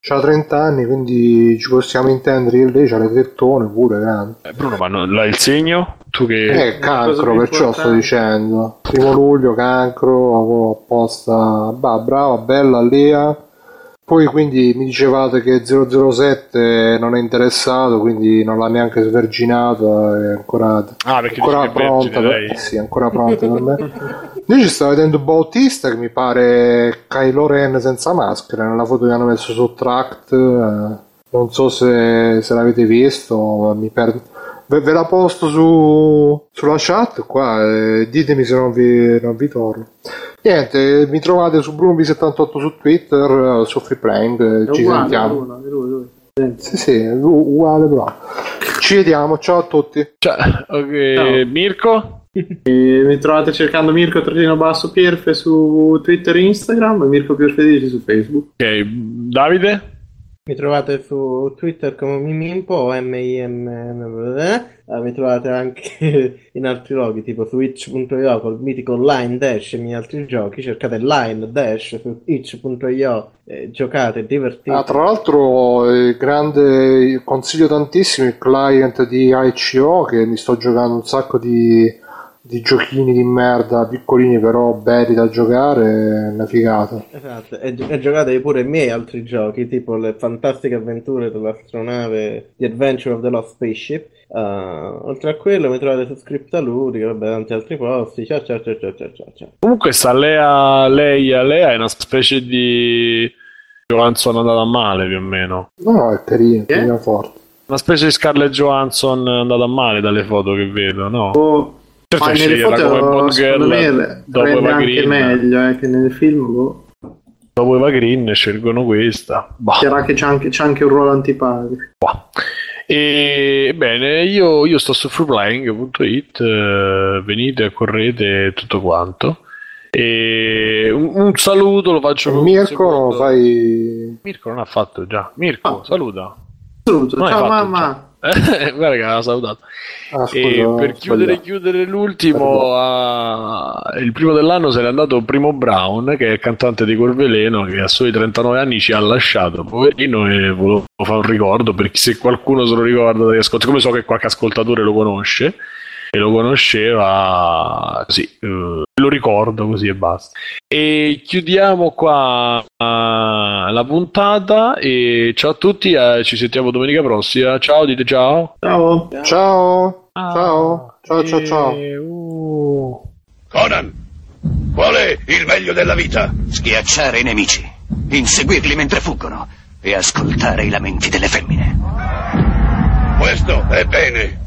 B: C'ha 30 anni, quindi ci possiamo intendere che lei c'ha le tettone pure, grande.
A: Eh, Bruno, ma non, l'hai il segno? Tu che...
B: Eh, cancro, perciò sto dicendo. Primo luglio, cancro, apposta. Bah, brava, bella, Lea. Poi quindi mi dicevate che 007 non è interessato, quindi non l'ha neanche sverginato, è ancora,
A: Ah, perché
B: ancora pronta. Per, sì, ancora pronta per me. Invece stavo vedendo Bautista che mi pare Kylo Ren senza maschera, nella foto che hanno messo su Tract. eh, non so se, se l'avete visto, mi perdo. Ve, ve la posto su, sulla chat qua, eh, ditemi se non vi, non vi torno. Niente, mi trovate su Brumbi78 su Twitter, su Freeplaying,
C: È
B: ci
C: uguale,
B: sentiamo.
C: Bruno, è lui, lui.
B: Sì, sì, uguale però. Ci vediamo, ciao a tutti.
A: Cioè, ok,
C: Ciao.
A: Mirko?
C: E mi trovate cercando Mirko Trattino Basso Pierfe su Twitter e Instagram e Mirko Pierfedici su Facebook.
A: Ok, Davide?
D: Mi trovate su Twitter come Mimimpo o M-I-M... eh, mi trovate anche in altri luoghi, tipo su itch.io col mitico Line Dash e i miei altri giochi. Cercate Line Dash su itch.io, giocate, divertite.
B: Ah, tra l'altro, eh, grande, consiglio tantissimo il client di ICO che mi sto giocando un sacco di, di giochini di merda, piccolini però belli da giocare, è una figata.
D: Esatto, e, e giocate pure i miei altri giochi, tipo le fantastiche avventure dell'astronave The Adventure of the Lost Spaceship. Uh, oltre a quello mi trovate su Scriptaluri, vabbè, tanti altri posti. Ciao ciao ciao ciao ciao ciao.
A: Comunque sta Lea, lei a Lea è una specie di Johansson andata male più o meno.
B: No, no, è carino,
C: Eh?
B: carino forte.
A: Una specie di Scarlett Johansson andata male dalle foto che vedo, no?
C: Oh,
A: Certo,
C: ma nelle foto
A: come Bond
C: secondo
A: Girl
C: me
A: dopo
C: rende
A: Eva
C: anche
A: Green.
C: meglio eh, che nel film. Boh.
A: Dopo Eva Green scelgono questa. Bah.
C: Chiaro che c'è anche, c'è anche un ruolo antipatico.
A: E bene, io, io sto su freeplaying.it, eh, venite, correte tutto quanto. E un, un saluto lo faccio con
B: Mirko, fai...
A: Mirko non ha fatto già. Mirko,
C: Ah.
A: saluta.
C: Saluto,
A: Non
C: ciao mamma.
A: Eh, guarda che l'ha salutato.
B: Ah, scusa,
A: E per chiudere, chiudere l'ultimo, a- il primo dell'anno se n'è andato Primo Brown, che è il cantante di Corveleno, che a soli 39 anni ci ha lasciato, poverino, e volevo fare un ricordo, perché se qualcuno se lo ricorda, come so che qualche ascoltatore lo conosce, e lo conosceva, così, eh, lo ricordo così e basta. E chiudiamo qua eh, la puntata, e ciao a tutti, eh, ci sentiamo domenica prossima, ciao, dite ciao.
C: Ciao.
B: Ciao, ciao, ciao, ciao, ciao.
A: E, uh.
F: Conan, qual è il meglio della vita?
G: Schiacciare i nemici, inseguirli mentre fuggono e ascoltare i lamenti delle femmine.
F: Questo è bene.